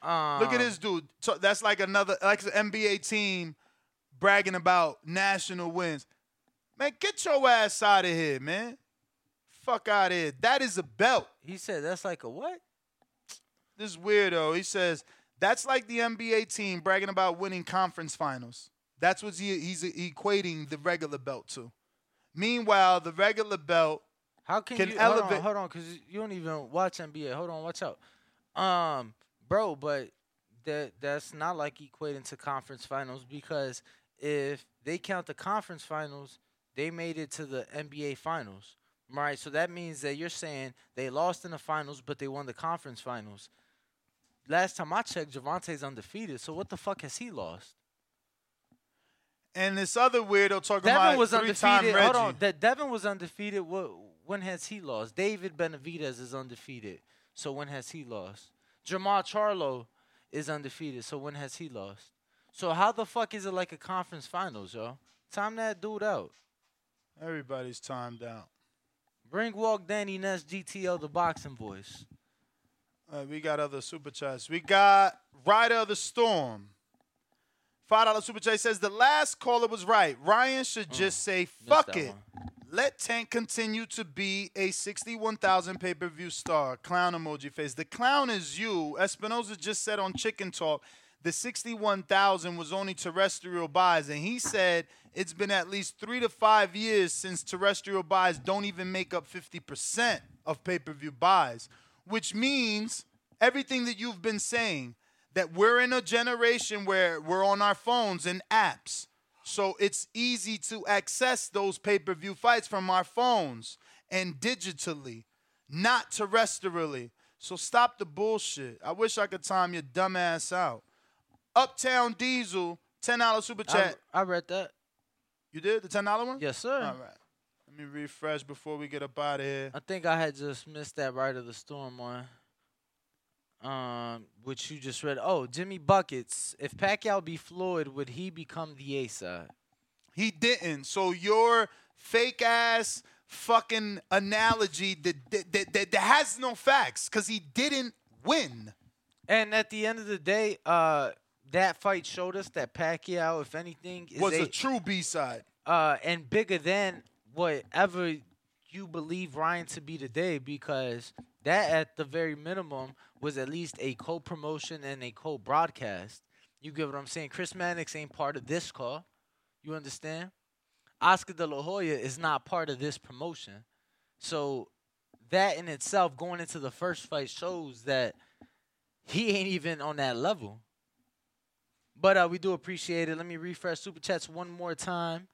Um, Look at this dude. So that's like another like an NBA team bragging about national wins. Man, get your ass out of here, man. Fuck out of here. That is a belt. He said that's like a what? This is weirdo. He says that's like the NBA team bragging about winning conference finals. That's what he, he's equating the regular belt to. Meanwhile, the regular belt How can, can you elevate. hold on? Hold on, because you don't even watch NBA. Hold on, watch out, um, bro. But that that's not like equating to conference finals because if they count the conference finals, they made it to the NBA finals, right? So that means that you're saying they lost in the finals, but they won the conference finals. Last time I checked, Gervonta's undefeated. So what the fuck has he lost? And this other weirdo talking Devin about was undefeated. Reggie. Hold on, that Devin was undefeated. What? When has he lost? David Benavidez is undefeated. So when has he lost? Jermall Charlo is undefeated. So when has he lost? So how the fuck is it like a conference finals, yo? Time that dude out. Everybody's timed out. Ring Walk Danny Ness GTO the boxing voice. Uh, we got other super chats. We got Rider of the Storm. Five dollar super chat says the last caller was right. Ryan should just say fuck it. Let Tank continue to be a 61,000 pay per view star. Clown emoji face. The clown is you. Espinoza just said on Chicken Tawk the 61,000 was only terrestrial buys, and he said it's been at least three to five years since terrestrial buys don't even make up 50% of pay per view buys, which means everything that you've been saying that we're in a generation where we're on our phones and apps. So it's easy to access those pay per view fights from our phones and digitally, not terrestrially. So stop the bullshit. I wish I could time your dumb ass out. Uptown Diesel, $10 super chat. I, I read that. You did? The $10 one? Yes, sir. All right. Let me refresh before we get up out of here. I think I had just missed that right of the storm one. Um, which you just read. Oh, Jimmy Buckets. If Pacquiao be Floyd, would he become the A side? He didn't. So your fake ass fucking analogy that that, that, that, that has no facts because he didn't win. And at the end of the day, uh, that fight showed us that Pacquiao, if anything, is Was a, a true B side. uh, and bigger than whatever you believe Ryan to be today, because that, at the very minimum, was at least a co-promotion and a co-broadcast. You get what I'm saying? Chris Mannix ain't part of this call. You understand? Oscar De La Hoya is not part of this promotion. So that in itself, going into the first fight, shows that he ain't even on that level. But uh, we do appreciate it. Let me refresh super chats one more time.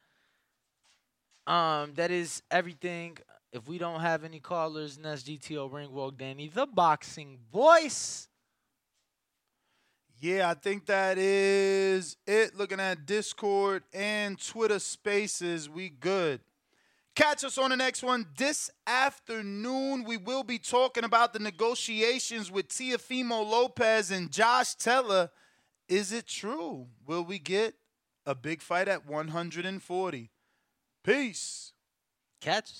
Um, that is everything. If we don't have any callers, Ness GTO Ring Walk Danny, the boxing voice. Yeah, I think that is it. Looking at Discord and Twitter Spaces, we good. Catch us on the next one this afternoon. We will be talking about the negotiations with Teofimo Lopez and Josh Taylor. Is it true? Will we get a big fight at 140? Peace. Catch.